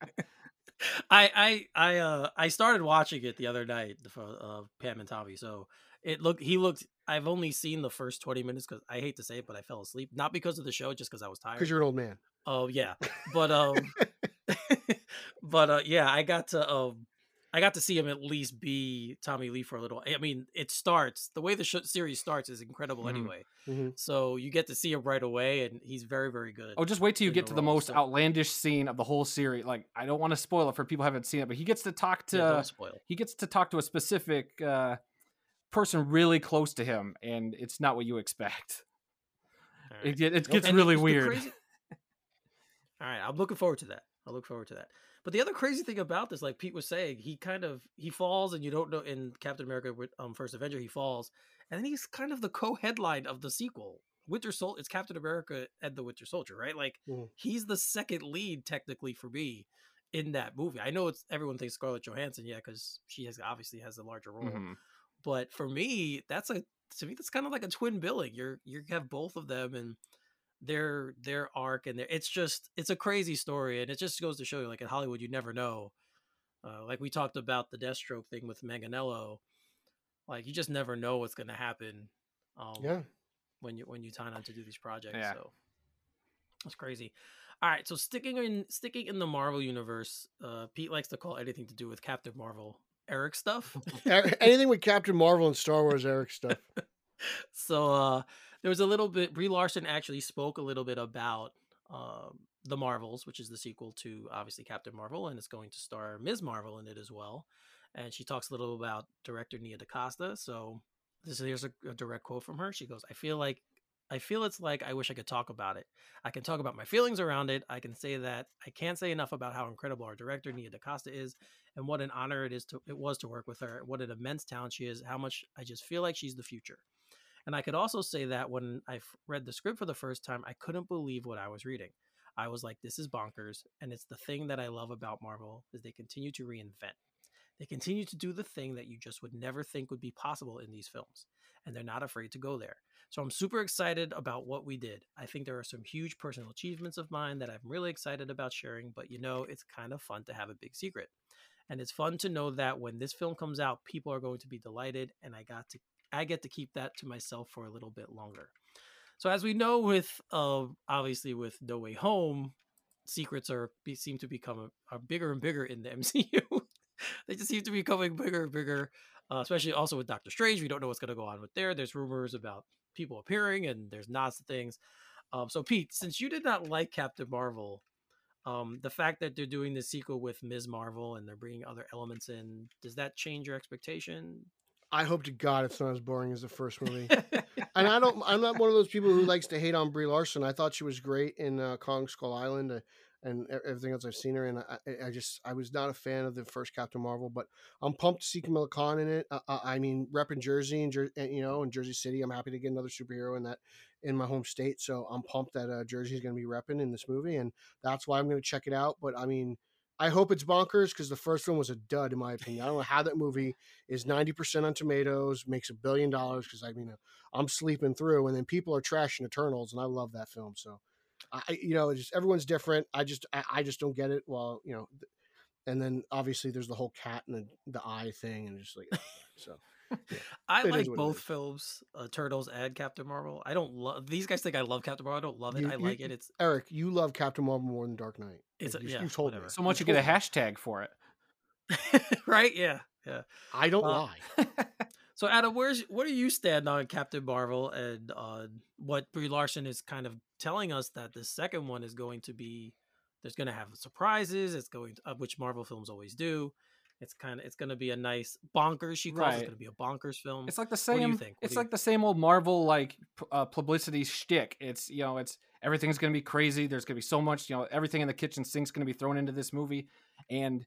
I I I uh I started watching it the other night for uh, Pam and Tommy. So it looked he looked. I've only seen the first twenty minutes because I hate to say it, but I fell asleep. Not because of the show, just because I was tired. Because you're an old man. Oh yeah, but um, but uh, yeah, I got to um, I got to see him at least be Tommy Lee for a little. I mean, it starts the way the show, series starts is incredible Mhm. anyway. Mhm. So you get to see him right away, and he's very very good. Oh, just wait till you get the to the most so- outlandish scene of the whole series. Like, I don't want to spoil it for people who haven't seen it, but he gets to talk to yeah, he gets to talk to a specific uh, person really close to him, and it's not what you expect. All It, it gets And really weird. crazy- All right, I'm looking forward to that. I look forward to that. But the other crazy thing about this, like Pete was saying, he kind of he falls, and you don't know. In Captain America, with um, First Avenger, he falls, and then he's kind of the co-headline of the sequel. Winter Soldier, it's Captain America and the Winter Soldier, right? Like Mhm. he's the second lead technically for me in that movie. I know it's everyone thinks Scarlett Johansson, yeah, because she has obviously has a larger role. Mhm. But for me, that's a to me that's kind of like a twin billing. You're you have both of them and their their arc and their it's just it's a crazy story and it just goes to show you like in Hollywood you never know. Uh, like we talked about the Deathstroke thing with Manganello, like you just never know what's going to happen. Um, Yeah. when you when you sign on to do these projects. Yeah. So that's crazy. All right, so sticking in sticking in the Marvel universe, uh, Pete likes to call anything to do with Captain Marvel Eric stuff. Anything with Captain Marvel and Star Wars Eric stuff. so uh, there was a little bit. Brie Larson actually spoke a little bit about um, the Marvels, which is the sequel to obviously Captain Marvel, and it's going to star Ms. Marvel in it as well. And she talks a little about director Nia DaCosta. So this here's a, a direct quote from her. She goes, "I feel like." I feel it's like I wish I could talk about it. I can talk about my feelings around it. I can say that I can't say enough about how incredible our director Nia DaCosta is, and what an honor it is to it was to work with her. What an immense talent she is. How much I just feel like she's the future. And I could also say that when I read the script for the first time, I couldn't believe what I was reading. I was like, this is bonkers. And it's the thing that I love about Marvel is they continue to reinvent. They continue to do the thing that you just would never think would be possible in these films. And they're not afraid to go there. So I'm super excited about what we did. I think there are some huge personal achievements of mine that I'm really excited about sharing, but you know, it's kind of fun to have a big secret. And it's fun to know that when this film comes out, people are going to be delighted and I got to I get to keep that to myself for a little bit longer. So as we know with uh, obviously with No Way Home, secrets are seem to become a, are bigger and bigger in the MCU. they just seem to be becoming bigger and bigger, uh, especially also with Doctor Strange. We don't know what's going to go on with there. There's rumors about people appearing and there's nods to things. Um, so Pete, since you did not like Captain Marvel, um, the fact that they're doing the sequel with Ms. Marvel and they're bringing other elements in, does that change your expectation? I hope to God it's not as boring as the first movie. and I don't. I'm not one of those people who likes to hate on Brie Larson. I thought she was great in uh, Kong Skull Island uh, and everything else I've seen her in. I, I- just I was not a fan of the first Captain Marvel, but I'm pumped to see Kamala Khan in it. Uh, uh, I mean, repping Jersey and, Jer- and you know in Jersey City, I'm happy to get another superhero in that in my home state. So I'm pumped that uh, Jersey is going to be repping in this movie, and that's why I'm going to check it out. But I mean. I hope it's bonkers because the first one was a dud in my opinion. I don't know how that movie is 90% on tomatoes, makes a billion dollars because I mean, uh, I'm sleeping through, and then people are trashing Eternals, and I love that film. So, I, I- you know, just everyone's different. I just, I, I just don't get it. Well, you know, and then obviously there's the whole cat and the, the eye thing, and just like, so I It is like both films, uh, Eternals and Captain Marvel. I don't love these guys think I love Captain Marvel. I don't love it. You- I you- like it. It's Eric, you love Captain Marvel more than Dark Knight. It's Like, a- you, yeah, you told whatever. me So much you get a hashtag for it. right. Yeah, yeah. I don't uh, lie. So Adam, where's what do you stand on Captain Marvel and uh, what Brie Larson is kind of telling us that the second one is going to be there's going to have surprises. It's going to, uh, which Marvel films always do. It's kind of it's going to be a nice bonkers. She calls. Right. it's going to be a bonkers film. It's like the What do you same. It's do you- like the same old Marvel like uh, publicity shtick. It's you know, it's everything's gonna be crazy. There's gonna be so much. You know, everything in the kitchen sink's gonna be thrown into this movie, and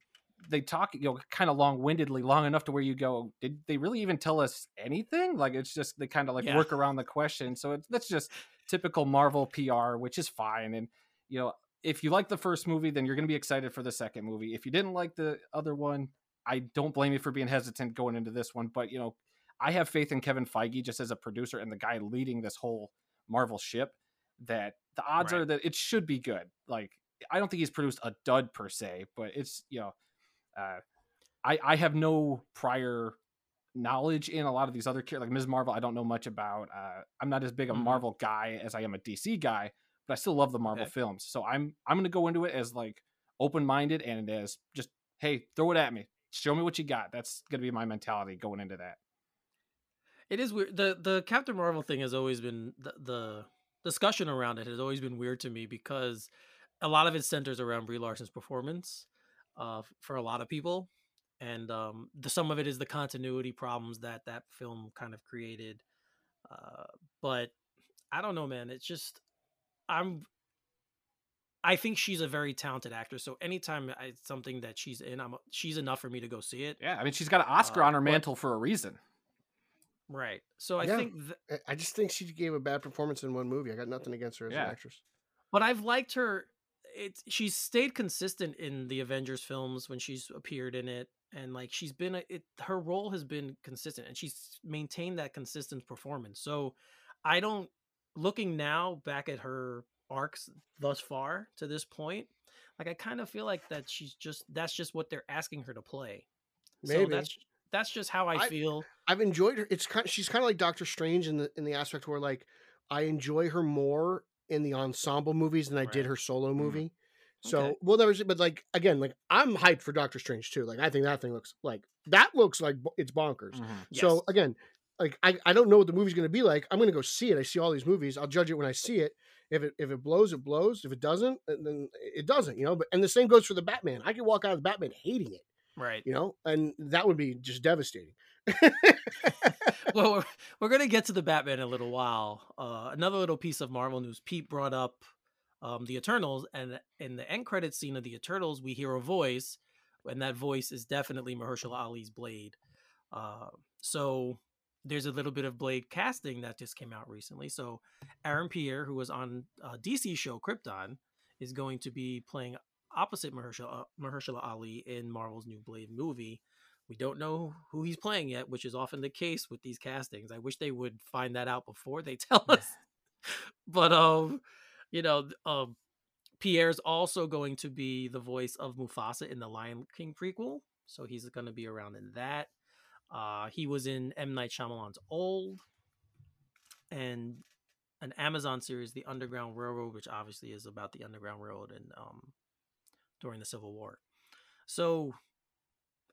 they talk you know kind of long windedly, long enough to where you go, did they really even tell us anything? Like it's just they kind of like Yeah. work around the question. So it's that's just typical Marvel PR, which is fine. And you know, if you like the first movie, then you're gonna be excited for the second movie. If you didn't like the other one, I don't blame you for being hesitant going into this one. But you know, I have faith in Kevin Feige just as a producer and the guy leading this whole Marvel ship that the odds Right. are that it should be good. Like I don't think he's produced a dud per se, but it's you know, uh, I I have no prior knowledge in a lot of these other characters like Ms. Marvel. I don't know much about. Uh, I'm not as big a Mhm. Marvel guy as I am a DC guy, but I still love the Marvel Okay. films. So I'm I'm going to go into it as like open minded and as just hey throw it at me, show me what you got. That's going to be my mentality going into that. It is weird. the The Captain Marvel thing has always been the, the discussion around it has always been weird to me because a lot of it centers around Brie Larson's performance uh, for a lot of people, and um, the some of it is the continuity problems that that film kind of created. Uh, but I don't know, man. It's just I'm. I think she's a very talented actress. So anytime I, it's something that she's in, I'm she's enough for me to go see it. Yeah, I mean she's got an Oscar Uh, on her but- mantle for a reason. Right. So I Yeah. think, th- I- I just think she gave a bad performance in one movie. I got nothing against her as Yeah. an actress. but I've liked her. It's she's stayed consistent in the Avengers films when she's appeared in it, and like she's been a, it. Her role has been consistent, and she's maintained that consistent performance. So I don't. Looking now back at her arcs thus far to this point, like I kind of feel like that she's just that's just what they're asking her to play. So Maybe. that's that's just how I, I- feel. I've enjoyed her. It's kind. She's kind of like Doctor Strange in the in the aspect where like I enjoy her more in the ensemble movies than I did her solo Mhm. movie. So Okay. well, there was, but like again, like I'm hyped for Doctor Strange too. Like I think that thing looks like that looks like it's bonkers. Mhm. So again, like I, I don't know what the movie's going to be like. I'm going to go see it. I see all these movies. I'll judge it when I see it. If it if it blows, it blows. If it doesn't, then it doesn't. You know. But and the same goes for the Batman. I could walk out of the Batman hating it. right. You know, and that would be just devastating. well, we're, we're going to get to the Batman in a little while. Uh, another little piece of Marvel news. Pete brought up um, the Eternals, and in the end credit scene of the Eternals, we hear a voice, and that voice is definitely Mahershala Ali's Blade. Uh, so there's a little bit of Blade casting that just came out recently. So Aaron Pierre, who was on uh, DC show Krypton, is going to be playing opposite Mahershala, Mahershala Ali in Marvel's new Blade movie. We don't know who he's playing yet, which is often the case with these castings. I wish they would find that out before they tell us. but um, you know, um, Pierre's also going to be the voice of Mufasa in the Lion King prequel, so he's going to be around in that. Uh, he was in M Night Shyamalan's Old, and an Amazon series, The Underground Railroad, which obviously is about the Underground Railroad and um during the Civil War. So,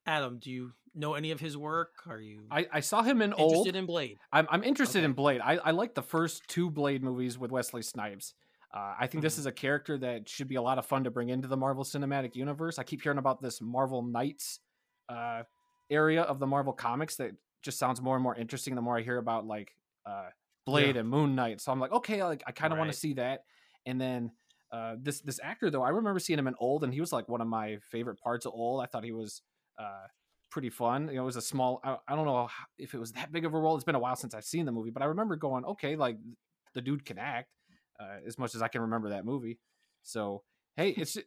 Adam, do you know any of his work? Are you I, I saw him in interested old. in Blade? I'm, I'm interested Okay. in Blade. I, I like the first two Blade movies with Wesley Snipes. Uh, I think this Mhm. is a character that should be a lot of fun to bring into the Marvel Cinematic Universe. I keep hearing about this Marvel Knights uh, area of the Marvel comics that just sounds more and more interesting the more I hear about like uh, Blade and Moon Knight. So I'm like, okay, like I kind of want Right. to see that. And then uh, this this actor though, I remember seeing him in Old, and he was like one of my favorite parts of Old. I thought he was uh, pretty fun. You know, it was a small. I, I don't know if it was that big of a role. It's been a while since I've seen the movie, but I remember going, okay, like the dude can act uh, as much as I can remember that movie. So hey, it's it,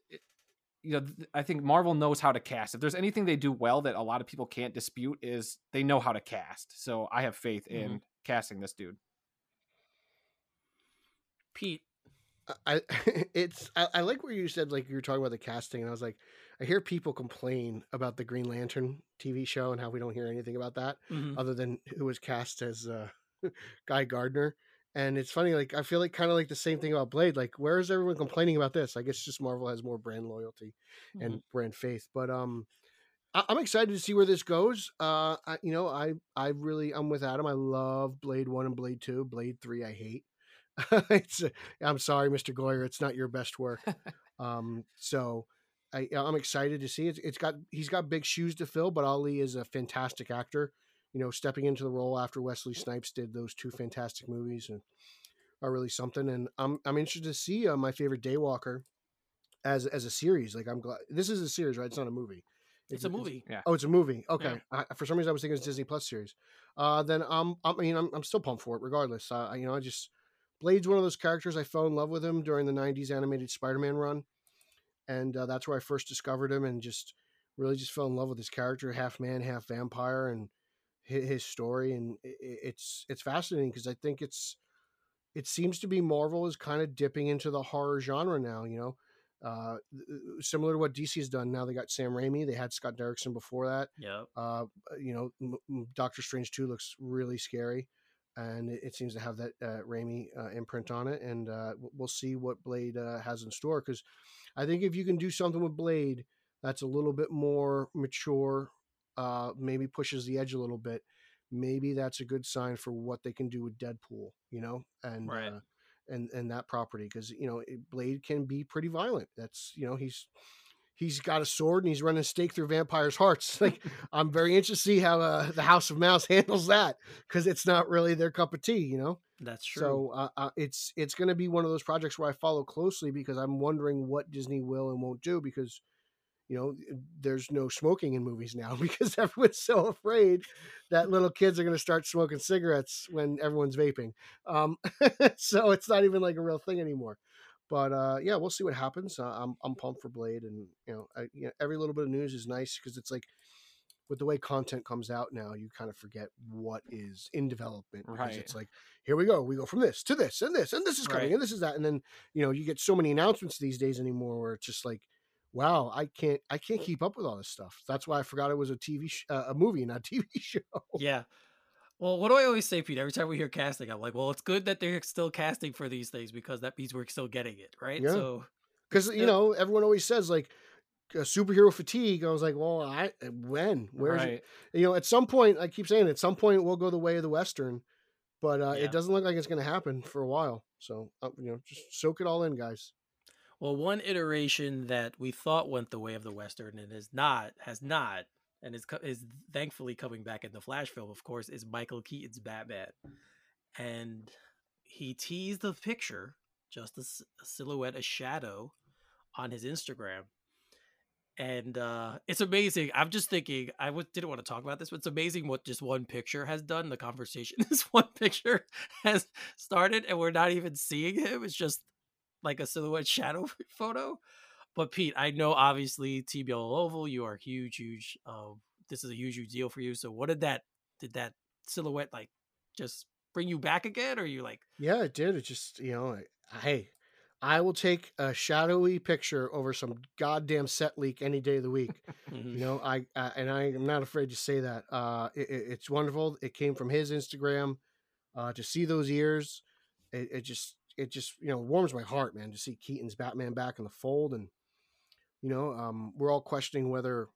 you know th- I think Marvel knows how to cast. If there's anything they do well that a lot of people can't dispute is they know how to cast. So I have faith in casting this dude. Pete, I it's I, I like where you said like you were talking about the casting, and I was like, I hear people complain about the Green Lantern TV show and how we don't hear anything about that mhm, other than who was cast as uh, Guy Gardner. And it's funny, like I feel like kind of like the same thing about Blade. Like, where is everyone complaining about this? I guess just Marvel has more brand loyalty and mhm. brand faith. But um, I, I'm excited to see where this goes. Uh, I, you know, I I really I'm with Adam. I love Blade One and Blade Two. Blade Three, I hate. it's uh, I'm sorry, Mr. Goyer, it's not your best work. um, so I I'm excited to see it. It's got he's got big shoes to fill, but Ali is a fantastic actor. You know, stepping into the role after Wesley Snipes did those two fantastic movies and are really something. And I'm I'm interested to see uh, my favorite Daywalker as as a series. Like I'm glad this is a series, right? It's not a movie. It's a movie. Yeah. Oh, it's a movie. Okay. I, for some reason, I was thinking it's Disney Plus series. Uh, then um, I mean, I'm, I'm still pumped for it, regardless. Uh, I- you know, I just Blade's one of those characters. I fell in love with him during the '90s animated Spider-Man run, and uh, that's where I first discovered him, and just really just fell in love with his character, half man, half vampire, and his, story. And it's it's fascinating because I think it's it seems to be Marvel is kind of dipping into the horror genre now. You know. Uh, th- similar to what DC has done. Now they got Sam Raimi. They had Scott Derrickson before that. Yep. Uh, you know, M- M- Doctor Strange two looks really scary, and it, seems to have that uh, Raimi uh, imprint on it. And uh, we'll see what Blade uh, has in store because I think if you can do something with Blade that's a little bit more mature, uh, maybe pushes the edge a little bit. Maybe that's a good sign for what they can do with Deadpool, you know, and Right. uh, and and that property because you know Blade can be pretty violent. That's you know he's he's got a sword and he's running a stake through vampires' hearts. Like I'm very interested to see how uh, the House of Mouse handles that because it's not really their cup of tea, you know. That's true. So uh, uh, it's it's going to be one of those projects where I follow closely because I'm wondering what Disney will and won't do because you know, there's no smoking in movies now because everyone's so afraid that little kids are going to start smoking cigarettes when everyone's vaping. Um, so it's not even like a real thing anymore. But uh, yeah, we'll see what happens. Uh, I'm I'm pumped for Blade, and you know, I, you know, every little bit of news is nice because it's like with the way content comes out now, you kind of forget what is in development because Right. it's like, here we go, we go from this to this and this and this is coming Right. and this is that, and then you know you get so many announcements these days anymore where it's just like, wow, I can't I can't keep up with all this stuff. That's why I forgot it was a TV sh- uh, a movie, not a TV show. Yeah. Well, what do I always say, Pete? Every time we hear casting, I'm like, well, it's good that they're still casting for these things because that means we're still getting it, right? Yeah. So, Because you know everyone always says like. uh, Superhero fatigue. I was like, well, I when where's it? you know at some point i keep saying at some point we'll go the way of the western but uh, Yeah. it doesn't look like it's going to happen for a while so uh, you know just soak it all in guys well, one iteration that we thought went the way of the Western and is not, has not, and is, is thankfully coming back in the Flash film, of course, is Michael Keaton's Batman. And he teased the picture, just a silhouette, a shadow on his Instagram. And uh, it's amazing. I'm just thinking, I w- didn't want to talk about this, but it's amazing what just one picture has done. The conversation this one picture has started, and we're not even seeing him. It's just like a silhouette shadow photo. But Pete, I know obviously Yellow Oval, you are huge, huge. Uh, this is a huge, huge deal for you. So what did that did that silhouette like just bring you back again, or you like yeah it did it just you know hey i will take a shadowy picture over some goddamn set leak any day of the week you know i, I and i am not afraid to say that uh it- it's wonderful it came from his instagram uh to see those ears it, it just it just you know warms my heart man to see keaton's batman back in the fold and you know um we're all questioning whether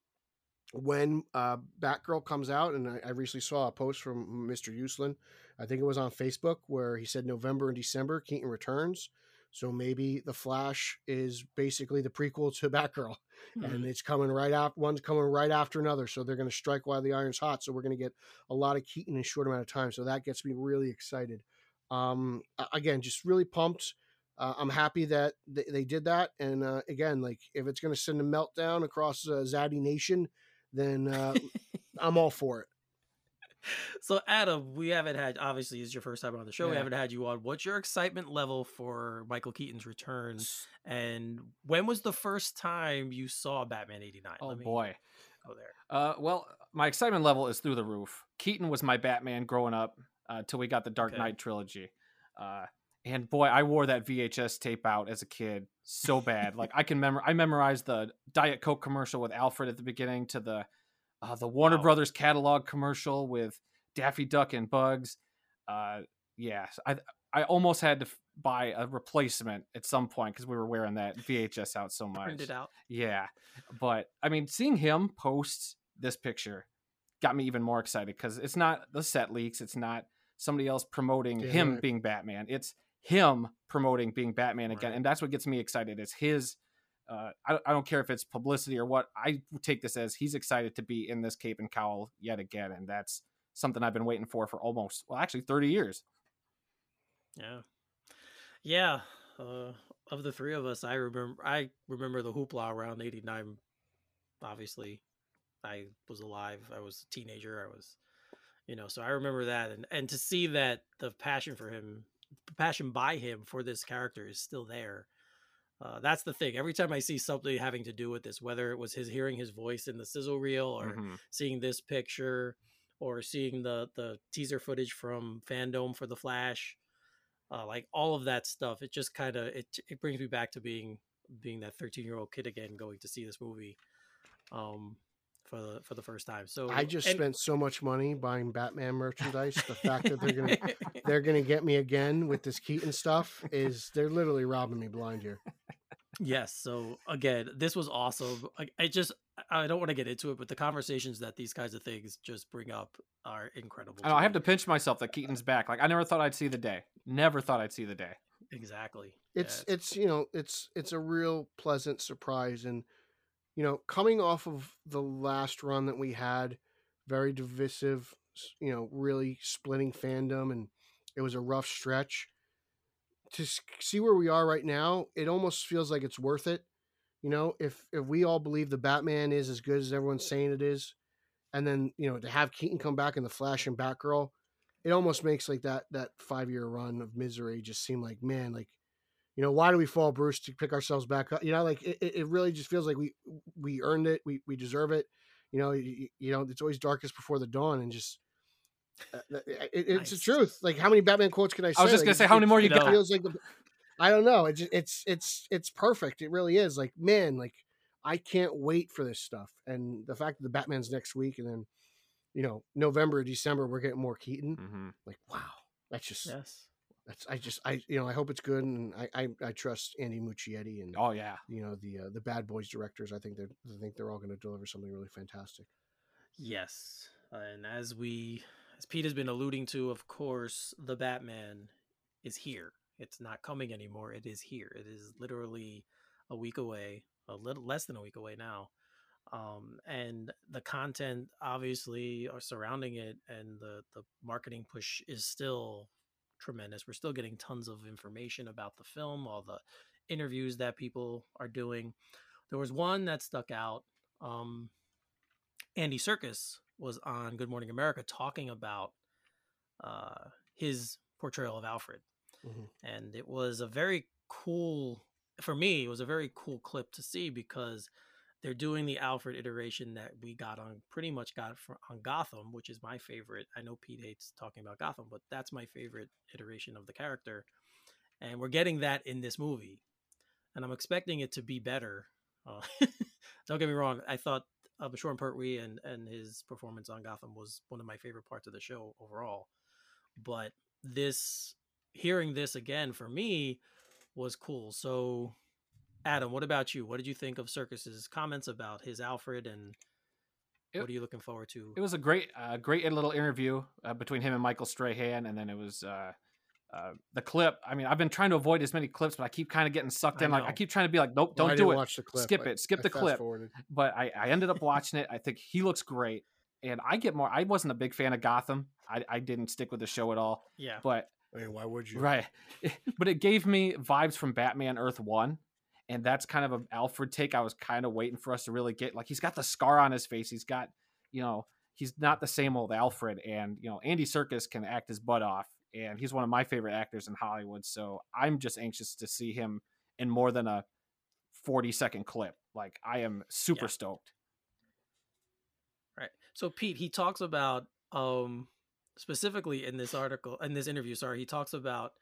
when uh batgirl comes out and I, I recently saw a post from mr uslan i think it was on facebook where he said november and december keaton returns so maybe the flash is basically the prequel to batgirl and mhm. it's coming right after one's coming right after another. So they're going to strike while the iron's hot. So we're going to get a lot of Keaton in a short amount of time. So that gets me really excited. Um, again, just really pumped. Uh, I'm happy that they, they did that. And uh, again, like if it's going to send a meltdown across uh, Zaddy Nation, then uh, I'm all for it. so Adam, we haven't had obviously is your first time on the show. We haven't had you on. What's your excitement level for Michael Keaton's return? And when was the first time you saw Batman '89? Oh Let me boy. go there. Uh, well, my excitement level is through the roof. Keaton was my Batman growing up uh, till we got the Dark Okay. Knight trilogy. Uh, and boy, I wore that VHS tape out as a kid so bad. like I can memor I memorized the Diet Coke commercial with Alfred at the beginning to the uh, the Warner Wow. Brothers catalog commercial with Daffy Duck and Bugs. Uh, yeah, I I almost had to f- buy a replacement at some point because we were wearing that VHS out so much. Turned it out. Yeah, but I mean, seeing him post this picture got me even more excited because it's not the set leaks. It's not somebody else promoting Yeah, him right. being Batman. It's him promoting being Batman again, Right. and that's what gets me excited. Is his. Uh, I, I don't care if it's publicity or what. I take this as he's excited to be in this cape and cowl yet again, and that's something I've been waiting for for almost well, actually thirty years. Yeah, yeah. Uh, of the three of us, I remember. I remember the hoopla around '89. Obviously, I was alive. I was a teenager. I was, you know, so I remember that, and and to see that the passion for him, the passion by him for this character is still there. Uh, that's the thing. Every time I see something having to do with this, whether it was his hearing his voice in the sizzle reel or Mhm. seeing this picture or seeing the the teaser footage from fandom for the flash uh, like all of that stuff it just kind of it it brings me back to being being that 13 year old kid again going to see this movie um for the for the first time so I just and- spent so much money buying Batman merchandise. The fact that they're gonna they're gonna get me again with this Keaton stuff is they're literally robbing me blind here. Yes. So again, this was awesome. I, I just I don't want to get into it, but the conversations that these kinds of things just bring up are incredible. Oh, I, I have to pinch myself that Keaton's back. Like I never thought I'd see the day. Never thought I'd see the day. exactly. Yeah, it's it's you know it's it's a real pleasant surprise and you know coming off of the last run that we had very divisive you know really splitting fandom and it was a rough stretch to see where we are right now it almost feels like it's worth it You know, if if we all believe the Batman is as good as everyone's saying it is, and then you know to have Keaton come back in the Flash and Batgirl, it almost makes like that that five year run of misery just seem like man, like you know why do we fall Bruce to pick ourselves back up? You know, like it, it really just feels like we we earned it, we we deserve it. You know, you, you know it's always darkest before the dawn, and just. Uh, it, it's Nice. the truth. Like, how many Batman quotes can I say? I was just gonna it- say, how many more you got? Feels like the, I don't know. It's it's it's it's perfect. It really is. Like, man, like I can't wait for this stuff. And the fact that the Batman's next week, and then you know November, December, we're getting more Keaton. Mhm. Like, wow, that's just Yes. That's I just I you know I hope it's good, and I I, I trust Andy Muschietti and Oh yeah. you know the uh, the Bad Boys directors. I think they're I think they're all going to deliver something really fantastic. Yes. And as we as Pete has been alluding to, of course, the Batman is here. It's not coming anymore. It is here. It is literally a week away, a little less than a week away now. Um, and the content obviously are surrounding it and the the marketing push is still tremendous. We're still getting tons of information about the film, all the interviews that people are doing. There was one that stuck out. Um, Andy Serkis was on Good Morning America talking about uh, his portrayal of Alfred, Mhm. and it was a very cool for me. It was a very cool clip to see because they're doing the Alfred iteration that we got on pretty much got from, on Gotham, which is my favorite. I know Pete hates talking about Gotham, but that's my favorite iteration of the character, and we're getting that in this movie, and I'm expecting it to be better. Uh, don't get me wrong. I thought uh, Bashorn Pertwee and and his performance on Gotham was one of my favorite parts of the show overall. But this hearing this again for me was cool. So Adam, what about you? What did you think of Serkis's comments about his Alfred and It- what are you looking forward to? It was a great, uh, great little interview uh, between him and Michael Strahan, and then it was uh, uh, the clip. I mean, I've been trying to avoid as many clips, but I keep kind of getting sucked I in. Like I keep trying to be like, nope, don't I do it. Watch the clip. Skip I- it. Skip I the clip. fast-forwarded. But I, I ended up watching it. I think he looks great, and I get more. I wasn't a big fan of Gotham. I, I didn't stick with the show at all. yeah. But I mean, why would you? Right. but it gave me vibes from Batman Earth 1. And that's kind of an Alfred take. I was kind of waiting for us to really get like he's got the scar on his face. He's got, you know, he's not the same old Alfred. And, you know, Andy Serkis can act his butt off. And he's one of my favorite actors in Hollywood. So I'm just anxious to see him in more than a 40 second clip. Like I am super Yeah. stoked. Right. So Pete, he talks about um specifically in this article in this interview, sorry, he talks about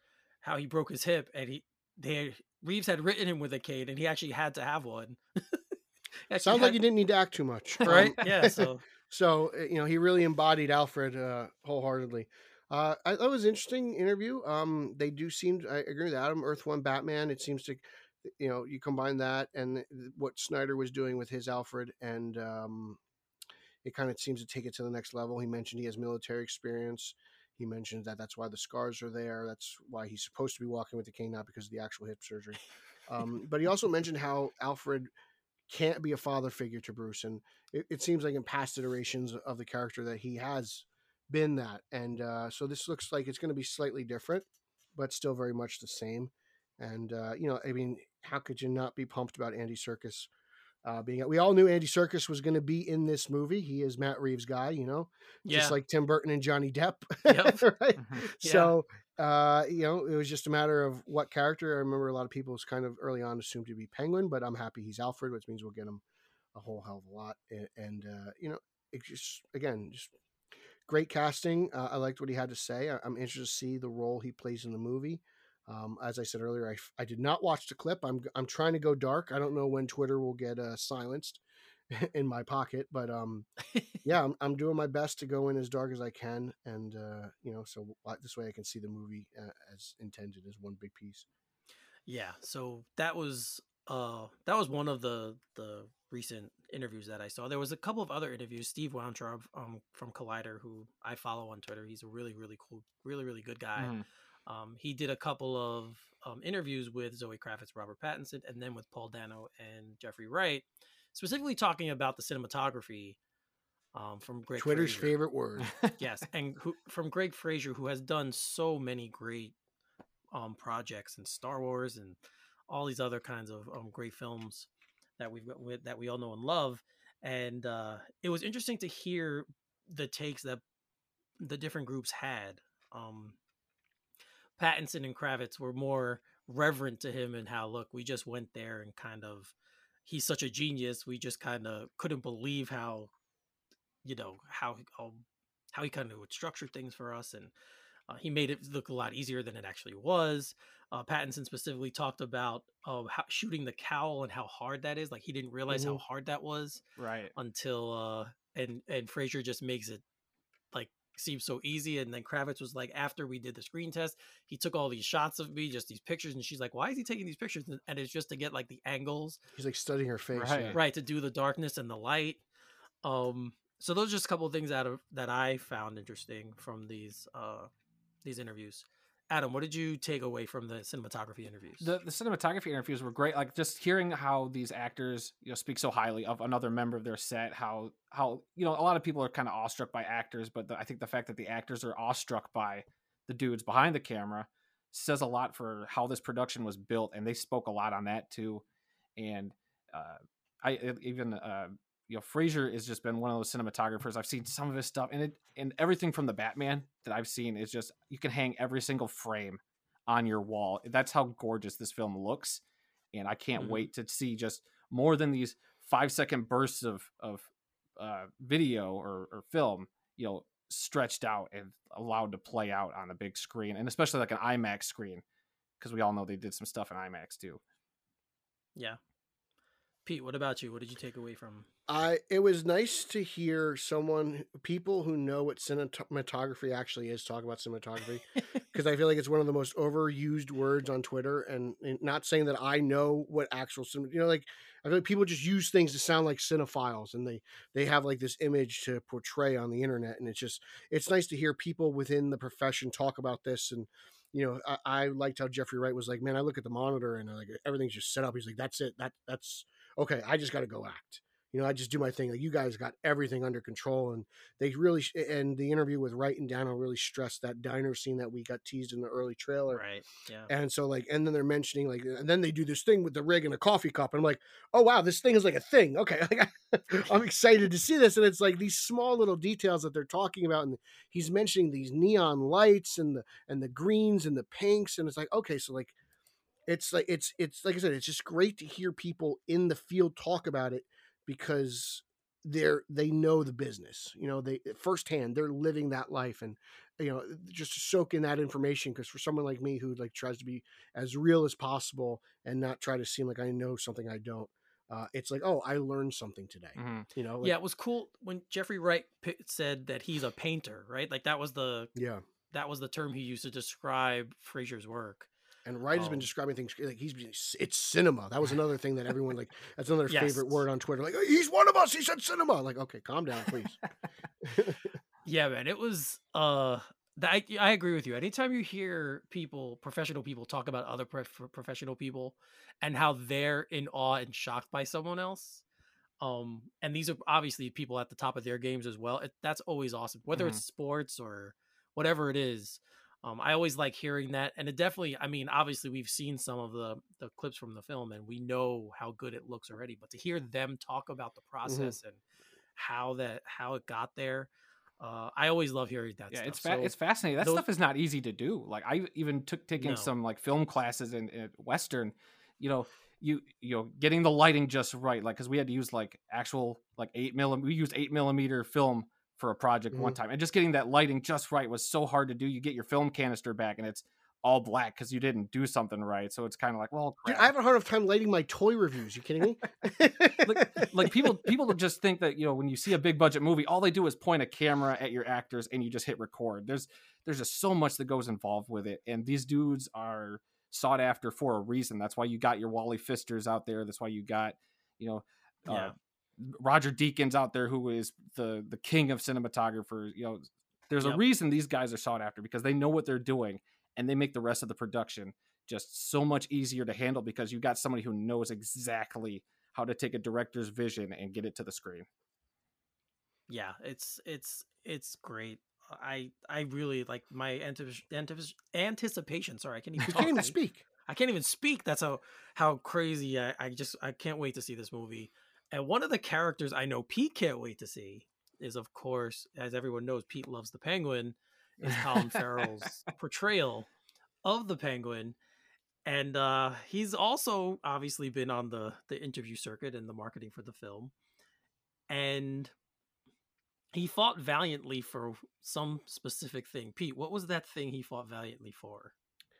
how he broke his hip and he they Reeves had written him with a cane and he actually had to have one. Sounds like you didn't need to act too much, right? Um, yeah, so So uh, you know he really embodied Alfred uh, wholeheartedly. Uh, I it was an interesting interview. Um, they do seem. I agree with Adam. Earth One Batman. It seems to, you know, you combine that and what Snyder was doing with his Alfred, and um, it kind of seems to take it to the next level. He mentioned he has military experience. He mentioned that that's why the scars are there. That's why he's supposed to be walking with the cane, not because of the actual hip surgery. Um, but he also mentioned how Alfred can't be a father figure to Bruce, and it, it seems like in past iterations of the character that he has been that, and uh, so this looks like it's going to be slightly different, but still very much the same. And uh, you know, I mean, how could you not be pumped about Andy Serkis uh, being? We all knew Andy Serkis was going to be in this movie. He is Matt Reeves' guy, you know, yeah. just like Tim Burton and Johnny Depp, Yep. right? Mhm. Yeah. So, uh, you know, it was just a matter of what character. I remember a lot of people was kind of early on assumed to be Penguin, but I'm happy he's Alfred, which means we'll get him a whole hell of a lot. A- And, uh, you know, it just, again, just great casting. Uh, I liked what he had to say. I'm interested to see the role he plays in the movie. Um, as I said earlier, I, I did not watch the clip. I'm, I'm trying to go dark. I don't know when Twitter will get uh, silenced in my pocket, but um, yeah, I'm, I'm doing my best to go in as dark as I can, and uh, you know, so this way I can see the movie uh, as intended as one big piece. Yeah, so that was uh that was one of the the recent interviews that I saw. There was a couple of other interviews. Steve Weintraub um from Collider, who I follow on Twitter. He's a really really cool, really really good guy. Mhm. Um, he did a couple of um, interviews with Zoe Kravitz, Robert Pattinson, and then with Paul Dano and Jeffrey Wright, specifically talking about the cinematography um, from Greg Twitter's Fraser. favorite word. yes, and who, from Greig Fraser, who has done so many great um, projects and Star Wars and all these other kinds of um, great films. that we've got that we all know and love. And uh, it was interesting to hear the takes that the different groups had. Um, Pattinson and Kravitz were more reverent to him and how look, we just went there and kind of he's such a genius. We just kind of couldn't believe how you know how how, how he kind of would structure things for us and uh, he made it look a lot easier than it actually was. Uh, Pattinson specifically talked about uh, how, shooting the cowl and how hard that is. Like he didn't realize Mhm. how hard that was Right. until uh, and and Fraser just makes it like seem so easy. And then Kravitz was like, after we did the screen test, he took all these shots of me, just these pictures, and she's like, why is he taking these pictures? And- And it's just to get like the angles He's like studying her face. Right. yeah. right to do the darkness and the light um so those are just a couple of things out of that i found interesting from these uh these interviews adam what did you take away from the cinematography interviews? The, the cinematography interviews were great like just hearing how these actors you know speak so highly of another member of their set how how you know a lot of people are kind of awestruck by actors but the, i think the fact that the actors are awestruck by the dudes behind the camera says a lot for how this production was built and they spoke a lot on that too. And uh i even uh you know Fraser has just been one of those cinematographers I've seen some of his stuff and it and everything from the Batman that I've seen is just you can hang every single frame on your wall. That's how gorgeous this film looks, and I can't Mhm. wait to see just more than these five second bursts of of uh, video or, or film, you know, stretched out and allowed to play out on a big screen, and especially like an IMAX screen, because we all know they did some stuff in IMAX too. yeah pete what about you what did you take away from I it was nice to hear someone people who know what cinematography actually is talk about cinematography because I feel like it's one of the most overused words on Twitter and, and not saying that I know what actual you know like I feel like people just use things to sound like cinephiles and they they have like this image to portray on the internet and it's just it's nice to hear people within the profession talk about this and you know I, I liked how Jeffrey Wright was like man I look at the monitor and like everything's just set up. He's like that's it. That that's okay I just got to go act you know, I just do my thing. Like you guys got everything under control, and they really sh- and the interview with Wright and Dano really stressed that diner scene that we got teased in the early trailer. right yeah And so like, and then they're mentioning like, and then they do this thing with the rig and a coffee cup, and I'm like, oh wow, this thing is like a thing. Okay, like, I'm excited to see this, and it's like these small little details that they're talking about, and he's mentioning these neon lights and the and the greens and the pinks, and it's like, okay, so like, it's like it's it's like I said, it's just great to hear people in the field talk about it because they're they know the business you know they firsthand they're living that life and you know just soak in that information because for someone like me who like tries to be as real as possible and not try to seem like i know something i don't uh, it's like oh i learned something today Mhm. you know like, yeah it was cool when jeffrey wright said that he's a painter right? Like that was the yeah. that was the term he used to describe fraser's work and Wright has been Um, describing things like he's been- it's cinema. That was another thing that everyone like. That's another Yes. favorite word on Twitter. Like he's one of us. He said cinema. Like okay, calm down, please. Yeah, man, it was. Uh, I I agree with you. Anytime you hear people, professional people, talk about other prof- professional people and how they're in awe and shocked by someone else, um, and these are obviously people at the top of their games as well. It, that's always awesome, whether Mhm. it's sports or whatever it is. Um, I always like hearing that, and it definitely. I mean, obviously, we've seen some of the the clips from the film, and we know how good it looks already. But to hear them talk about the process and how that how it got there, uh, I always love hearing that. yeah stuff. it's fa- So- it's fascinating that those- stuff is not easy to do like i even took taking No. some like film classes in, in western you know you you know getting the lighting just right like because we had to use like actual like eight millimeter we used eight millimeter film for a project one Mhm. time and just getting that lighting just right was so hard to do you get your film canister back and it's all black because you didn't do something right so it's kind of like well Dude. I have a hard enough time lighting my toy reviews. You kidding me? like, like people people just think that you know when you see a big budget movie all they do is point a camera at your actors and you just hit record there's there's just so much that goes involved with it and these dudes are sought after for a reason that's why you got your wally pfisters out there that's why you got you know uh, Yeah. Roger deakins out there who is the the king of cinematographers you know there's Yep. a reason these guys are sought after because they know what they're doing and they make the rest of the production just so much easier to handle because you've got somebody who knows exactly how to take a director's vision and get it to the screen. yeah, it's it's it's great. I I really like my antici- anticipation. Sorry, I can't even You can't even speak. I can't even speak. That's how how crazy I, I just I can't wait to see this movie. And one of the characters I know Pete can't wait to see is, of course, as everyone knows, Pete loves the Penguin. Is Colin Farrell's portrayal of the Penguin, and uh, he's also obviously been on the the interview circuit and the marketing for the film, and he fought valiantly for some specific thing. Pete, what was that thing he fought valiantly for?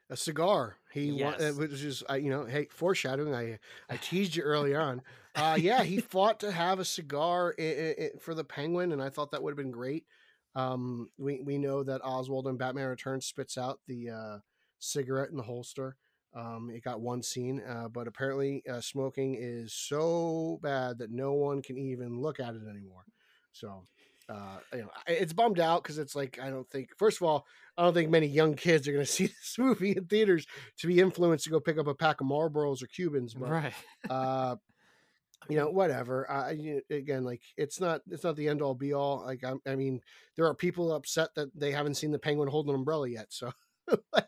A cigar. He Yes. wa- uh, which is uh, you know, hey, foreshadowing. I I teased you early on. Uh, yeah, he fought to have a cigar i i i for the Penguin, and I thought that would have been great. Um, we we know that Oswald in Batman Returns spits out the uh, cigarette in the holster. Um, it got one scene, uh, but apparently uh, smoking is so bad that no one can even look at it anymore. So, uh, you know, it's bummed out because it's like I don't think. First of all, I don't think many young kids are going to see this movie in theaters to be influenced to go pick up a pack of Marlboros or Cubans. But right. uh, you know, whatever. I you, again, like it's not it's not the end all be all. Like I, I mean, there are people upset that they haven't seen the penguin hold an umbrella yet. So, like,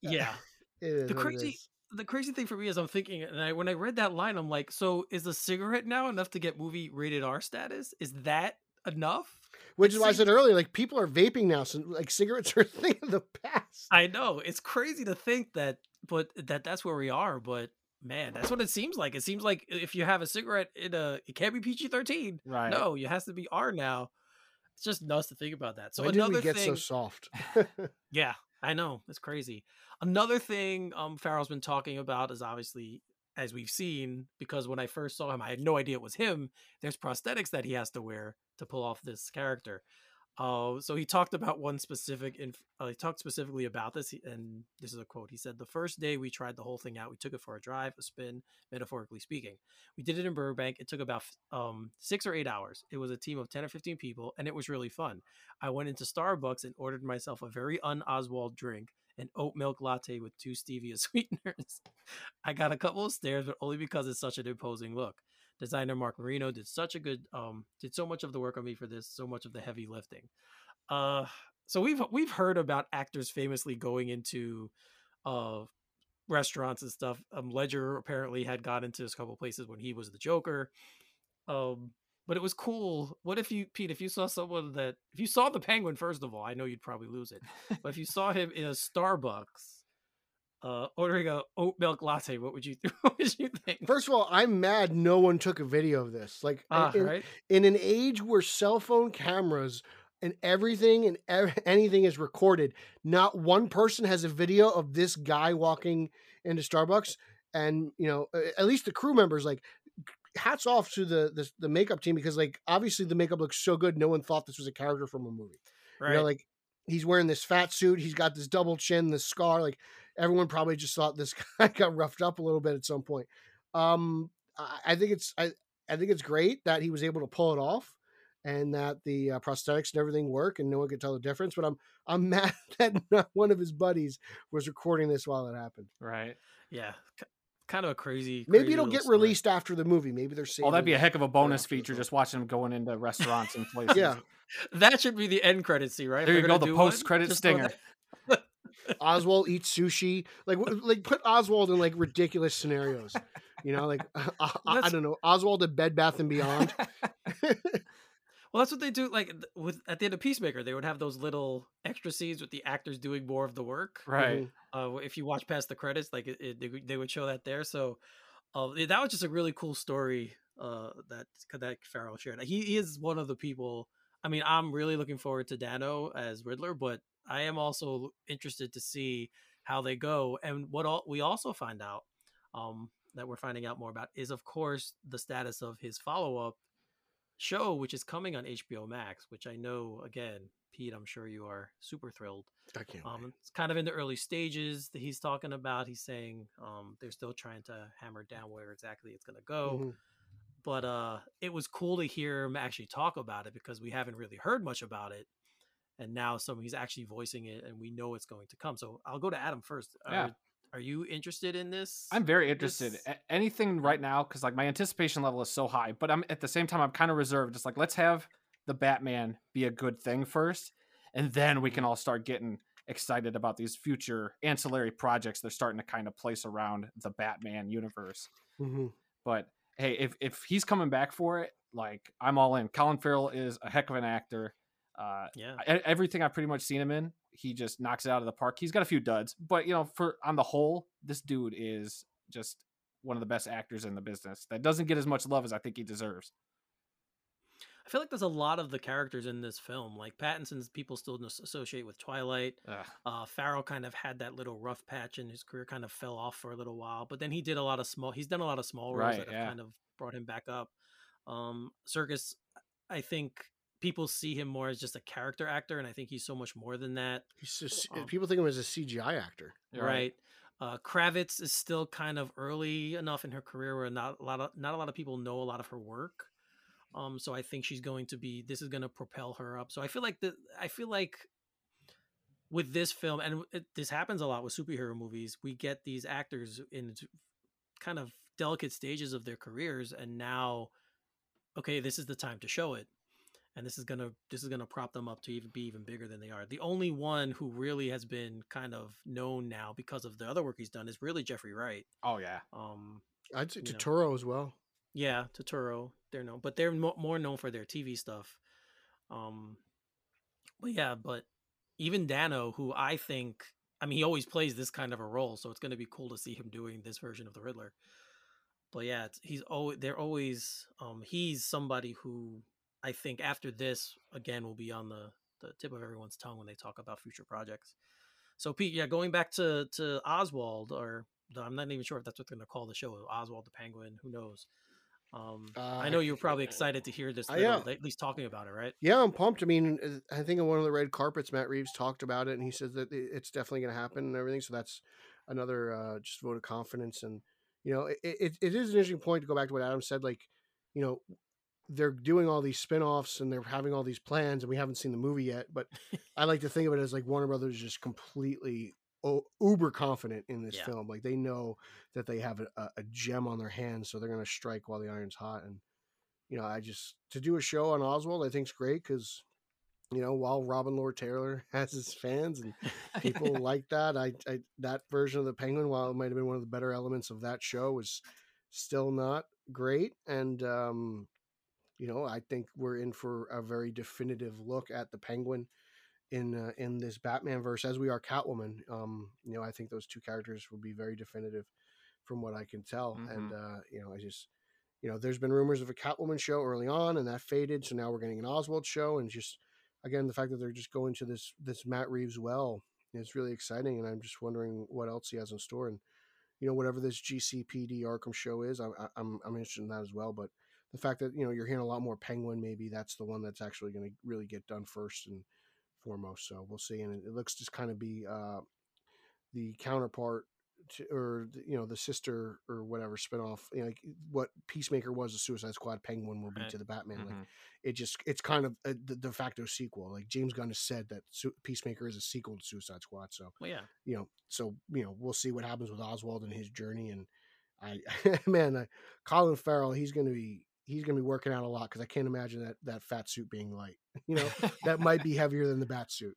Yeah. it is The crazy- the crazy thing for me is I'm thinking, and I when I read that line, I'm like, so is a cigarette now enough to get movie rated R status? Is that enough? Which is why I said earlier, like people are vaping now, so like cigarettes are a thing of the past. I know it's crazy to think that, but that that's where we are. But man, that's what it seems like. It seems like if you have a cigarette in a, it can't be PG-13. Right. No, it has to be R now. It's just nuts to think about that. So When did another we get thing, so soft? Yeah, I know. It's crazy. Another thing um Farrell's been talking about is obviously as we've seen because when I first saw him I had no idea it was him. There's prosthetics that he has to wear to pull off this character. Uh, so he talked about one specific inf- uh, he talked specifically about this and this is a quote he said the first day we tried the whole thing out we took it for a drive a spin metaphorically speaking we did it in burbank it took about um, six or eight hours it was a team of 10 or 15 people and it was really fun I went into Starbucks and ordered myself a very un Oswald drink, an oat milk latte with two stevia sweeteners. I got a couple of stares, but only because it's such an imposing look. Designer Mark Marino did such a good um did so much of the work on me for this, so much of the heavy lifting. Uh so we've we've heard about actors famously going into uh restaurants and stuff. Um Ledger apparently had got into a couple places when he was the Joker. Um but it was cool. What if you, Pete, if you saw someone that, if you saw the penguin, first of all, I know you'd probably lose it. but if you saw him in a Starbucks, uh, ordering a oat milk latte, what would you, what would you think? First of all, I'm mad no one took a video of this. Like Ah, in, right? in an age where cell phone cameras and everything and ev- anything is recorded, not one person has a video of this guy walking into Starbucks. And you know, at least the crew members, like, hats off to the the, the makeup team because, like, obviously the makeup looks so good. No one thought this was a character from a movie. Right. You know, like he's wearing this fat suit. He's got this double chin, this scar. Like everyone probably just thought this guy got roughed up a little bit at some point. Um, I, I think it's I, I think it's great that he was able to pull it off, and that the uh, prosthetics and everything work, and no one could tell the difference. But I'm I'm mad that not one of his buddies was recording this while it happened. Right. yeah. k- Kind of a crazy. Maybe crazy it'll get story. released after the movie. Maybe they're saving. Oh, that'd be a heck of a bonus feature just watching him going into restaurants and places. Yeah, That should be the end credit scene, right? There you go, the do one, post-credit stinger. that- Oswald eats sushi. Like, like put Oswald in like ridiculous scenarios. You know, like I, I, I don't know, Oswald at Bed Bath and Beyond. Well, that's what they do. Like with at the end of Peacemaker, they would have those little extra scenes with the actors doing more of the work. right. Mhm. uh, if you watch past the credits, like it, it, they, would- they would show that there. So uh, that was just a really cool story uh, that that Farrell shared. He, he is one of the people. I mean, I'm really looking forward to Dano as Riddler, but I am also interested to see how they go. And what all, we also find out um, that we're finding out more about is, of course, the status of his follow up show, which is coming on HBO Max. Which I know, again, Pete, I'm sure you are super thrilled. I can't. Um, it's kind of in the early stages that he's talking about. He's saying um, they're still trying to hammer down where exactly it's going to go. Mhm. But uh, it was cool to hear him actually talk about it because we haven't really heard much about it. And now some he's actually voicing it, and we know it's going to come. So I'll go to Adam first. Yeah. Are, are you interested in this? I'm very interested. this- Anything right now, because like my anticipation level is so high, but I'm at the same time I'm kind of reserved. Just like let's have the Batman be a good thing first, and then we can all start getting excited about these future ancillary projects they're starting to kind of place around the Batman universe. hmm But hey, if if he's coming back for it, like I'm all in. Colin Farrell is a heck of an actor. Uh, Yeah. everything I've pretty much seen him in, he just knocks it out of the park. He's got a few duds, but you know, for on the whole, this dude is just one of the best actors in the business. That doesn't get as much love as I think he deserves. I feel like there's a lot of the characters in this film. Like Pattinson's people still as- associate with Twilight. Ugh. Uh, Farrell kind of had that little rough patch and his career kind of fell off for a little while. But then he did a lot of small. He's done a lot of small roles Right, that have yeah. kind of brought him back up. Um, Serkis, I think people see him more as just a character actor, and I think he's so much more than that. He's just, Um, people think of him as a CGI actor. You're right. Uh, Kravitz is still kind of early enough in her career where not a lot of not a lot of people know a lot of her work. Um, so I think she's going to be. This is going to propel her up. So I feel like the. I feel like with this film, and it, this happens a lot with superhero movies. We get these actors in kind of delicate stages of their careers, and now, okay, this is the time to show it and this is gonna this is gonna prop them up to even be even bigger than they are. The only one who really has been kind of known now because of the other work he's done is really Jeffrey Wright. Oh yeah. Um, I'd say You know. Turturro as well. yeah, Turturro, they're known, but they're mo- more known for their TV stuff. Um, but yeah, but even Dano, who I think, I mean, he always plays this kind of a role, so it's gonna be cool to see him doing this version of the Riddler. But yeah, it's, he's always they're always um he's somebody who I think after this again will be on the the tip of everyone's tongue when they talk about future projects. So Pete, yeah, going back to to Oswald, or I'm not even sure if that's what they're gonna call the show, Oswald the Penguin. Who knows? Um, I Uh, know you're probably excited to hear this, I little, at least talking about it, right? Yeah, I'm pumped. I mean, uh, I think on one of the red carpets, Matt Reeves talked about it, and he says that it's definitely going to happen and everything. So that's another uh, just vote of confidence. And you know, it, it, it is an interesting point to go back to what Adam said. Like, you know, they're doing all these spin-offs and they're having all these plans, and we haven't seen the movie yet. But I like to think of it as like Warner Brothers just completely o- uber confident in this Yeah. film. Like they know that they have a, a- gem on their hands, so they're going to strike while the iron's hot. And you know, I just to do a show on Oswald, I think's great because you know, while Robin Lord Taylor has his fans and people like that, I, I that version of the Penguin, while it might have been one of the better elements of that show, was still not great. And um, you know, I think we're in for a very definitive look at the Penguin in uh, in this Batman verse, as we are Catwoman. Um, you know, I think those two characters will be very definitive, from what I can tell. And uh, you know, I just you know, there's been rumors of a Catwoman show early on, and that faded. So now we're getting an Oswald show, and just again, the fact that they're just going to this this Matt Reeves well is really exciting. And I'm just wondering what else he has in store. And you know, whatever this GCPD Arkham show is, I, I, I'm I'm interested in that as well. But the fact that you know you're hearing a lot more Penguin, maybe that's the one that's actually going to really get done first and foremost. So we'll see. And it, it looks to kind of be uh, the counterpart to, or you know the sister or whatever spinoff. You know, like what Peacemaker was, the Suicide Squad Penguin will be Right. to the Batman. Like Mhm. it just it's kind of a, the de facto sequel. Like James Gunn has said that Peacemaker is a sequel to Suicide Squad. So Well, yeah. you know, so you know, we'll see what happens with Oswald and his journey. And I, man, uh, Colin Farrell, he's gonna be he's gonna be working out a lot because I can't imagine that that fat suit being light. You know, that might be heavier than the bat suit.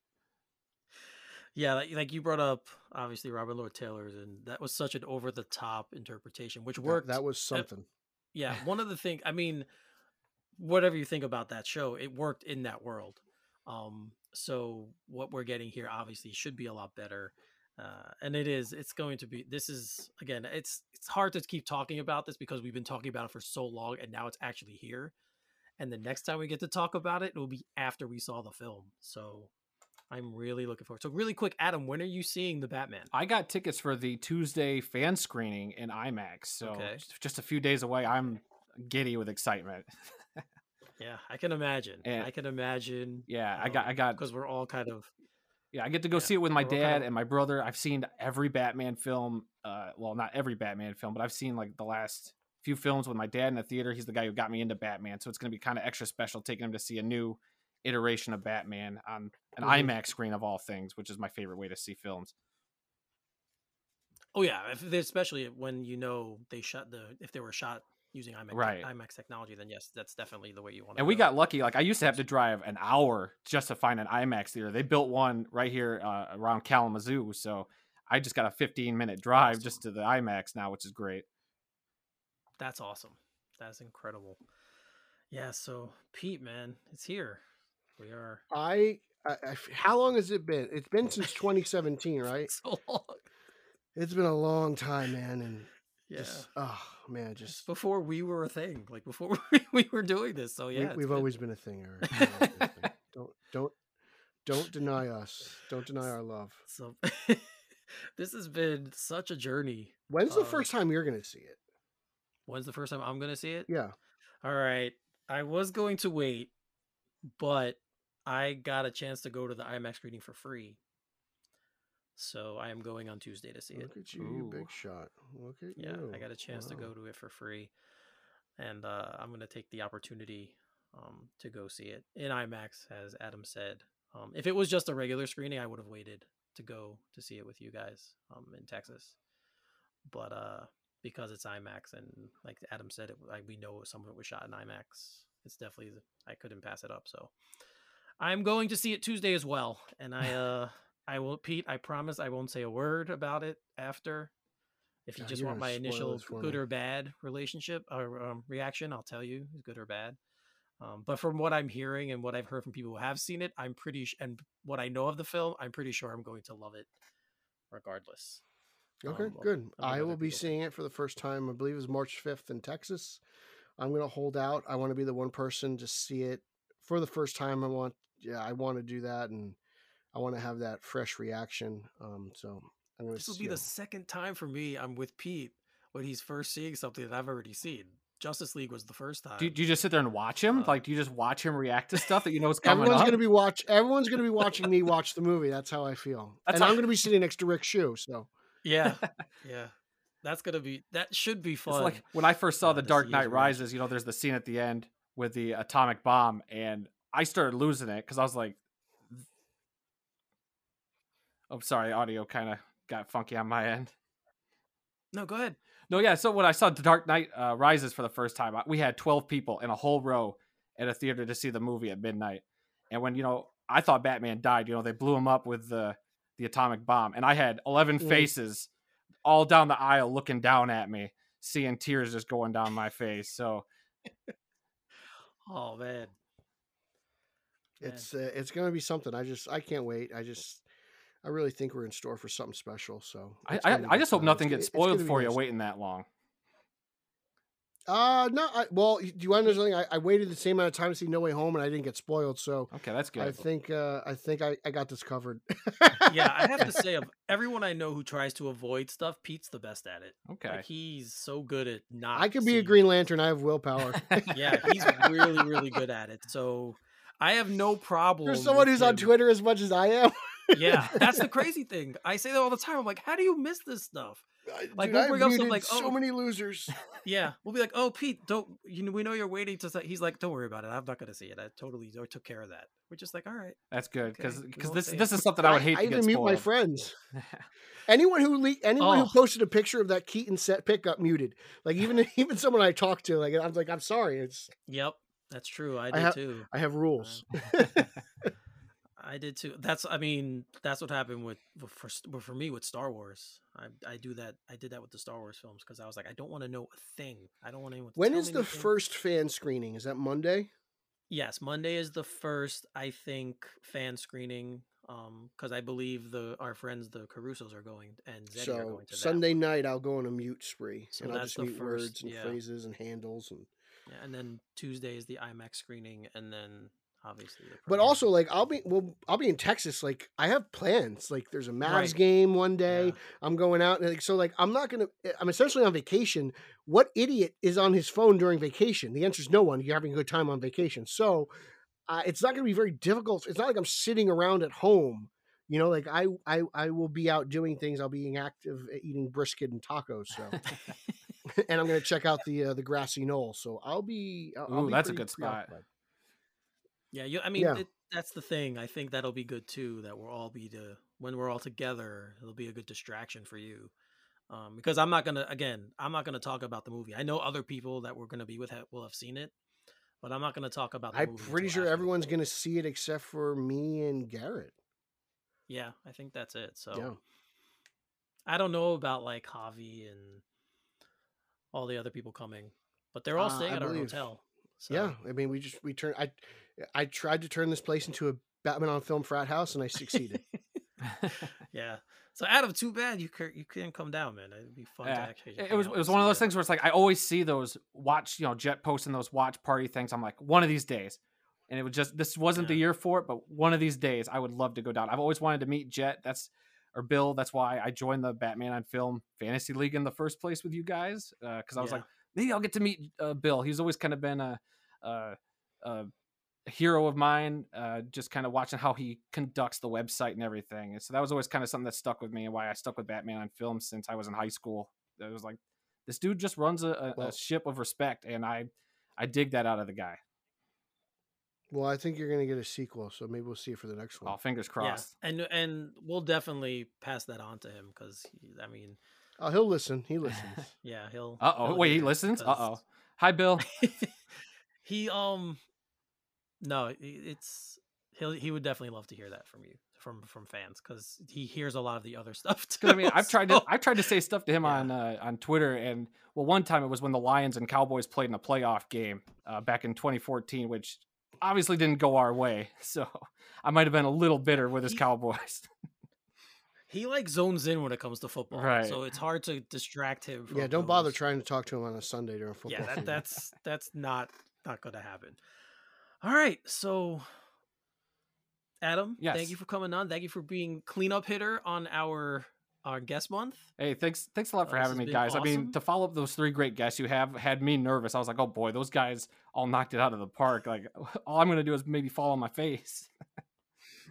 Yeah, like, like you brought up, obviously Robert Lord Taylor's, and that was such an over the top interpretation, which worked. That, was something. yeah, one of the things. I mean, whatever you think about that show, it worked in that world. Um, so what we're getting here obviously should be a lot better, uh, and it is. It's going to be. This is again. It's it's hard to keep talking about this because we've been talking about it for so long, and now it's actually here. And the next time we get to talk about it, it will be after we saw the film. So I'm really looking forward. So really quick, Adam, when are you seeing the Batman? I got tickets for the Tuesday fan screening in IMAX, so Okay. just- a few days away. I'm giddy with excitement. Yeah, I can imagine. And- I can imagine. Yeah, I got, I got, because we're all kind of yeah, I get to go yeah, see it with my we're dad and my brother. I've seen every Batman film. Uh, well, not every Batman film, but I've seen like the last few films with my dad in the theater. He's the guy who got me into Batman, so it's going to be kind of extra special taking him to see a new iteration of Batman on an Mhm. IMAX screen of all things, which is my favorite way to see films. Oh yeah, if, especially when you know they shot the if they were shot using IMAX Right. IMAX technology, then yes, that's definitely the way you want. To And we got lucky. Like I used to have to drive an hour just to find an IMAX theater. They built one right here uh, around Kalamazoo, so I just got a 15 minute drive just to the IMAX now, which is great. That's awesome. That's incredible. Yeah. So Pete, man, it's here. We are I, I, I- how long has it been? It's been since 2017, right? so long. It's been a long time, man, and Yeah. just oh man, Just before we were a thing, like before we, we were doing this. So yeah, we've been- always been a thing. Eric. We've always been a thing. don't don't don't deny us. Don't deny our love. so. this has been such a journey. When's the Uh, first time you're gonna see it? When's the first time I'm gonna see it? Yeah. All right. I was going to wait, but I got a chance to go to the IMAX reading for free. So I am going on Tuesday to see it. Look at you, you Ooh. big shot. Look at Yeah, you. I got a chance to go to it for free. And uh, I'm going to take the opportunity um, to go see it in IMAX, as Adam said. Um, if it was just a regular screening, I would have waited to go to see it with you guys um, in Texas. But uh, because it's IMAX, and like Adam said, it, like, we know some of it was shot in IMAX. It's definitely I couldn't pass it up. So I'm going to see it Tuesday as well, and I uh I will Pete. I promise I won't say a word about it after. If you God, just want my initial good me. or bad relationship or um, reaction, I'll tell you is good or bad. Um, but from what I'm hearing and what I've heard from people who have seen it, I'm pretty sh- and what I know of the film, I'm pretty sure I'm going to love it, regardless. Okay, Um, good. I mean, I other will be people- seeing it for the first time. I believe is March 5th in Texas. I'm going to hold out. I want to be the one person to see it for the first time. I want, yeah, I want to do that, and I want to have that fresh reaction. Um, so I'm going This to. will be the second time for me. I'm with Pete when he's first seeing something that I've already seen. Justice League was the first time. Do, do you just sit there and watch him? Uh, like, do you just watch him react to stuff that you know is coming Everyone's up? going to be watch. Everyone's going to be watching me watch the movie. That's how I feel, That's and how- I'm going to be sitting next to Rick Shue. So yeah, yeah. That's gonna be that should be It's fun. like when I first saw uh, The Dark Knight. Rises, you know, there's the scene at the end with the atomic bomb, and I started losing it because I was like, "Oh, sorry, audio kind of got funky on my end." no, go ahead. No, yeah. So when I saw The Dark Knight uh, Rises for the first time, we had 12 people in a whole row at a theater to see the movie at midnight. And when you know, I thought Batman died. You know, they blew him up with the the atomic bomb, and I had 11 Mm. faces all down the aisle looking down at me, seeing tears just going down my face. So Oh man, Man. it's uh, it's going to be something. I just I can't wait. I just I really think we're in store for something special. So I, I, I good just hope time. nothing It's- gets spoiled for you waiting that long. Uh no. I, well, do you want to know something? I, I waited the same amount of time to see No Way Home, and I didn't get spoiled. So Okay, that's good. I think uh I think I, I got this covered. yeah. I have to say, of everyone I know who tries to avoid stuff, Pete's the best at it. okay. Like he's so good at not. I could be a Green Lantern. I have willpower. Yeah, he's really, really good at it. So I have no problem. For someone with who's on Twitter as much as I am, Yeah, that's the crazy thing. I say that all the time. I'm like, how do you miss this stuff? I- Like, dude, we'll I've bring up something muted like, so oh, many losers. Yeah, we'll be like, oh, Pete, don't you know? We know you're waiting to. Say, he's like, don't worry about it. I'm not going to see it. I totally I took care of that. We're just like, all right. That's good because we because this say this it. is something I would hate I to get even mute my friends. Anyone who le- anyone Oh. who posted a picture of that Keaton set pick got muted. Like even even someone I talked to, like I'm like I'm sorry. It's Yep, that's true. I I did have- too. I have rules. I did too. That's I mean that's what happened with with- for for me with Star Wars. I I do that. I did that with the Star Wars films because I was like I don't want to know a thing. I don't want anyone. To When is the anything. first fan screening? Is that Monday? Yes, Monday is the first. I think fan screening. Um, because I believe the our friends the Carusos are going and Zeddy are so going to Sunday one. night I'll go on a mute spree So and I'll just mute first- words and yeah. phrases and handles and Yeah, and then Tuesday is the IMAX screening, and then obviously but also like I'll be well I'll be in Texas like I have plans. Like there's a Mavs Right. game one day Yeah. I'm going out and like so like I'm not gonna eh, I'm essentially on vacation. What idiot is on his phone during vacation? The answer is no one. You're having a good time on vacation. So uh, it's not gonna be very difficult. It's not like I'm sitting around at home. You know like I I I will be out doing things. I'll be active eh, eating brisket and tacos so. And I'm gonna check out the uh, the grassy knoll. So I'll be I'll, I'll be that's a good spot. Yeah, you, I mean, Yeah. It, that's the thing. I think that'll be good too. That we'll all be to when we're all together. It'll be a good distraction for you. Um, because I'm not gonna again, I'm not gonna talk about the movie. I know other people that we're gonna be with ha- will have seen it, but I'm not gonna talk about. the I'm pretty sure everyone's to see it except for me and Garrett. Yeah, I think that's it. So Yeah. I don't know about like Javi and all the other people coming, but they're all Uh, staying I at our hotel. So. Yeah, I mean, we just we turned. I I tried to turn this place into a Batman on film frat house, and I succeeded. yeah. So Adam, too bad you cou- you couldn't come down, man. It'd be fun to Yeah. actually. It was it was one of those it. things where it's like I always see those watch you know Jet posting those watch party things. I'm like one of these days, and it was just this wasn't the year for it, but one of these days I would love to go down. I've always wanted to meet Jet. That's or Bill. That's why I joined the Batman on Film Fantasy League in the first place with you guys uh, because I was Yeah. like maybe I'll get to meet uh, Bill. He's always kind of been a, a, a hero of mine. Uh, just kind of watching how he conducts the website and everything. And so that was always kind of something that stuck with me and why I stuck with Batman on film since I was in high school. It was like this dude just runs a, a, Well- a ship of respect, and I I dig that out of the guy. well, I think you're going to get a sequel, so maybe we'll see it for the next one. Oh, fingers Yeah, crossed. and and we'll definitely pass that on to him because I mean, Oh, he'll listen. He listens. yeah, he'll. Uh oh, wait, he listens. Uh oh. Hi, Bill. he um, no, it's he'll he would definitely love to hear that from you from from fans because he hears a lot of the other stuff too. 'Cause, I mean, I've tried to I've tried to say stuff to him Yeah. on uh, on Twitter, and well, one time it was when the Lions and Cowboys played in a playoff game uh, back in 2014, which obviously didn't go our way. So I might have been a little bitter with his He- Cowboys. He like zones in when it comes to football, Right. So it's hard to distract him. From yeah, don't bother trying to talk to him on a Sunday during football. yeah that, season. that's that's not not gonna happen all right so adam Yes. thank you for coming on thank you for being cleanup hitter on our our guest month Hey, thanks thanks a lot for Uh, having me, been guys. I mean, to follow up those three great guests you have had me nervous. I was like, oh boy, those guys all knocked it out of the park. Like, all I'm gonna do is maybe fall on my face.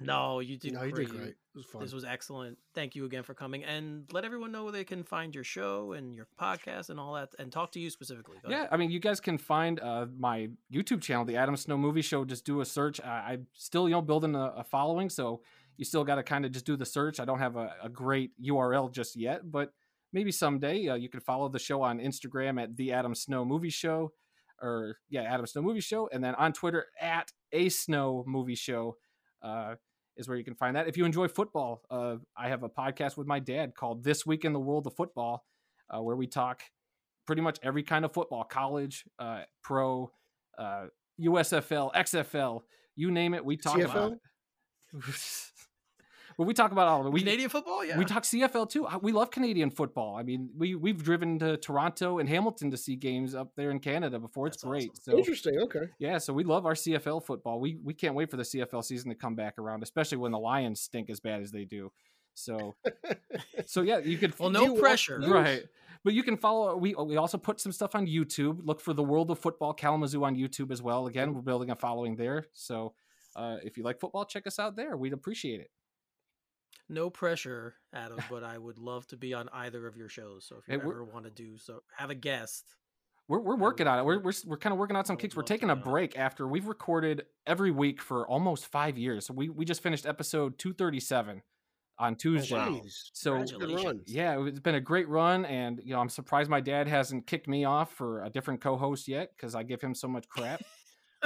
no you did no, you great. did great. It was fun. this was excellent thank you again for coming and let everyone know where they can find your show and your podcast and all that and talk to you specifically Go Yeah, ahead. I mean, you guys can find uh, my YouTube channel, the Adam Snow Movie Show. Just do a search. I, I'm still, you know, building a, a following, so you still got to kind of just do the search. I don't have a, a great URL just yet, but maybe someday uh, you can follow the show on Instagram at the Adam Snow Movie Show, or yeah, Adam Snow Movie Show, and then on Twitter at a Snow Movie Show. Uh, is where you can find that. If you enjoy football, uh, I have a podcast with my dad called This Week in the World of Football, uh, where we talk pretty much every kind of football college, uh, pro, uh, USFL, XFL, you name it. We talk about it. well, we talk about all of it. We, canadian football yeah we talk CFL too. We love Canadian football. I mean, we, we've driven to Toronto and Hamilton to see games up there in Canada before. It's That's great. awesome. So Interesting. Okay. yeah, so we love our CFL football. We we can't wait for the CFL season to come back around, especially when the Lions stink as bad as they do. So so yeah, you could well no pressure those? right. But you can follow. We we also put some stuff on YouTube. Look for the World of Football Kalamazoo on YouTube as well. Again, we're building a following there. So uh, if you like football, check us out there. We'd appreciate it. No pressure adam but i would love to be on either of your shows so if you Hey, ever want to do so have a guest We're, we're working on it. We're, we're, we're kind of working out some kicks. We're taking a break after we've recorded every week for almost five years. So we, we just finished episode 237 on oh, Tuesday. wow. So Good run. Congratulations. yeah, it's been a great run, and you know I'm surprised my dad hasn't kicked me off for a different co-host yet because I give him so much crap.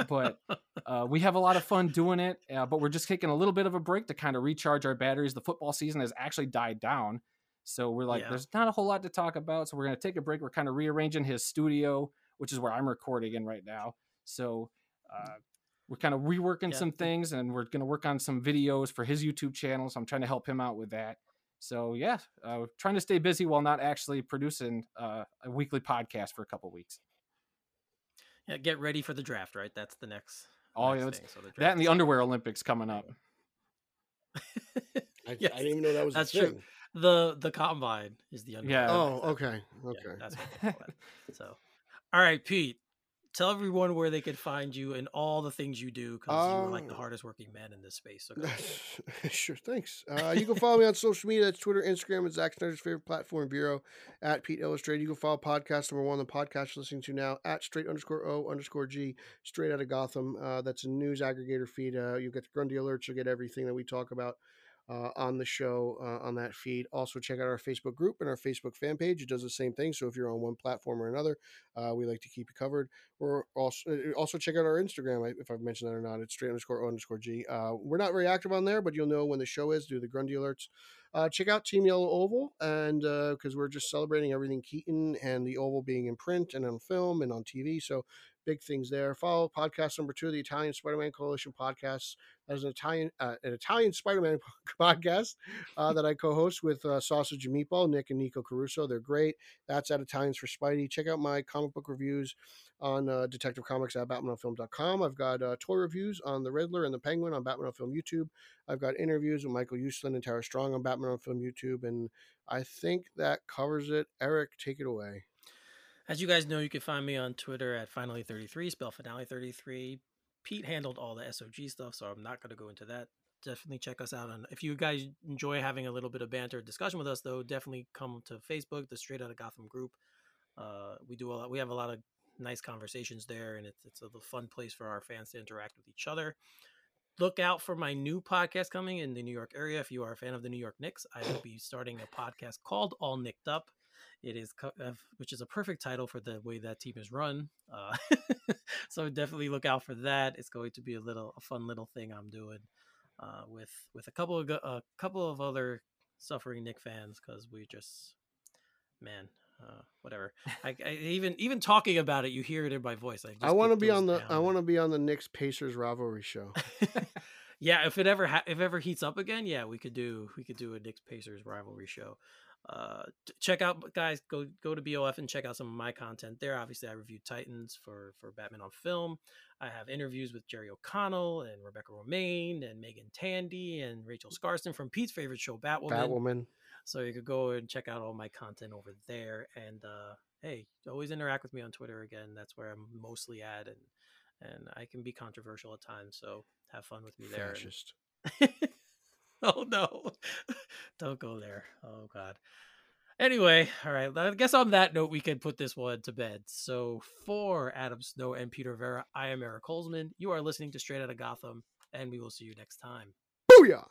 But uh, we have a lot of fun doing it. Uh, but we're just taking a little bit of a break to kind of recharge our batteries. The football season has actually died down, so we're like, Yeah. there's not a whole lot to talk about. So we're gonna take a break. We're kind of rearranging his studio, which is where I'm recording in right now. So. Uh, we're kind of reworking Yeah. some things and we're going to work on some videos for his YouTube channel. So I'm trying to help him out with that. So yeah, uh, trying to stay busy while not actually producing uh, a weekly podcast for a couple weeks. Yeah, get ready for the draft, right? That's the next. Oh next yeah, it's thing. So the that and the underwear Olympics coming up. I, Yes, I didn't even know that was that's a true. thing. the the combine is the underwear. Yeah. Oh, That's- okay. yeah, Okay. that's what they. So, all right, Pete. Tell everyone where they could find you and all the things you do because you're like the Uh, hardest working man in this space. So sure, thanks. Uh, you can follow me on social media. That's Twitter, Instagram, and Zack Snyder's favorite platform, Vero, at Pete Illustrated. You can follow podcast number one, the podcast you're listening to now, at straight underscore O underscore G, straight out of Gotham. Uh, that's a news aggregator feed. Uh, you'll get the Grundy alerts. You'll get everything that we talk about uh, on the show uh, on that feed. Also, check out our Facebook group and our Facebook fan page. It does the same thing. So if you're on one platform or another, uh, we like to keep you covered. We're also uh, also check out our Instagram if I've mentioned that or not. It's straight underscore underscore g. Uh, we're not very active on there, but you'll know when the show is. Do the Grundy alerts. Uh, check out Team Yellow Oval, and because we're just celebrating everything Keaton and the Oval being in print and on film and on TV. So big things there. Follow podcast number two, the Italian Spider-Man Coalition podcast. That is an Italian uh, an Italian Spider-Man podcast uh, that I co-host with uh, Sausage and Meatball, Nick and Nico Caruso. They're great. That's at Italians for Spidey. Check out my comic book reviews on uh, Detective Comics at BatmanOnFilm.com. I've got uh, toy reviews on the Riddler and the Penguin on Batman on Film YouTube. I've got interviews with Michael Uslan and Tara Strong on Batman on Film YouTube, and I think that covers it. Eric, take it away. As you guys know, you can find me on Twitter at finally33, spell finale33. Pete handled all the SOG stuff, so I'm not going to go into that. Definitely check us out on. If you guys enjoy having a little bit of banter discussion with us, though, definitely come to Facebook, the Straight Out of Gotham group. Uh, we do a lot. We have a lot of nice conversations there, and it's it's a fun place for our fans to interact with each other. Look out for my new podcast coming in the New York area. If you are a fan of the New York Knicks, I will be starting a podcast called All Nicked Up. It is, which is a perfect title for the way that team is run. Uh, so definitely look out for that. It's going to be a little, a fun little thing I'm doing uh, with with a couple of a couple of other suffering Knick fans because we just, man, uh, whatever. I, I, even even talking about it, you hear it in my voice. I, I want to be on the down. I want to be on the Knicks Pacers rivalry show. yeah, if it ever ha- if ever heats up again, yeah, we could do we could do a Knicks Pacers rivalry show uh check out guys go go to bof and check out some of my content there. Obviously i reviewed titans for for batman on film. I have interviews with jerry o'connell and rebecca romijn and meagan tandy and rachel skarsten from pete's favorite show batwoman. Batwoman. So you could go and check out all my content over there and uh hey always interact with me on twitter again. That's where i'm mostly at and and i can be controversial at times so have fun with me there Fascist. And... oh no don't go there. Oh god. Anyway all right i guess on that note we can put this one to bed. So for adam snow and peter vera i am eric holzman. You are listening to straight out of gotham and we will see you next time. Booyah!